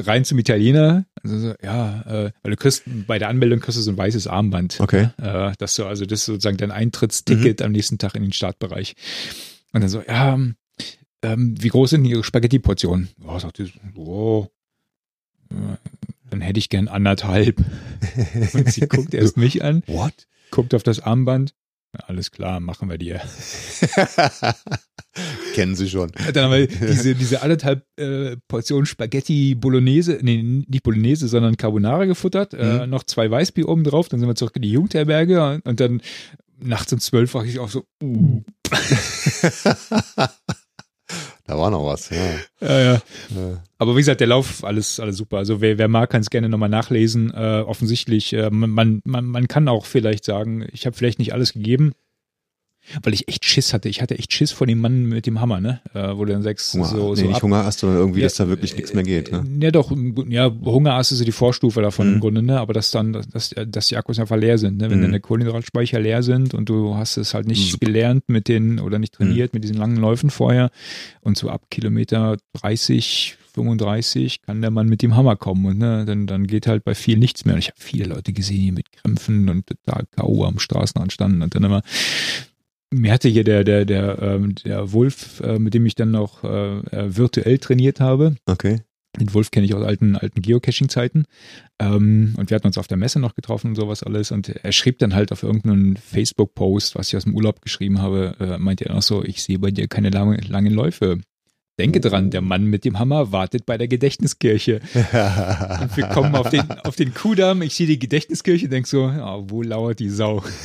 Rein zum Italiener. Also so, ja, äh, weil du kriegst bei der Anmeldung kriegst du so ein weißes Armband. Okay. Äh, dass du, also das ist sozusagen dein Eintrittsticket am nächsten Tag in den Startbereich. Und dann so, ja, ähm, wie groß sind Ihre Spaghetti-Portionen? Ja, sagt die, so, äh, dann hätte ich gern anderthalb. Und sie guckt erst mich an, What? guckt auf das Armband. Na, alles klar, machen wir dir. kennen sie schon. Dann haben wir diese, diese anderthalb äh, Portionen Spaghetti Bolognese, nee, nicht Bolognese, sondern Carbonara gefuttert, äh, noch zwei Weißbier oben drauf, dann sind wir zurück in die Jugendherberge und dann nachts um zwölf war ich auch so, uh. Da war noch was, ja. Ja, ja. Ja. Aber wie gesagt, der Lauf, alles, alles super. Also wer, wer mag, kann es gerne nochmal nachlesen. Äh, offensichtlich, äh, man, man, man kann auch vielleicht sagen, ich habe vielleicht nicht alles gegeben, weil ich echt Schiss hatte. Ich hatte echt Schiss vor dem Mann mit dem Hammer, ne? Äh, wo du dann Hunger, so, nee, so nicht ab- Hunger hast, sondern irgendwie, Ja, dass da wirklich nichts mehr geht. Ne? Ja, doch, ja, Hungerast ist so die Vorstufe davon Mhm. im Grunde, ne? Aber dass dann, dass, dass die Akkus einfach leer sind, ne? Wenn Mhm. deine Kohlenhydratspeicher leer sind und du hast es halt nicht Mhm. gelernt mit den oder nicht trainiert mit diesen langen Läufen vorher und so ab Kilometer 30, 35 kann der Mann mit dem Hammer kommen und ne, dann, dann geht halt bei vielen nichts mehr. Und ich habe viele Leute gesehen, die mit Krämpfen und total K.O. am Straßenrand standen und dann immer mir hatte hier der, der, der, ähm, der Wolf, äh, mit dem ich dann noch äh, äh, virtuell trainiert habe, Okay. den Wolf kenne ich aus alten, alten Geocaching-Zeiten. Ähm, und wir hatten uns auf der Messe noch getroffen und sowas alles. Und er schrieb dann halt auf irgendeinen Facebook-Post, was ich aus dem Urlaub geschrieben habe, äh, meinte er noch so, ich sehe bei dir keine lange, langen Läufe. Denke dran, der Mann mit dem Hammer wartet bei der Gedächtniskirche. Und wir kommen auf den, auf den Kudamm, ich sehe die Gedächtniskirche, denk so, ja, wo lauert die Sau?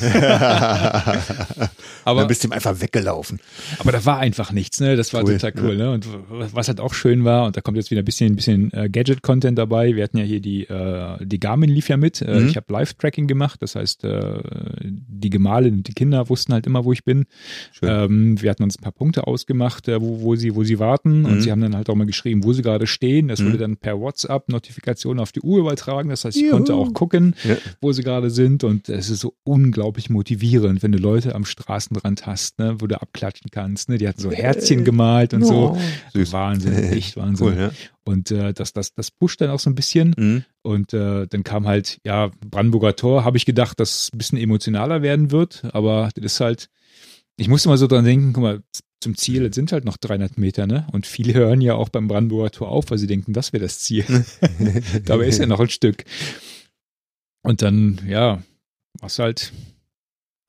Aber dann bist du ihm einfach weggelaufen. aber da war einfach nichts, ne? Das war Cool, total cool, ne? Und was halt auch schön war, und da kommt jetzt wieder ein bisschen, ein bisschen äh, Gadget-Content dabei. Wir hatten ja hier die, äh, die Garmin lief ja mit. Äh, Mhm. Ich habe Live-Tracking gemacht, das heißt, äh, die Gemahlin und die Kinder wussten halt immer, wo ich bin. Ähm, wir hatten uns ein paar Punkte ausgemacht, wo, wo sie, wo sie warten, und Mhm. sie haben dann halt auch mal geschrieben, wo sie gerade stehen. Das Mhm. wurde dann per WhatsApp Notifikation auf die Uhr übertragen. Das heißt, ich Juhu. konnte auch gucken, Ja. wo sie gerade sind. Und es ist so unglaublich motivierend, wenn du Leute am Straßenrand hast, ne, wo du abklatschen kannst. Ne? Die hatten so Herzchen gemalt und so. Oh, süß. Wahnsinn, echt Wahnsinn. Cool, ja. Und äh, das, das, das pusht dann auch so ein bisschen. Mhm. Und äh, dann kam halt, ja, Brandenburger Tor, habe ich gedacht, dass es ein bisschen emotionaler werden wird. Aber das ist halt, ich musste mal so dran denken, guck mal, zum Ziel, sind halt noch 300 Meter, ne? Und viele hören ja auch beim Brandenburger Tor auf, weil sie denken, das wäre das Ziel. Dabei ist ja noch ein Stück. Und dann, ja, was halt.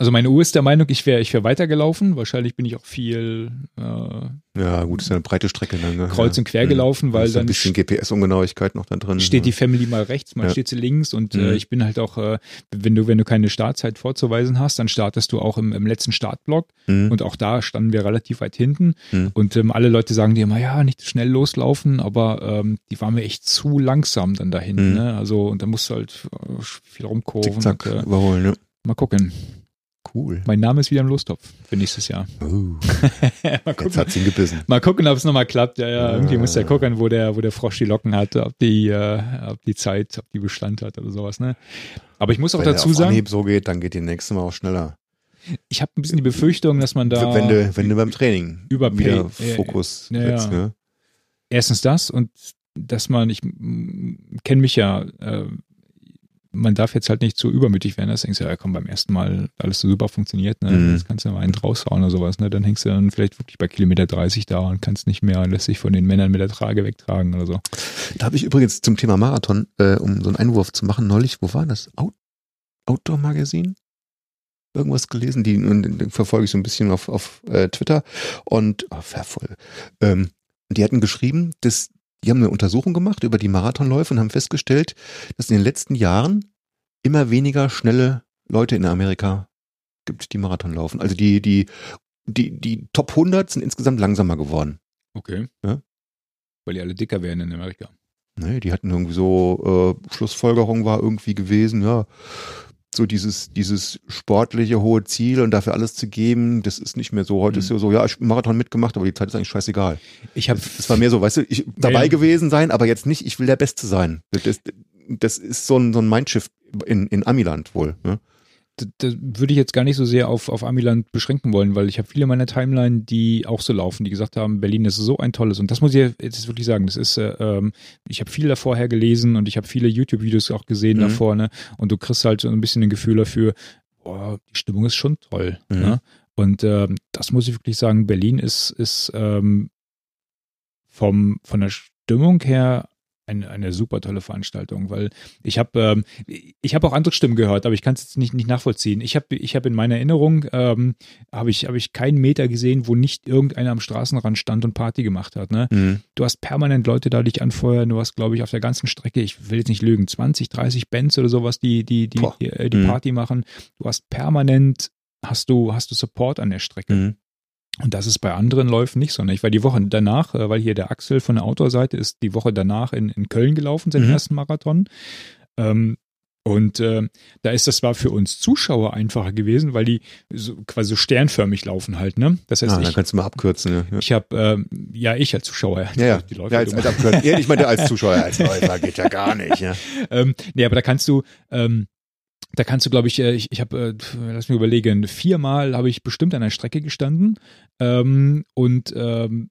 Also meine Uhr ist der Meinung, ich wäre ich wär weitergelaufen. Wahrscheinlich bin ich auch viel äh, Ja, gut, ist ja eine breite Strecke dann. Ne? kreuz ja. und quer gelaufen, Da weil ist ein dann bisschen GPS-Ungenauigkeit noch da drin. steht die ja. Family mal rechts, mal Ja. steht sie links und Mhm. äh, ich bin halt auch, äh, wenn du, wenn du keine Startzeit vorzuweisen hast, dann startest du auch im, im letzten Startblock Mhm. und auch da standen wir relativ weit hinten Mhm. und ähm, alle Leute sagen dir immer, ja, nicht schnell loslaufen, aber ähm, die waren mir echt zu langsam dann dahin, Mhm. ne? also und da musst du halt äh, viel rumkurven Zickzack und, äh, überholen, ne? mal gucken. Cool. Mein Name ist wieder im Lostopf für nächstes Jahr. Oh, mal jetzt gucken. hat's ihn gebissen. Mal gucken, ob es nochmal klappt. Ja, ja, irgendwie Ah. muss der gucken, wo der, wo der Frosch die Locken hat, ob die, äh, ob die Zeit, ob die Bestand hat oder sowas, ne? Aber ich muss auch Wenn dazu der auf sagen, Anhieb so geht, dann geht die nächste Mal auch schneller. ich habe ein bisschen die Befürchtung, dass man da wenn, du, wenn du beim Training Über wieder äh, Fokus ja, setzt, ja. ne? erstens das und dass man, ich kenne mich ja, äh, man darf jetzt halt nicht so übermütig werden, dass du denkst, ja komm, beim ersten Mal alles so super funktioniert, ne? Mhm. Jetzt kannst du mal einen raushauen oder sowas, ne? Dann hängst du dann vielleicht wirklich bei Kilometer 30 da und kannst nicht mehr und lässt sich von den Männern mit der Trage wegtragen oder so. Da habe ich übrigens zum Thema Marathon, äh, um so einen Einwurf zu machen, neulich, wo war das? Out Outdoor Magazin? Irgendwas gelesen, die, und den verfolge ich so ein bisschen auf, auf äh, Twitter und oh, verfolge. Ähm, die hatten geschrieben, dass die haben eine Untersuchung gemacht über die Marathonläufe und haben festgestellt, dass in den letzten Jahren immer weniger schnelle Leute in Amerika gibt, die Marathon laufen. Also die, die, die, die Top 100 sind insgesamt langsamer geworden. Okay. Ja. Weil die alle dicker werden in Amerika. Ne, die hatten irgendwie so, äh, Schlussfolgerung war irgendwie gewesen, ja, so dieses, dieses sportliche hohe Ziel und dafür alles zu geben, das ist nicht mehr so. Heute Mhm. ist ja so, ja, ich Marathon mitgemacht, aber die Zeit ist eigentlich scheißegal. Ich habe Es war mehr so, weißt du, ich dabei ja. gewesen sein, aber jetzt nicht, ich will der Beste sein. Das, das ist so ein, so ein Mindshift in, in Amiland wohl. Ne? Da, da würde ich jetzt gar nicht so sehr auf, auf Amiland beschränken wollen, weil ich habe viele meiner Timeline, die auch so laufen, die gesagt haben, Berlin ist so ein tolles und das muss ich jetzt wirklich sagen, das ist, äh, ähm, ich habe viel davor her gelesen und ich habe viele YouTube-Videos auch gesehen Mhm. davor, ne? Und du kriegst halt so ein bisschen ein Gefühl dafür, boah, die Stimmung ist schon toll. Mhm. Ne? Und ähm, das muss ich wirklich sagen, Berlin ist, ist ähm, vom, von der Stimmung her eine, eine super tolle Veranstaltung, weil ich habe ähm, ich habe auch andere Stimmen gehört, aber ich kann es jetzt nicht, nicht nachvollziehen. Ich habe ich hab in meiner Erinnerung, ähm, habe ich, hab ich keinen Meter gesehen, wo nicht irgendeiner am Straßenrand stand und Party gemacht hat. Ne? Mhm. Du hast permanent Leute da dich anfeuern, du hast, glaube ich, auf der ganzen Strecke, ich will jetzt nicht lügen, 20, 30 Bands oder sowas, die, die, die, die, äh, die Mhm. Party machen. Du hast permanent, hast du, hast du Support an der Strecke. Mhm. Und das ist bei anderen Läufen nicht so. Ne? Ich war die Woche danach, äh, weil hier der Axel von der Outdoor-Seite ist die Woche danach in, in Köln gelaufen, seinen Mhm. ersten Marathon. Ähm, und äh, da ist das war für uns Zuschauer einfacher gewesen, weil die so quasi so sternförmig laufen halt. Ne? Das heißt, Ah, dann ich, kannst du mal abkürzen. Ja, ja. ich habe, ähm, ja, ich als Zuschauer, Ja, ja. die Läufer, ja als, als Abkürzen. ja, ich meine, als Zuschauer, als Läufer geht ja gar nicht. Ja. ähm, nee, aber da kannst du, ähm, da kannst du, glaube ich, äh, ich, ich habe, äh, lass mich überlegen, viermal habe ich bestimmt an der Strecke gestanden ähm, und ähm,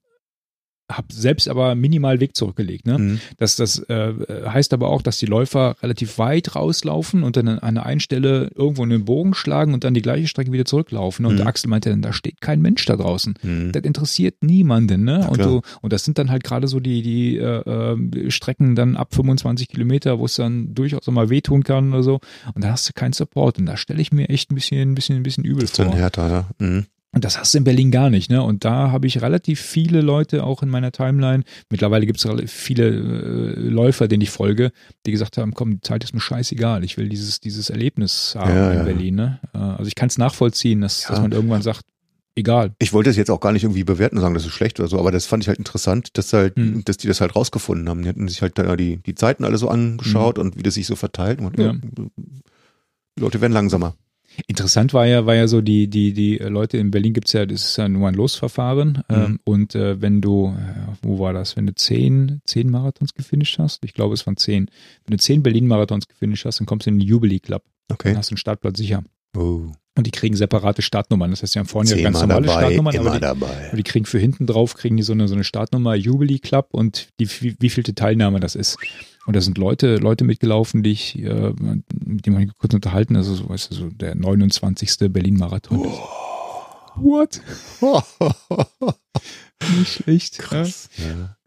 habe selbst aber minimal Weg zurückgelegt. Ne? Mhm. Das, das äh, heißt aber auch, dass die Läufer relativ weit rauslaufen und dann an einer einen Stelle irgendwo einen Bogen schlagen und dann die gleiche Strecke wieder zurücklaufen. Und Mhm. Axel meinte dann, da steht kein Mensch da draußen. Mhm. Das interessiert niemanden, ne? Und, du, und das sind dann halt gerade so die, die äh, äh, Strecken dann ab 25 Kilometer, wo es dann durchaus auch mal wehtun kann oder so. Und da hast du keinen Support. Und da stelle ich mir echt ein bisschen, ein bisschen, ein bisschen übel Das ist dann vor. härter, ja. Mhm. Und das hast du in Berlin gar nicht, ne? Und da habe ich relativ viele Leute auch in meiner Timeline. Mittlerweile gibt es viele äh, Läufer, denen ich folge, die gesagt haben, komm, die Zeit ist mir scheißegal. Ich will dieses, dieses Erlebnis haben Ja, in ja. Berlin, ne? Äh, Also ich kann es nachvollziehen, dass, Ja. dass man irgendwann sagt, egal. Ich wollte es jetzt auch gar nicht irgendwie bewerten und sagen, das ist schlecht oder so, aber das fand ich halt interessant, dass halt, Mhm. dass die das halt rausgefunden haben. Die hatten sich halt da die, die Zeiten alle so angeschaut und wie das sich so verteilt. Und. Ja. Die Leute werden langsamer. Interessant war ja, war ja so, die, die, die Leute in Berlin gibt's ja, das ist ja nur ein Losverfahren. Mhm. Ähm, und äh, wenn du, äh, wo war das, wenn du zehn, zehn Marathons gefinisht hast, ich glaube es waren zehn, wenn du zehn Berlin-Marathons gefinisht hast, dann kommst du in den Jubilee Club. Dann Okay. hast du einen Startplatz sicher. Oh. Und die kriegen separate Startnummern. Das heißt, die haben vorne ja ganz normale dabei, Startnummern, aber die, dabei. die kriegen für hinten drauf, kriegen die so eine, so eine Startnummer, Jubilee Club und die, wie, wie vielte Teilnahme das ist. Und da sind Leute, Leute mitgelaufen, die ich, äh, mit denen man kurz unterhalten, also so, weißt du, so der 29. Berlin-Marathon. What? Nicht schlecht. Krass. Ja.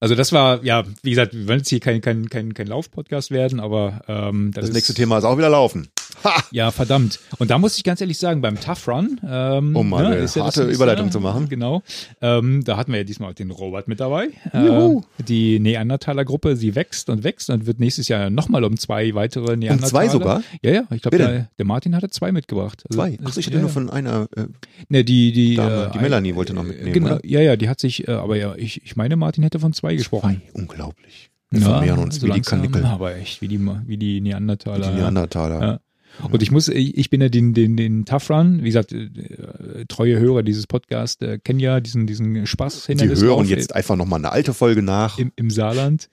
Also das war, ja, wie gesagt, wir wollen jetzt hier kein, kein, kein, kein Lauf-Podcast werden, aber ähm, das, Das nächste Thema ist auch wieder Laufen. Ha! Ja, verdammt. Und da muss ich ganz ehrlich sagen, beim Tough Run, ähm, Um mal eine ist ja harte Überleitung zu machen. Genau. Ähm, da hatten wir ja diesmal den Robert mit dabei. Juhu. Äh, die Neandertaler-Gruppe, sie wächst und wächst und wird nächstes Jahr nochmal um zwei weitere Um Neandertaler. zwei sogar? Ja, ja. Ich glaube, der, der Martin hatte zwei mitgebracht. Also, Zwei. Ach, ich hatte ja, nur von einer. Äh, Ne, die, die, Dame, äh, die ein- Melanie wollte noch mitnehmen, Genau, oder? ja, ja, die hat sich, äh, aber ja, ich, ich meine, Martin hätte von zwei gesprochen. unglaublich. Wir Ja, vermehren uns so wie die langsam, Kanickel. aber echt, wie die, wie die Neandertaler. Die Neandertaler. Ja. Und ich muss, ich bin ja den, den, den Tough Run, wie gesagt, äh, treue Hörer dieses Podcasts äh, kennen ja diesen, diesen Spaß Die Hindernis hören jetzt einfach nochmal eine alte Folge nach. im, im Saarland.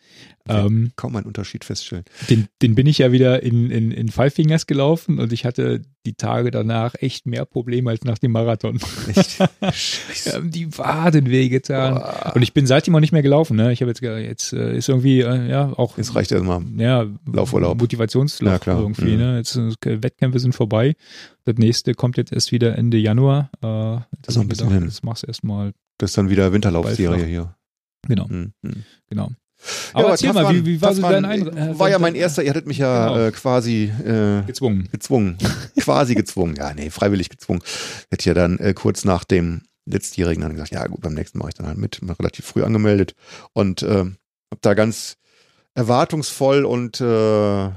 Ähm, Kaum einen Unterschied feststellen. den, den bin ich ja wieder in, in, in Five Fingers gelaufen und ich hatte die Tage danach echt mehr Probleme als nach dem Marathon. Echt? Haben die Waden wehgetan. Und ich bin seitdem auch nicht mehr gelaufen. Ne? Ich habe jetzt, jetzt äh, ist irgendwie, äh, ja, auch Jetzt reicht erstmal. ja, Laufurlaub. Motivationsloch Ja, klar. irgendwie. Mhm. Ne? Jetzt äh, Wettkämpfe sind vorbei. Das nächste kommt jetzt erst wieder Ende Januar. Äh, ist noch ein bisschen hin. Das machst du erstmal. Das ist dann wieder Winterlaufserie hier. Genau, Hm, hm. Genau. Ja, Aber mal, wie, wie war so dein Eindruck? äh, War ja mein erster, ihr hattet mich ja Genau. äh, quasi äh, gezwungen. gezwungen. quasi gezwungen. Ja, nee, freiwillig gezwungen. Hätte ja dann äh, kurz nach dem letztjährigen dann gesagt, ja gut, beim nächsten mache ich dann halt mit. Bin relativ früh angemeldet und äh, habe da ganz erwartungsvoll und äh,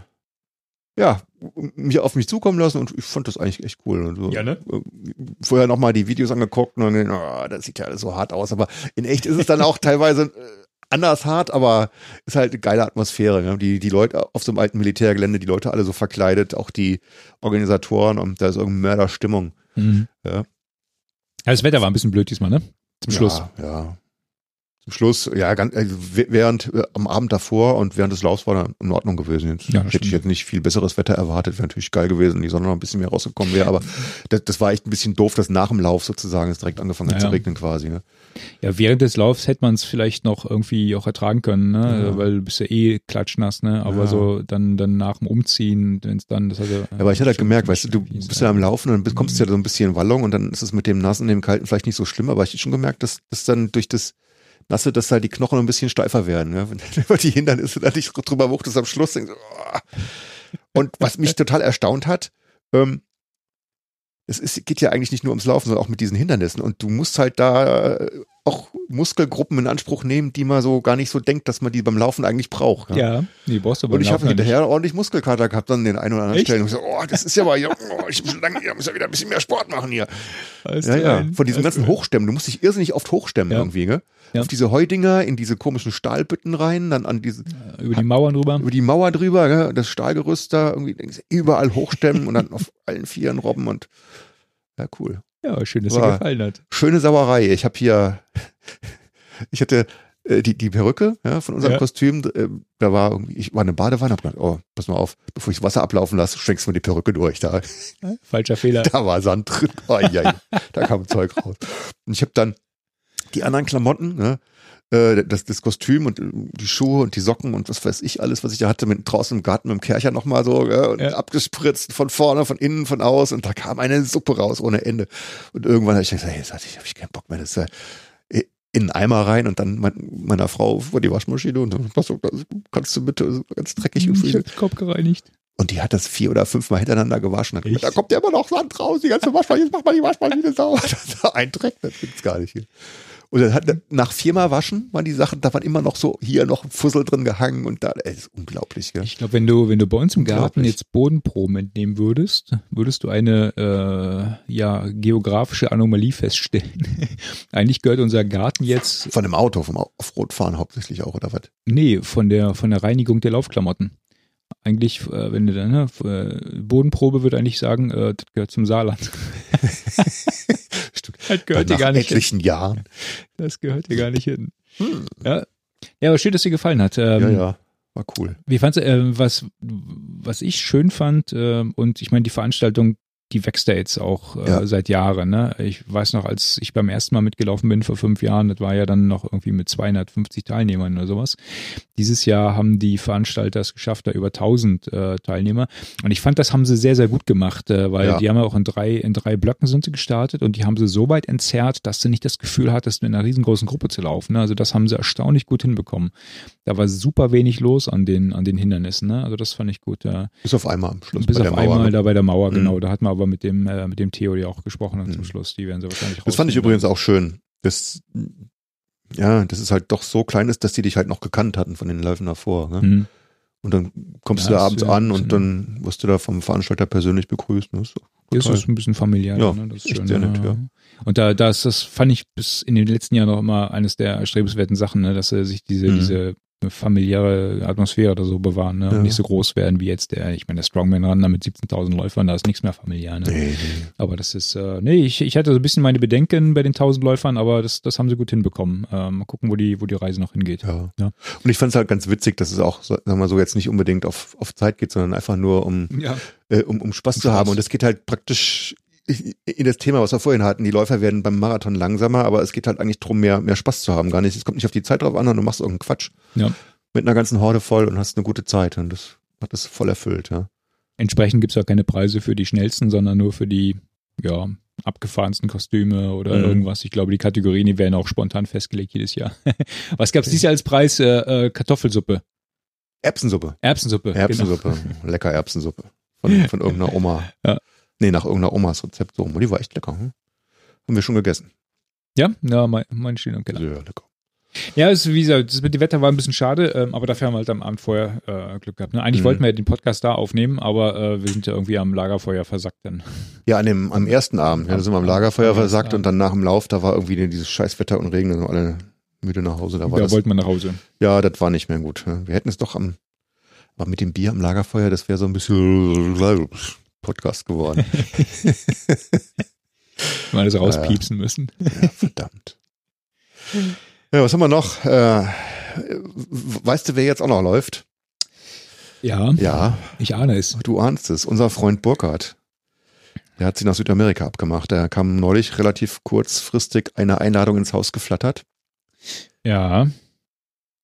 ja, mich auf mich zukommen lassen und ich fand das eigentlich echt cool. Und so, Ja, ne? äh, Vorher nochmal die Videos angeguckt und dann, gedacht, oh, das sieht ja alles so hart aus, aber in echt ist es dann auch teilweise äh, anders hart, aber ist halt eine geile Atmosphäre. Ne? Die, die Leute auf so einem alten Militärgelände, die Leute alle so verkleidet, auch die Organisatoren und da ist irgendeine Mörderstimmung. Mhm. Ja. Ja, das Wetter war ein bisschen blöd diesmal, ne? Zum Schluss. Ja, ja. Zum Schluss, ja, ganz, also während äh, am Abend davor und während des Laufs war dann in Ordnung gewesen. Jetzt Ja, hätte stimmt. ich jetzt nicht viel besseres Wetter erwartet, wäre natürlich geil gewesen, wenn die Sonne noch ein bisschen mehr rausgekommen wäre, aber das, das war echt ein bisschen doof, dass nach dem Lauf sozusagen es direkt angefangen hat Ja, zu regnen quasi. Ne? Ja, während des Laufs hätte man es vielleicht noch irgendwie auch ertragen können, ne? Ja. Weil du bist ja eh klatschnass, ne? Aber so dann, dann nach dem Umziehen, wenn es dann, das hat ja. Ja, aber ich hatte halt gemerkt, weißt du, du bist ja am Laufen und dann kommst du ja so ein bisschen in Wallung und dann ist es mit dem Nassen dem Kalten vielleicht nicht so schlimm, aber ich hatte schon gemerkt, dass das dann durch das du, dass halt die Knochen ein bisschen steifer werden. Ne? Wenn über die Hindernisse da nicht drüber wuchtest am Schluss. Denkst, oh. Und was mich total erstaunt hat, ähm, es ist, geht ja eigentlich nicht nur ums Laufen, sondern auch mit diesen Hindernissen. Und du musst halt da äh, auch Muskelgruppen in Anspruch nehmen, die man so gar nicht so denkt, dass man die beim Laufen eigentlich braucht. Ja, die brauchst du aber Und ich habe hinterher ordentlich Muskelkater gehabt an den einen oder anderen Echt? Stellen. Und ich so, oh, das ist ja aber, ja, oh, ich muss, lange, ich muss ja wieder ein bisschen mehr Sport machen hier. Ja, ja. Von diesen ganzen Hochstämmen. Du musst dich irrsinnig oft hochstemmen Ja. irgendwie, gell? Ja. Auf diese Heudinger, in diese komischen Stahlbütten rein, dann an diese, Über die Mauern rüber. über die Mauer drüber, gell? das Stahlgerüst da, irgendwie du, überall hochstemmen und dann auf allen Vieren robben und, ja, cool. Ja, schön, dass dir War- gefallen hat. Schöne Sauerei. Ich habe hier, ich hatte äh, die, die Perücke ja, von unserem Ja. Kostüm, äh, da war irgendwie, ich war eine Badewanne, hab gedacht, oh, pass mal auf, bevor ich das Wasser ablaufen lasse, schenkst du mir die Perücke durch. Da, Falscher Fehler. da war Sand drin. Oh, ja, da kam Zeug raus. Und ich habe dann die anderen Klamotten, ne, äh, das, das Kostüm und äh, die Schuhe und die Socken und was weiß ich alles, was ich da hatte, mit draußen im Garten mit dem Kercher nochmal so ja, und Ja. abgespritzt von vorne, von innen, von außen und da kam eine Suppe raus ohne Ende. Und irgendwann habe ich gesagt, hey, jetzt hab ich, keinen Bock mehr, das ist äh, in einen Eimer rein und dann mein, meiner Frau vor die Waschmaschine und dann, das kannst du bitte ganz dreckig und Ich hab den Kopf gereinigt. Und die hat das vier oder fünfmal hintereinander gewaschen. Hat gesagt, da kommt ja immer noch Sand raus, die ganze Waschmaschine, jetzt mach mal die Waschmaschine sauber. Ein Dreck, das gibt's gar nicht hier. Und dann hat, nach viermal Waschen waren die Sachen, da waren immer noch so hier noch ein Fussel drin gehangen und da, ey, ist unglaublich, gell? Ich glaube, wenn du, wenn du bei uns im Garten jetzt Bodenproben entnehmen würdest, würdest du eine äh, ja, geografische Anomalie feststellen. Eigentlich gehört unser Garten jetzt, Von einem Auto, vom Offroad-Fahren hauptsächlich auch, oder was? nee, von der, von der Reinigung der Laufklamotten. Eigentlich, äh, wenn du dann, ne, äh, Bodenprobe würde eigentlich sagen, äh, das gehört zum Saarland. Das gehört dir gar nicht hin. etlichen Jahren. Das gehört dir gar nicht hin. Ja. Ja, aber schön, dass dir gefallen hat. Ähm, Ja, ja, war cool. Wie fandst du, äh, was, was ich schön fand, äh, und ich meine, die Veranstaltung, die wächst ja jetzt auch äh, Ja. seit Jahren. Ne? Ich weiß noch, als ich beim ersten Mal mitgelaufen bin vor fünf Jahren, das war ja dann noch irgendwie mit 250 Teilnehmern oder sowas. Dieses Jahr haben die Veranstalter es geschafft, da über 1000 äh, Teilnehmer. Und ich fand, das haben sie sehr, sehr gut gemacht, äh, weil Ja. die haben ja auch in drei, in drei Blöcken sind sie gestartet und die haben sie so weit entzerrt, dass du nicht das Gefühl hattest, in einer riesengroßen Gruppe zu laufen. Ne? Also das haben sie erstaunlich gut hinbekommen. Da war super wenig los an den, an den Hindernissen. Ne? Also das fand ich gut. Äh, Bis auf einmal am Schluss bis auf der Mauer. einmal ne? da bei der Mauer, Mhm. genau. Da hat man aber mit dem, äh, mit dem Theo ja auch gesprochen und zum Schluss. Die werden sie wahrscheinlich Das fand ich übrigens auch schön. Das, ja, das ist halt doch so klein ist, dass die dich halt noch gekannt hatten von den Läufen davor. Ne? Mhm. Und dann kommst Ja, du da abends ein an und dann wirst du da vom Veranstalter persönlich begrüßt. Ne? So, Das ist ein bisschen familiär. Ja, ne? Das ist echt schön. sehr ja. nett, ja. Und da, das, das fand ich bis in den letzten Jahren noch immer eines der erstrebenswerten Sachen, ne? dass sie sich diese, Mhm. diese familiäre Atmosphäre oder so bewahren ne? Ja. und nicht so groß werden wie jetzt der, ich meine, der Strongman da mit 17.000 Läufern, da ist nichts mehr familiär. Ne? Nee. Aber das ist, äh, nee, ich, ich hatte so ein bisschen meine Bedenken bei den 1000 Läufern, aber das, das haben sie gut hinbekommen. Ähm, mal gucken, wo die, wo die Reise noch hingeht. Ja. Ja. Und ich fand es halt ganz witzig, dass es auch, sagen wir mal so, jetzt nicht unbedingt auf, auf Zeit geht, sondern einfach nur um, Ja. äh, um, um Spaß Um zu haben. Spaß. Und es geht halt praktisch in das Thema, was wir vorhin hatten. Die Läufer werden beim Marathon langsamer, aber es geht halt eigentlich drum, mehr, mehr Spaß zu haben. Gar nicht, es kommt nicht auf die Zeit drauf an, sondern du machst irgendeinen Quatsch Ja. mit einer ganzen Horde voll und hast eine gute Zeit. Und das hat das voll erfüllt, ja. Entsprechend gibt's auch keine Preise für die schnellsten, sondern nur für die, ja, abgefahrensten Kostüme oder Mhm. irgendwas. Ich glaube, die Kategorien, die werden auch spontan festgelegt jedes Jahr. Was gab's dieses Jahr als Preis? Äh, äh, Kartoffelsuppe. Erbsensuppe. Erbsensuppe. Erbsensuppe. Lecker Erbsensuppe. Von, von irgendeiner Oma. Ja. Nee, nach irgendeiner Omas Rezept so. Die war echt lecker. Hm? Haben wir schon gegessen. Ja, ja, mein, mein steht im Keller. Sehr lecker. Ja, es, ist, wie gesagt, das mit dem Wetter war ein bisschen schade, ähm, aber dafür haben wir halt am Abend vorher äh, Glück gehabt. Ne? Eigentlich Mhm. wollten wir ja den Podcast da aufnehmen, aber äh, wir sind ja irgendwie am Lagerfeuer versackt dann. Ja, an dem, am ersten Abend. Ja, da sind wir am Lagerfeuer Am versackt und dann nach dem Lauf, da war irgendwie dieses scheiß Wetter und Regen, da sind wir alle müde nach Hause. Da war Da das, wollten wir nach Hause. ja, das war nicht mehr gut. ja. Wir hätten es doch am, aber mit dem Bier am Lagerfeuer, das wäre so ein bisschen Podcast geworden. Mal das rauspiepsen müssen. Ja, verdammt. Ja, was haben wir noch? Äh, weißt du, wer jetzt auch noch läuft? Ja, Ja, ich ahne es. du ahnst es. Unser Freund Burkhardt. Der hat sich nach Südamerika abgemacht. Der kam neulich relativ kurzfristig eine Einladung ins Haus geflattert. Ja,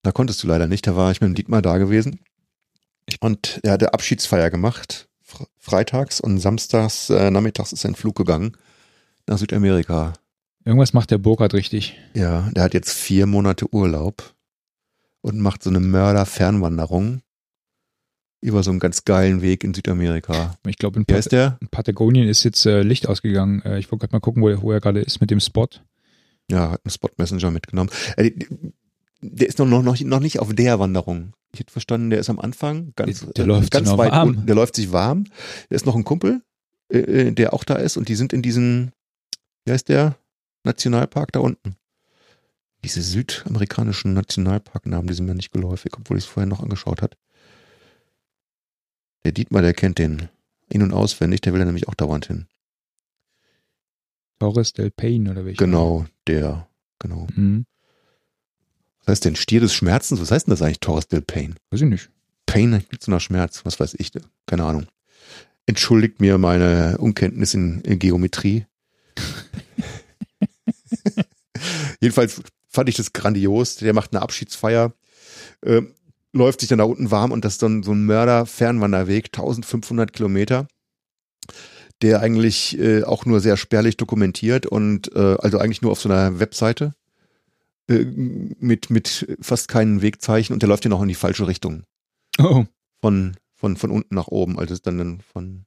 Da konntest du leider nicht. Da war ich mit dem Dietmar da gewesen. Und er hatte Abschiedsfeier gemacht. Fre- Freitags und samstags, äh, nachmittags ist er in Flug gegangen nach Südamerika. Irgendwas macht der Burkhardt richtig. Ja, der hat jetzt vier Monate Urlaub und macht so eine Mörder-Fernwanderung über so einen ganz geilen Weg in Südamerika. Ich glaube, in, Pat in Patagonien ist jetzt äh, Licht ausgegangen. Äh, ich wollte gerade mal gucken, wo er, wo er gerade ist mit dem Spot. Ja, hat einen Spot Messenger mitgenommen. Äh, der ist noch, noch, noch nicht auf der Wanderung. Ich hätte verstanden, der ist am Anfang ganz, Der- äh, läuft ganz weit warm. unten. Der läuft sich warm. Da ist noch ein Kumpel, äh, äh, der auch da ist und die sind in diesem, wie heißt der? Nationalpark da unten. Diese südamerikanischen Nationalparknamen, die sind mir nicht geläufig, obwohl ich es vorher noch angeschaut hat. Der Dietmar, der kennt den in- und auswendig, der will da nämlich auch dauernd hin. Torres del Paine oder welcher? Genau, der, genau. Mhm. Was heißt denn Stier des Schmerzens? Was heißt denn das eigentlich, Torres del Pain? Weiß ich nicht. Pain klingt so nach Schmerz, was weiß ich, keine Ahnung. Entschuldigt mir meine Unkenntnis in, in Geometrie. Jedenfalls fand ich das grandios. Der macht eine Abschiedsfeier, äh, läuft sich dann da unten warm und das ist dann so ein Mörder-Fernwanderweg, 1500 Kilometer, der eigentlich äh, auch nur sehr spärlich dokumentiert und äh, also eigentlich nur auf so einer Webseite äh, mit, mit fast keinen Wegzeichen und der läuft ja noch in die falsche Richtung Oh, von, von, von unten nach oben, also ist dann, dann von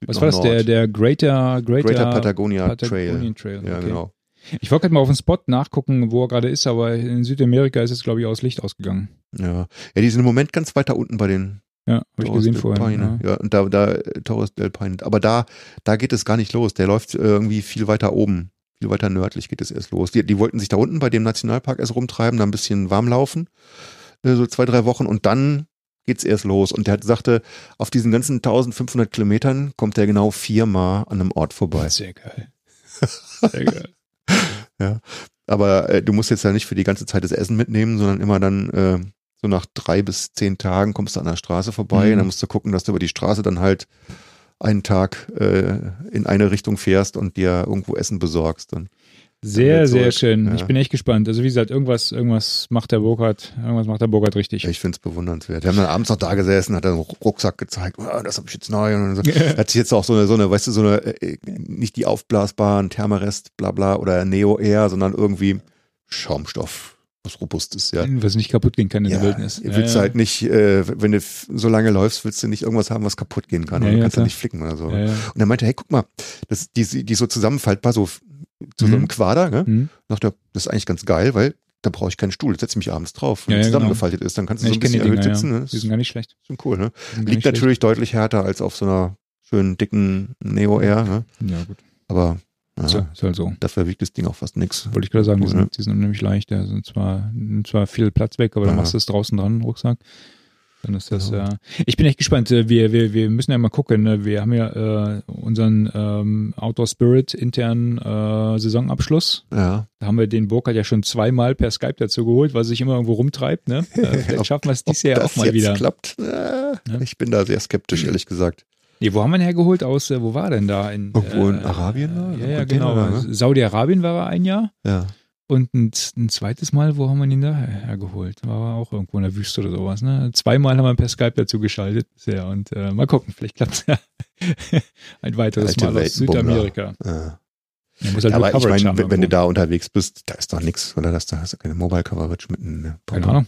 Süd was war das? Der, Nord. der Greater, Greater, Greater Patagonia, Patagonian Trail. Trail. Ja, okay. genau. Ich wollte gerade mal auf den Spot nachgucken, wo er gerade ist, aber in Südamerika ist es, glaube ich, aus Licht ausgegangen. Ja. ja, die sind im Moment ganz weiter unten bei den Ja, habe ich gesehen. Paine. Ja. Ja. und da, da, äh, Torres del Paine. Aber da, da geht es gar nicht los. Der läuft äh, irgendwie viel weiter oben. Viel weiter nördlich geht es erst los. Die, die wollten sich da unten bei dem Nationalpark erst rumtreiben, da ein bisschen warm laufen. Äh, so zwei, drei Wochen und dann geht's erst los. Und der hat, sagte, auf diesen ganzen 1500 Kilometern kommt er genau viermal an einem Ort vorbei. Sehr geil. Sehr geil. Aber äh, du musst jetzt ja nicht für die ganze Zeit das Essen mitnehmen, sondern immer dann äh, so nach drei bis zehn Tagen kommst du an der Straße vorbei Mhm. und dann musst du gucken, dass du über die Straße dann halt einen Tag äh, in eine Richtung fährst und dir irgendwo Essen besorgst. Sehr, Dann sehr zurück. schön. Ja. Ich bin echt gespannt. Also wie gesagt, irgendwas, irgendwas macht der Burkhardt, irgendwas macht der Burkhardt richtig. ich finde es bewundernswert. Wir haben dann abends noch da gesessen, hat dann einen Rucksack gezeigt, oh, das habe ich jetzt neu. Und so. hat sich jetzt auch so eine, so eine, weißt du, so eine, äh, nicht die aufblasbaren Thermarest, bla bla oder Neo Air, sondern irgendwie Schaumstoff, was Robustes, ja. Was nicht kaputt gehen kann in der Wildnis. Ihr willst halt nicht, äh, wenn du so lange läufst, willst du nicht irgendwas haben, was kaputt gehen kann. Ja, und du ja, kannst ja nicht flicken oder so. Ja, ja. Und er meinte, hey, guck mal, das, die, die ist so zusammenfaltbar, so zu so Mhm. einem Quader, ne? Hm? Sagt er, das ist eigentlich ganz geil, weil da brauche ich keinen Stuhl, setze ich mich abends drauf. Wenn Ja, ja, genau. zusammengefaltet ist, dann kannst du Ja, so ein bisschen die erhöht Dinger, sitzen. ja. Ne? Das Die ist sind gar nicht schlecht. schon cool, ne? Sind Liegt natürlich deutlich härter als auf so einer schönen, dicken Neo Air, ne? schlecht. Ja, gut. Aber ja, So, ist halt so. dafür wiegt das Ding auch fast nix. Wollte ich gerade sagen, die ne? sind, die sind unheimlich leicht. Da sind zwar, nimmt zwar viel Platz weg, aber dann machst du es draußen dran, Rucksack. Dann ist das, Genau. ja. Ich bin echt gespannt. Äh, Wir, wir, wir müssen ja mal gucken. ne? Wir haben ja äh, unseren ähm, Outdoor Spirit internen äh, Saisonabschluss. Ja. Da haben wir den Burkhardt ja schon zweimal per Skype dazu geholt, weil er sich immer irgendwo rumtreibt. Ne? Äh, vielleicht Ob- schaffen wir es dieses Jahr auch mal jetzt wieder. klappt, äh, ich bin da sehr skeptisch, ehrlich gesagt. Nee, wo haben wir ihn hergeholt? Aus, äh, wo war er denn da? In, Irgendwo in Arabien da? Ja, ja, genau. ne? Saudi-Arabien war er ein Jahr. Ja. Und ein, ein zweites Mal, wo haben wir ihn da her- hergeholt? War er auch irgendwo in der Wüste oder sowas. Ne? Zweimal haben wir per Skype dazu geschaltet bisher. Und äh, mal gucken, vielleicht klappt es ja ein weiteres Alte Mal aus. Südamerika. Ja. Halt aber nur ich meine, wenn, wenn du irgendwo. da unterwegs bist, da ist doch nichts, oder? Das, da hast du keine Mobile Coverage mit Keine Pampa. Ahnung.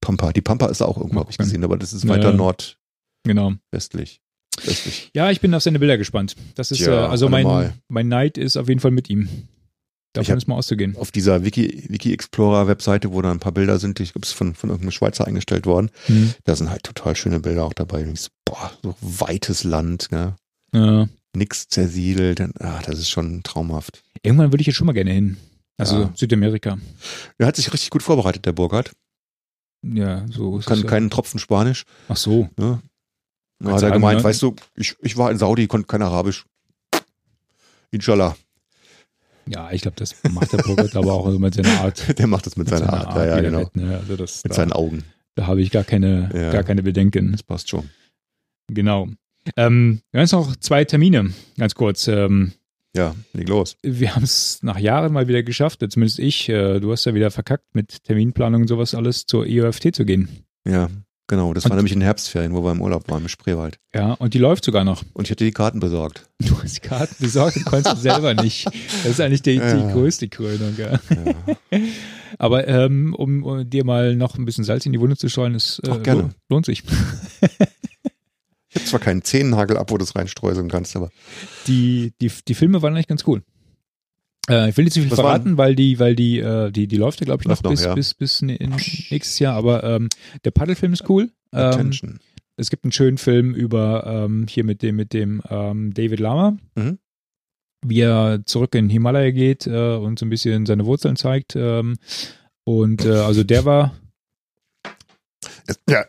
Pampa. Die Pampa ist auch irgendwo, habe ich gesehen, aber das ist Ja, weiter ja. nordwestlich. Genau. Westlich. Ja, ich bin auf seine Bilder gespannt. Das ist, Tja, äh, also mein, mein Neid ist auf jeden Fall mit ihm. Davon ist mal auszugehen. Auf dieser Wiki, Wiki Explorer Webseite, wo da ein paar Bilder sind, die ich glaube, es ist von, von irgendeinem Schweizer eingestellt worden. Hm. Da sind halt total schöne Bilder auch dabei. Und ich so, boah, so weites Land, ne? Ja. Nix zersiedelt. Ah, das ist schon traumhaft. Irgendwann würde ich jetzt schon mal gerne hin. Also Ja. Südamerika. Er hat sich richtig gut vorbereitet, der Burkhardt. Ja, so ist Kann es ja. keinen Tropfen Spanisch. Ach so. Ne? Na, hat er gemeint, weißt du, ich, ich war in Saudi, konnte kein Arabisch. Inshallah. Ja, ich glaube, das macht der Burkhardt aber auch mit seiner Art. Der macht das mit, mit seiner, Art. Ja, ja, er genau. ne? Also das, Mit da, seinen Augen. da habe ich gar keine, Ja. gar keine Bedenken. Das passt schon. Genau. Ähm, wir haben jetzt noch zwei Termine, ganz kurz. Ähm, Ja, leg los. wir haben es nach Jahren mal wieder geschafft, zumindest ich. Äh, du hast ja wieder verkackt, mit Terminplanung und sowas alles zur EOFT zu gehen. Ja. Genau, das Und- war nämlich in Herbstferien, wo wir im Urlaub waren im Spreewald. Ja, und die läuft sogar noch. Und ich hatte die Karten besorgt. Du hast die Karten besorgt und konntest selber nicht. Das ist eigentlich die, die Ja. größte Krönung. Ja. Ja. Aber ähm, um, um dir mal noch ein bisschen Salz in die Wunde zu streuen, ist, äh, Ach, gerne. lohnt, lohnt sich. Ich habe zwar keinen Zehennagel ab, wo du es reinstreuseln kannst, aber Die, die, die Filme waren eigentlich ganz cool. Äh, ich will nicht zu viel Was verraten, weil die, weil die, äh, die, die läuft ja, glaube ich, noch, noch, bis, ja. bis, bis ne- in, nächstes Jahr. Aber ähm, der Paddelfilm ist cool. Ähm, Attention. es gibt einen schönen Film über ähm, hier mit dem, mit dem ähm, David Lama, Mhm. wie er zurück in Himalaya geht äh, und so ein bisschen seine Wurzeln zeigt. Ähm, und äh, also der war, Ja, äh,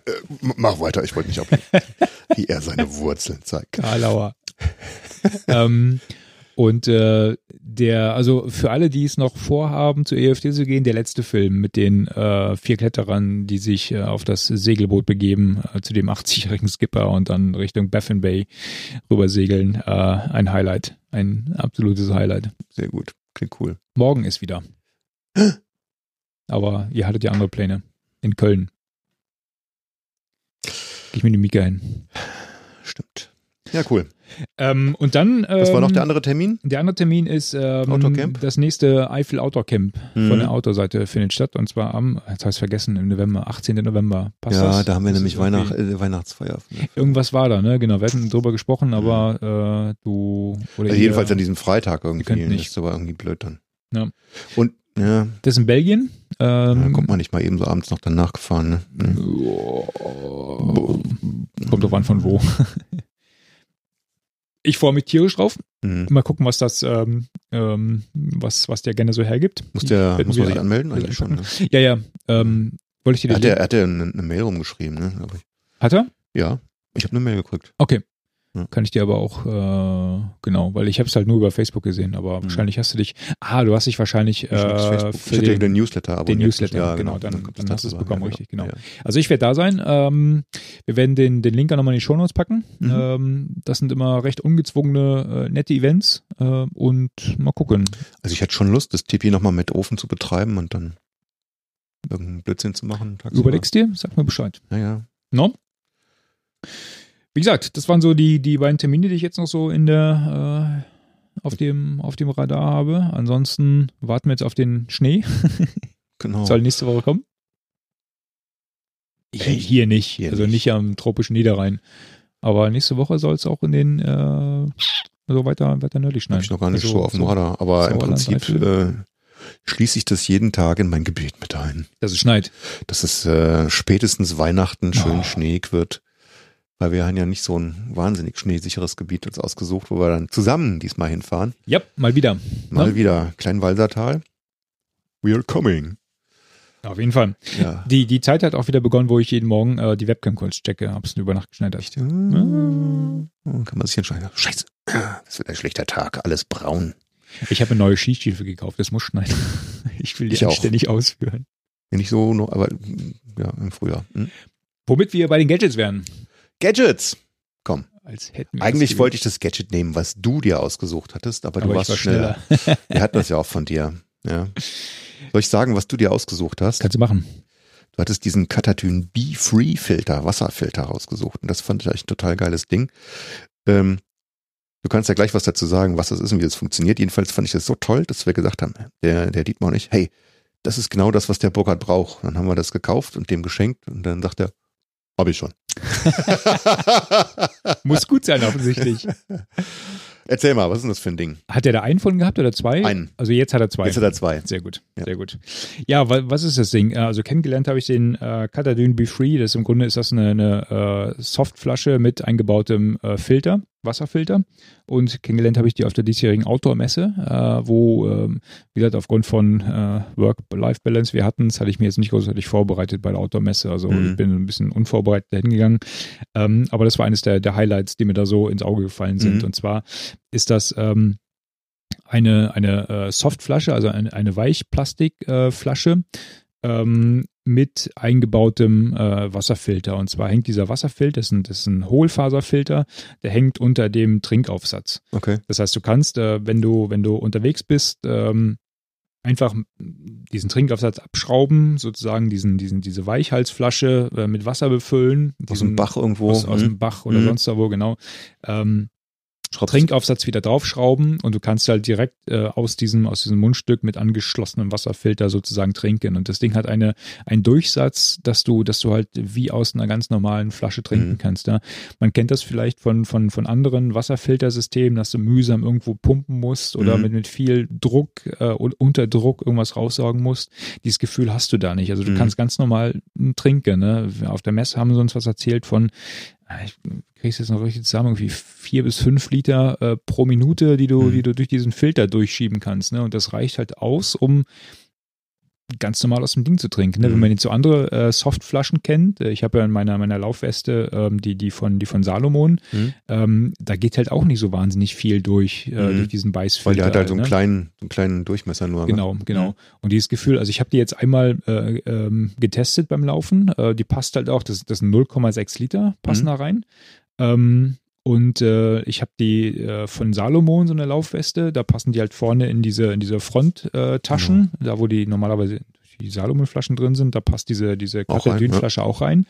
mach weiter, ich wollte nicht ablenken. Wie er seine Wurzeln zeigt. Karlauer. ähm, und äh, der, also für alle, die es noch vorhaben, zur EFT zu gehen, der letzte Film mit den äh, vier Kletterern, die sich äh, auf das Segelboot begeben, äh, zu dem 80-jährigen Skipper und dann Richtung Baffin Bay rüber segeln. Äh, ein Highlight, ein absolutes Highlight. Sehr gut, klingt cool. Morgen ist wieder. Aber ihr hattet ja andere Pläne. In Köln. Geh ich mit dem Mika hin. Stimmt. Ja, cool. Ähm, und dann. Ähm, Was war noch der andere Termin? Der andere Termin ist ähm, Outdoor-Camp? das nächste Eifel Outdoor Camp Mhm. von der Outdoor-Seite findet statt und zwar am, jetzt habe ich vergessen, im November, 18. November. Passt ja, das? da haben wir Das nämlich Weihnacht, äh, Weihnachtsfeier. Irgendwas war da, ne? Genau, wir hatten drüber gesprochen, aber äh, du Also ihr- jedenfalls an diesem Freitag irgendwie. nicht. Ist aber irgendwie blöd dann. Ja. Und ja, Das ist in Belgien. da Ähm, kommt man nicht mal eben so abends noch danach gefahren. Ne? Mhm. kommt drauf an von wo. Ich freue mich tierisch drauf. Mhm. Mal gucken, was das, ähm, ähm, was, was der gerne so hergibt. Muss, der, muss man sich anmelden? Eigentlich schon. Ne? Ja, ja. Ähm, wollte ich dir Er hat er hat ja eine, eine Mail rumgeschrieben. Ne? Hat er? Ja, ich habe eine Mail gekriegt. Okay. Ja. Kann ich dir aber auch, äh, genau, weil ich habe es halt nur über Facebook gesehen, aber Mhm. wahrscheinlich hast du dich, ah, du hast dich wahrscheinlich äh, für hatte den, den Newsletter abonniert. Newsletter, ja, genau, dann- kommt dann das hast du es bekommen, Ja, richtig, genau. Ja. Also ich werde da sein. Ähm, wir werden den, den Link auch nochmal in die Shownotes packen. Mhm. Ähm, das sind immer recht ungezwungene, äh, nette Events äh, und mal gucken. Also ich hätte schon Lust, das Tipi nochmal mit Ofen zu betreiben und dann irgendeinen Blödsinn zu machen. tagsüber. Überlegst dir? Sag mir Bescheid. Ja, ja. No? Wie gesagt, das waren so die, die beiden Termine, die ich jetzt noch so in der äh, auf dem, auf dem Radar habe. Ansonsten warten wir jetzt auf den Schnee. Genau. Soll nächste Woche kommen? Hier, hier nicht, Hier also nicht. nicht am tropischen Niederrhein. Aber nächste Woche soll es auch in den äh, so weiter, weiter nördlich schneien. Habe ich noch gar nicht Also so auf dem Radar. Aber im Prinzip äh, schließe ich das jeden Tag in mein Gebet mit ein. Dass es schneit. Dass es äh, spätestens Weihnachten schön Oh. schneeig wird. Weil wir haben ja nicht so ein wahnsinnig schneesicheres Gebiet uns ausgesucht, wo wir dann zusammen diesmal hinfahren. Ja, mal wieder. Mal Ne? wieder Kleinwalsertal. We are coming. Auf jeden Fall. Ja. Die, die Zeit hat auch wieder begonnen, wo ich jeden Morgen äh, die Webcam kurz checke, ob es über Nacht. Echt? Äh, Kann man sich entscheiden. Scheiße. Das wird ein schlechter Tag. Alles braun. Ich habe eine neue Skistiefel gekauft, das muss schneiden. Ich will die Ich auch. anständig ausführen. Ja, Nicht so, noch, aber ja, im Frühjahr. Hm? Womit wir bei den Gadgets wären. Gadgets. Komm. Eigentlich wollte ich das Gadget nehmen, was du dir ausgesucht hattest, aber, du aber ich warst war schneller. Wir hatten das ja auch von dir. Ja. Soll ich sagen, was du dir ausgesucht hast? Kannst du machen. Du hattest diesen Katatyn Be-Free Filter, Wasserfilter rausgesucht. Und das fand ich echt ein total geiles Ding. Ähm, du kannst ja gleich was dazu sagen, was das ist und wie das funktioniert. Jedenfalls fand ich das so toll, dass wir gesagt haben, der, der Dietmar und ich, hey, das ist genau das, was der Burkhard braucht. Dann haben wir das gekauft und dem geschenkt und dann sagt er, hab ich schon. Muss gut sein, offensichtlich. Erzähl mal, was ist denn das für ein Ding? Hat er da einen von gehabt oder zwei? Einen. Also jetzt hat er zwei. Jetzt hat er zwei. Sehr gut, Ja. sehr gut. Ja, wa- was ist das Ding? Äh, Also kennengelernt habe ich den äh, Katadyn Be Free. Das ist im Grunde ist das eine, eine äh, Softflasche mit eingebautem äh, Filter, Wasserfilter. Und kennengelernt habe ich die auf der diesjährigen Outdoor-Messe, äh, wo, ähm, wie gesagt, aufgrund von äh, Work-Life-Balance, wir hatten es, hatte ich mir jetzt nicht großartig vorbereitet bei der Outdoor-Messe. Also Mhm. ich bin ein bisschen unvorbereitet dahin gegangen. Ähm, aber das war eines der, der Highlights, die mir da so ins Auge gefallen sind. Mhm. Und zwar ist das ähm, eine, eine äh, Softflasche, also eine, eine Weichplastikflasche äh, Flasche, ähm, mit eingebautem äh, Wasserfilter. Und zwar hängt dieser Wasserfilter, das ist ein, das ist ein Hohlfaserfilter, der hängt unter dem Trinkaufsatz. Okay. Das heißt, du kannst, äh, wenn du, wenn du unterwegs bist, ähm, einfach diesen Trinkaufsatz abschrauben, sozusagen diesen, diesen, diese Weichhalsflasche äh, mit Wasser befüllen. Aus dem Bach irgendwo. Aus, aus dem Bach oder Mhm. sonst da wo, genau. Ähm, Schraubst- Trinkaufsatz wieder draufschrauben und du kannst halt direkt äh, aus diesem aus diesem Mundstück mit angeschlossenem Wasserfilter sozusagen trinken und das Ding hat eine einen Durchsatz, dass du dass du halt wie aus einer ganz normalen Flasche trinken Mhm. kannst. Ja? Man kennt das vielleicht von von von anderen Wasserfiltersystemen, dass du mühsam irgendwo pumpen musst oder Mhm. mit mit viel Druck äh, und unter Druck irgendwas raussaugen musst. Dieses Gefühl hast du da nicht. Also du Mhm. kannst ganz normal trinken. Ne? Auf der Messe haben sie uns was erzählt von ah, ich krieg's jetzt noch richtig zusammen, irgendwie vier bis fünf Liter äh, pro Minute, die du, Mhm. die du durch diesen Filter durchschieben kannst. Ne? Und das reicht halt aus, um ganz normal aus dem Ding zu trinken. Ne? Wenn Mhm. man jetzt so andere äh, Softflaschen kennt, äh, ich habe ja in meiner, meiner Laufweste ähm, die, die von, die von Salomon, Mhm. ähm, da geht halt auch nicht so wahnsinnig viel durch, äh, Mhm. durch diesen Beißfilter. Weil der hat halt so einen ne? kleinen, so einen kleinen Durchmesser nur. ne? Genau, genau. Und dieses Gefühl, also ich habe die jetzt einmal äh, ähm, getestet beim Laufen. Äh, die passt halt auch, das, das sind 0,6 Liter passen Mhm. da rein. Ähm, und äh, ich habe die äh, von Salomon, so eine Laufweste, da passen die halt vorne in diese, in diese Fronttaschen, äh, Genau. da wo die normalerweise die Salomon-Flaschen drin sind, da passt diese, diese Auch rein, Kaffee-Dünflasche auch rein.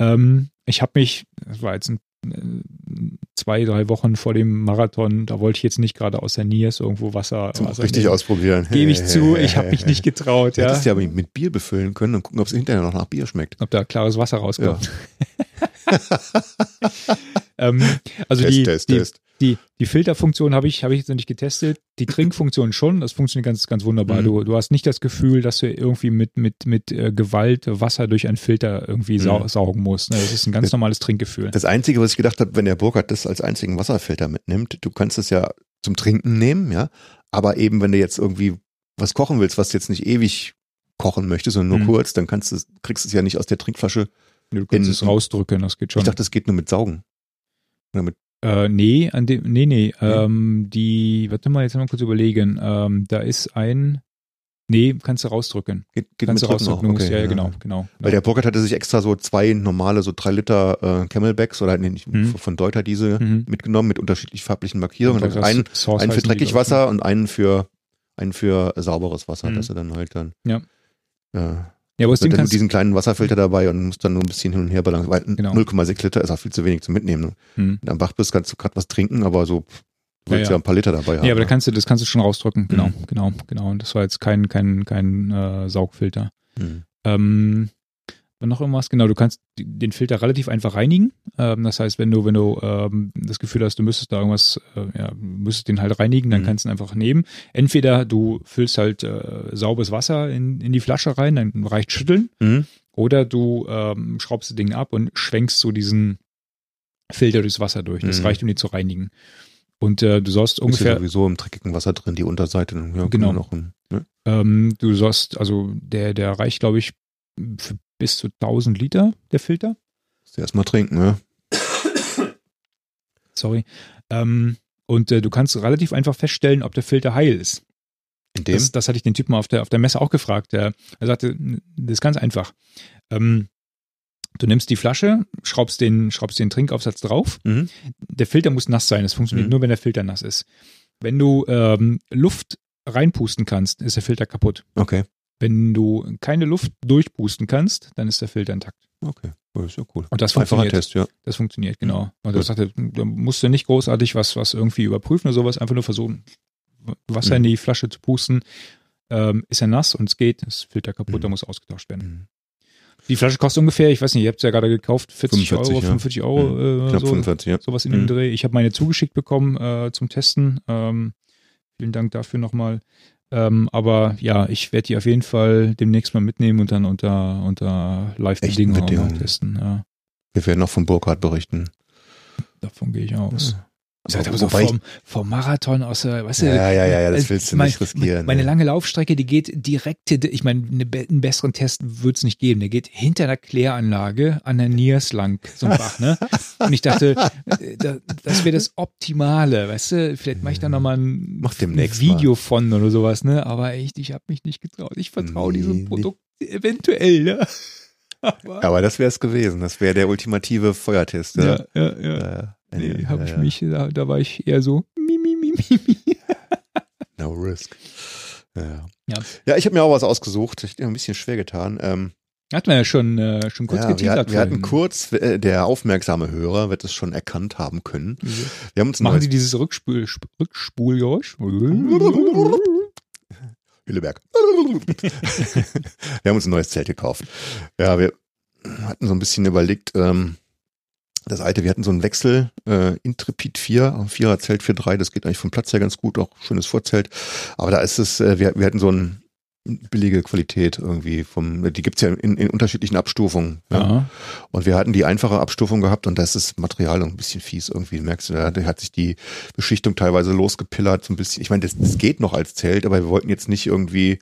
Ähm, ich habe mich, das war jetzt ein, äh, zwei, drei Wochen vor dem Marathon, da wollte ich jetzt nicht gerade aus der Niers irgendwo Wasser, Zum Wasser richtig nehmen. ausprobieren. Gebe ich zu, ich habe mich nicht getraut, Du ja. hättest ja aber mit Bier befüllen können und gucken, ob es hinterher noch nach Bier schmeckt. Ob da klares Wasser rauskommt. ähm, also Test, die, Test, die, Test. Die, die Filterfunktion habe ich, habe ich jetzt noch nicht getestet. Die Trinkfunktion schon, das funktioniert ganz, ganz wunderbar. Mhm. Du, du hast nicht das Gefühl, dass du irgendwie mit, mit, mit äh, Gewalt Wasser durch einen Filter irgendwie sau Mhm. saugen musst. Ne? Das ist ein ganz normales Trinkgefühl. Das Einzige, was ich gedacht habe, wenn der Burkhardt das als einzigen Wasserfilter mitnimmt, du kannst es ja zum Trinken nehmen, ja, aber eben, wenn du jetzt irgendwie was kochen willst, was du jetzt nicht ewig kochen möchtest, sondern nur Mhm. kurz, dann kannst du, kriegst du es ja nicht aus der Trinkflasche. Du kannst in- es rausdrücken, das geht schon. Ich dachte, das geht nur mit Saugen. Oder mit, Äh, nee, an dem, nee, nee, ähm, die, warte mal, jetzt mal kurz überlegen. Ähm, da ist ein, nee, kannst du rausdrücken. geht, geht Kannst mit du Drücken rausdrücken, auch. musst, Okay, ja, ja, genau, genau. Weil der Burkhardt hatte sich extra so zwei normale, so drei Liter äh, Camelbacks oder nee, nicht, Mhm. von Deuter diese Mhm. mitgenommen mit unterschiedlich farblichen Markierungen. Und einen, Source einen für heißen die, Dreckigwasser und einen für einen für sauberes Wasser, Mhm. dass er dann halt dann Ja. ja, Ja, aber das Mit Ding kannst diesen kleinen Wasserfilter dabei und musst dann nur ein bisschen hin und her balancieren, weil Genau. 0,6 Liter ist auch viel zu wenig zum Mitnehmen. Hm. Wenn du am Bach bist, kannst du gerade was trinken, aber so du willst Ja, ja, ja. ein paar Liter dabei haben. Ja, aber da kannst du, das kannst du schon rausdrücken. Genau, Mhm. genau, genau. Und das war jetzt kein, kein, kein äh, Saugfilter. Hm. Ähm, noch irgendwas? Genau, du kannst den Filter relativ einfach reinigen. Ähm, das heißt, wenn du, wenn du ähm, das Gefühl hast, du müsstest da irgendwas, äh, ja, müsstest den halt reinigen, dann Mhm. kannst du ihn einfach nehmen. Entweder du füllst halt äh, sauberes Wasser in, in die Flasche rein, dann reicht schütteln. Hm? Oder du ähm, schraubst das Ding ab und schwenkst so diesen Filter durchs Wasser durch. Das Mhm. reicht, um die zu reinigen. Und äh, du sollst Ist ja ungefähr, sowieso im dreckigen Wasser drin, die Unterseite. Ja, Genau. Noch ein, ne? ähm, du sollst, also der, der reicht, glaube ich, für bis zu 1000 Liter, der Filter. Musst du erstmal trinken, ne? Sorry. Ähm, und äh, du kannst relativ einfach feststellen, ob der Filter heil ist. In dem? Das, das hatte ich den Typen auf der, auf der Messe auch gefragt. Der, er sagte, das ist ganz einfach. Ähm, du nimmst die Flasche, schraubst den, schraubst den Trinkaufsatz drauf. Mhm. Der Filter muss nass sein. Das funktioniert Mhm. nur, wenn der Filter nass ist. Wenn du ähm, Luft reinpusten kannst, ist der Filter kaputt. Okay. Wenn du keine Luft durchpusten kannst, dann ist der Filter intakt. Okay. Oh, ist ja cool. Und das Einfacher funktioniert. Test, ja. Das funktioniert, genau. Und er Gut. sagte, da musst du nicht großartig was, was irgendwie überprüfen oder sowas, einfach nur versuchen, Wasser in Mhm. die Flasche zu pusten. Ähm, ist er nass und es geht, das Filter kaputt, Mhm. da muss ausgetauscht werden. Mhm. Die Flasche kostet ungefähr, ich weiß nicht, ihr habt es ja gerade gekauft, 40 45, Euro, ja. 45 Euro, äh, Knapp so, 45, ja. sowas in dem Mhm. Dreh. Ich habe meine zugeschickt bekommen äh, zum Testen. Ähm, vielen Dank dafür nochmal. Ähm, aber ja, ich werde die auf jeden Fall demnächst mal mitnehmen und dann unter, unter Live-Bedingungen testen. Ja, Wir werden noch von Burkhardt berichten. davon gehe ich aus. Ich sag, aber so vom, vom Marathon aus, äh, weißt du, Ja, ja, ja, ja, das äh, willst du mein- nicht riskieren. Meine ne? lange Laufstrecke, die geht direkt, ich meine, einen besseren Test wird es nicht geben. Der geht hinter der Kläranlage an der Niers lang, so ein Bach, ne? Und ich dachte, äh, da, das wäre das Optimale, weißt du? Vielleicht mache ich da nochmal ein, Mach demnächst ein Video von oder sowas, ne? Aber echt, ich habe mich nicht getraut. Ich vertraue Nee, diesem nee. Produkt eventuell, ne? Aber, Aber das wäre es gewesen. Das wäre der ultimative Feuertest. Ja, ja, ja, ja. Nee, ja, habe ja, ich mich, da, da war ich eher so, mi, mi, mi, mi, mi. No risk. Ja, Ja. ich habe mir auch was ausgesucht. Ich habe mir ein bisschen schwer getan. Ähm, Hatten wir ja schon, äh, schon kurz ja, wir, geteasert. hatten, wir hatten kurz, äh, der aufmerksame Hörer wird es schon erkannt haben können. Wir haben uns Machen Sie dieses Rückspul, Sp- Rückspulgeräusch? Hilleberg. wir haben uns ein neues Zelt gekauft. Ja, wir hatten so ein bisschen überlegt, ähm, das alte, wir hatten so einen Wechsel, äh, Intrepid 4, ein Vierer Zelt für drei, das geht eigentlich vom Platz her ganz gut, auch schönes Vorzelt. Aber da ist es, äh, wir, wir hatten so ein billige Qualität irgendwie vom, die gibt's ja in, in unterschiedlichen Abstufungen. Ja. Und wir hatten die einfache Abstufung gehabt und da ist das Material ein bisschen fies irgendwie. Du merkst, da da hat sich die Beschichtung teilweise losgepillert, so ein bisschen. Ich meine, das, das geht noch als Zelt, aber wir wollten jetzt nicht irgendwie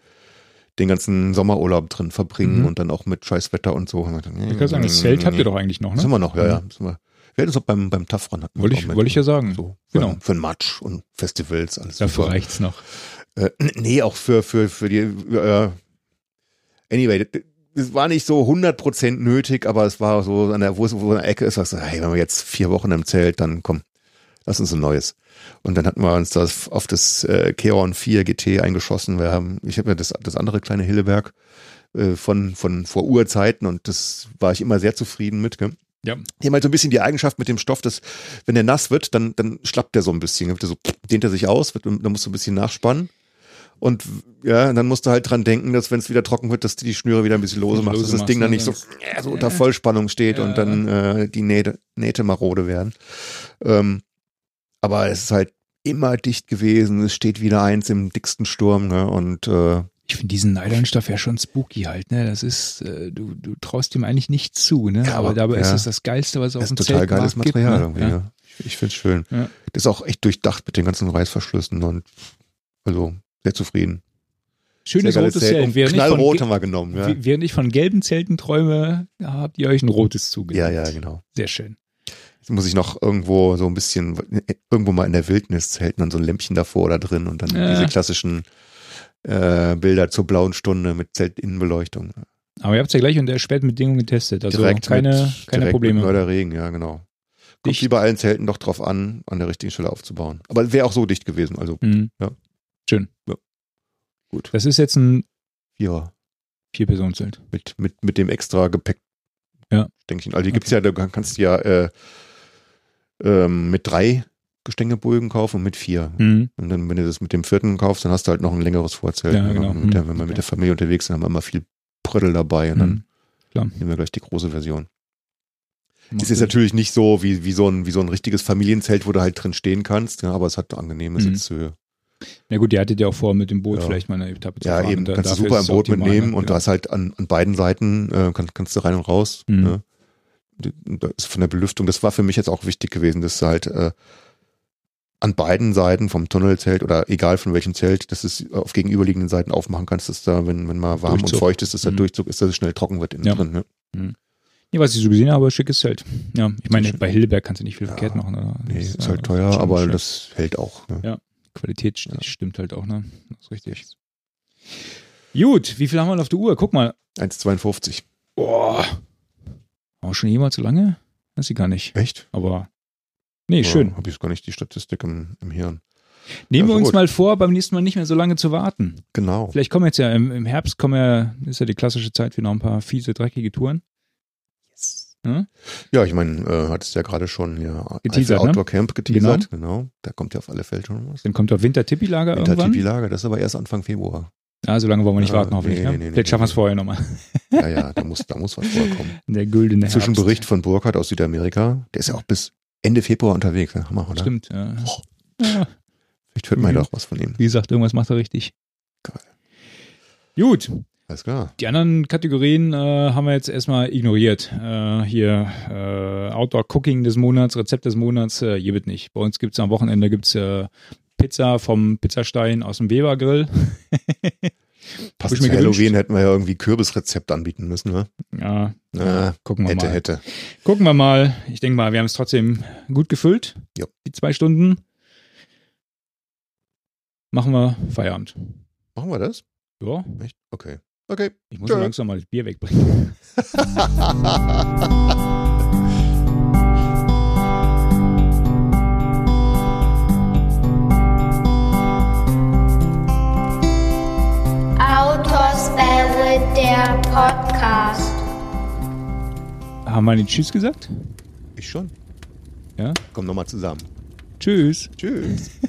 den ganzen Sommerurlaub drin verbringen Mhm. und dann auch mit Scheißwetter und so. Ich kann sagen, das Zelt habt ihr doch eigentlich noch, ne? wir noch, ja, ja. Das haben wir, wir hatten es auch beim, beim TAF-Run. hatten Wollte ich, wollte ich ja sagen. So, für, Genau. Für einen Matsch und Festivals, alles Dafür super. reicht's noch. Äh, nee, auch für, für, für die, äh, anyway, das- es war nicht so 100% nötig, aber es war so an der, wo es wo eine Ecke ist, du, hey, wenn wir jetzt vier Wochen im Zelt, dann komm, lass uns ein neues. Und dann hatten wir uns das auf das äh, Keron 4 GT eingeschossen. Wir haben, ich habe ja das, das andere kleine Hilleberg äh, von, von vor Urzeiten und das war ich immer sehr zufrieden mit. Gell? Ja. Die haben halt so ein bisschen die Eigenschaft mit dem Stoff, dass wenn der nass wird, dann, dann schlappt der so ein bisschen. Der so, dehnt er sich aus, wird, dann musst du ein bisschen nachspannen. Und ja, dann musst du halt dran denken, dass wenn es wieder trocken wird, dass du die Schnüre wieder ein bisschen lose machst, dass das Ding dann ne? nicht so, so unter Vollspannung steht Ja. und dann äh, die Nähte, Nähte marode werden. Ähm, aber es ist halt immer dicht gewesen, es steht wieder eins im dicksten Sturm ne? und äh, Ich finde diesen Nylonstoff ja schon spooky halt, ne? Das ist, äh, du, du traust ihm eigentlich nicht zu, ne? Ja, aber dabei ist ja. das das Geilste, was es auf das dem ist total geiles gibt, Material ne? irgendwie. Ja. Ja. Ich, ich finde es schön. Ja. Das ist auch echt durchdacht mit den ganzen Reißverschlüssen und also sehr zufrieden. Schönes Sehr rotes Zelt. Von, knallrot haben wir genommen. Ja, während ich von gelben Zelten träume, habt ihr euch ein rotes ja, zugelegt. ja, genau. Sehr schön. Muss ich noch irgendwo so ein bisschen, irgendwo mal in der Wildnis zelten und so ein Lämpchen davor oder drin und dann Ja. diese klassischen äh, Bilder zur blauen Stunde mit Zeltinnenbeleuchtung. Aber ihr habt es ja gleich unter späten Bedingungen getestet. Also direkt keine, mit, keine direkt Probleme. Mit Mörderregen, ja, genau. Kommt Dicht. wie bei allen Zelten doch drauf an, an der richtigen Stelle aufzubauen. Aber wäre auch so dicht gewesen, also Mhm. Ja. Schön. Ja. Gut. Das ist jetzt ein Vierer Vier-Personen-Zelt. mit, mit, mit dem extra Gepäck. Ja. Denke ich. Also die gibt's ja, da kannst du ja äh, ähm, mit drei Gestängebulgen kaufen und mit vier. Mhm. Und dann, wenn du das mit dem vierten kaufst, dann hast du halt noch ein längeres Vorzelt. Ja, ne? genau. Und mit der, wenn wir mit der Familie unterwegs sind, haben wir immer viel Prödel dabei und dann Mhm. Klar. nehmen wir gleich die große Version. Macht Es ist Sinn. natürlich nicht so wie, wie, so ein, wie so ein richtiges Familienzelt, wo du halt drin stehen kannst, ja, aber es hat angenehme Mhm. Sitzhöhe. Na gut, ihr hattet ja auch vor, mit dem Boot Ja. vielleicht mal eine Etappe zu Ja, fahren. eben, Da- kannst du super im es Boot mitnehmen ne? und Ja. da ist halt an, an beiden Seiten, äh, kannst, kannst du rein und raus. Mhm. Ne? Ist von der Belüftung, das war für mich jetzt auch wichtig gewesen, dass halt äh, an beiden Seiten vom Tunnelzelt oder egal von welchem Zelt, dass es auf gegenüberliegenden Seiten aufmachen kannst, dass da, wenn, wenn mal warm Durchzug. und feucht ist, dass der Mhm. Durchzug ist, dass es schnell trocken wird innen Ja. drin. Ne? Nee, was ich so gesehen habe, schickes Zelt. Ja, ich meine, bei Hildeberg kannst du nicht viel Ja. verkehrt machen. Oder? Nee, ist äh, halt teuer, schon aber schön. das hält auch. Ne? Ja. Qualität Ja. stimmt halt auch, ne? Das ist richtig. Gut, wie viel haben wir noch auf der Uhr? Guck mal. 1,52. Boah. Wir schon jemals so lange? Weiß ich gar nicht. Echt? Aber. Nee, schön. Habe ich gar nicht die Statistik im, im Hirn. Nehmen Ja, wir uns gut. mal vor, beim nächsten Mal nicht mehr so lange zu warten. Genau. Vielleicht kommen jetzt ja im, im Herbst, kommen ja, ist ja die klassische Zeit für noch ein paar fiese, dreckige Touren. Ja? Ja, ich meine, äh, hattest ja gerade schon ja Geteasert, ne? Outdoor Camp geteasert. Genau. Da kommt ja auf alle Fälle schon was. Dann kommt doch Winter-Tippi-Lager irgendwann. Winter-TV-Lager, das ist aber erst Anfang Februar. Ah, so lange wollen wir nicht Ja, warten, hoffentlich. nee, ne? nee, nee, Vielleicht schaffen wir es vorher nochmal. Ja, ja, da muss, da muss was vorkommen. Der güldene. Zwischenbericht von Burkhardt aus Südamerika, der ist ja auch bis Ende Februar unterwegs. Ne? Hammer, oder? Stimmt, ja. Oh. ja. Vielleicht hört man Mhm. ja auch was von ihm. Wie gesagt, irgendwas macht er richtig. Geil. Gut, Alles klar. die anderen Kategorien äh, haben wir jetzt erstmal ignoriert. Äh, hier äh, Outdoor Cooking des Monats, Rezept des Monats, äh, hier wird nicht. Bei uns gibt es am Wochenende gibt's, äh, Pizza vom Pizzastein aus dem Weber Grill. Passend ich mir zu gewünscht. Halloween hätten wir ja irgendwie Kürbisrezept anbieten müssen, ne? Ja, Ja, gucken wir hätte, mal. hätte. Gucken wir mal. Ich denke mal, wir haben es trotzdem gut gefüllt. Jo. Die zwei Stunden. Machen wir Feierabend. Machen wir das? Ja, Echt? Okay. Okay. ich muss langsam mal das Bier wegbringen. der Podcast. Haben wir nicht Tschüss gesagt? Ich schon. Ja? Komm nochmal zusammen. Tschüss. Tschüss.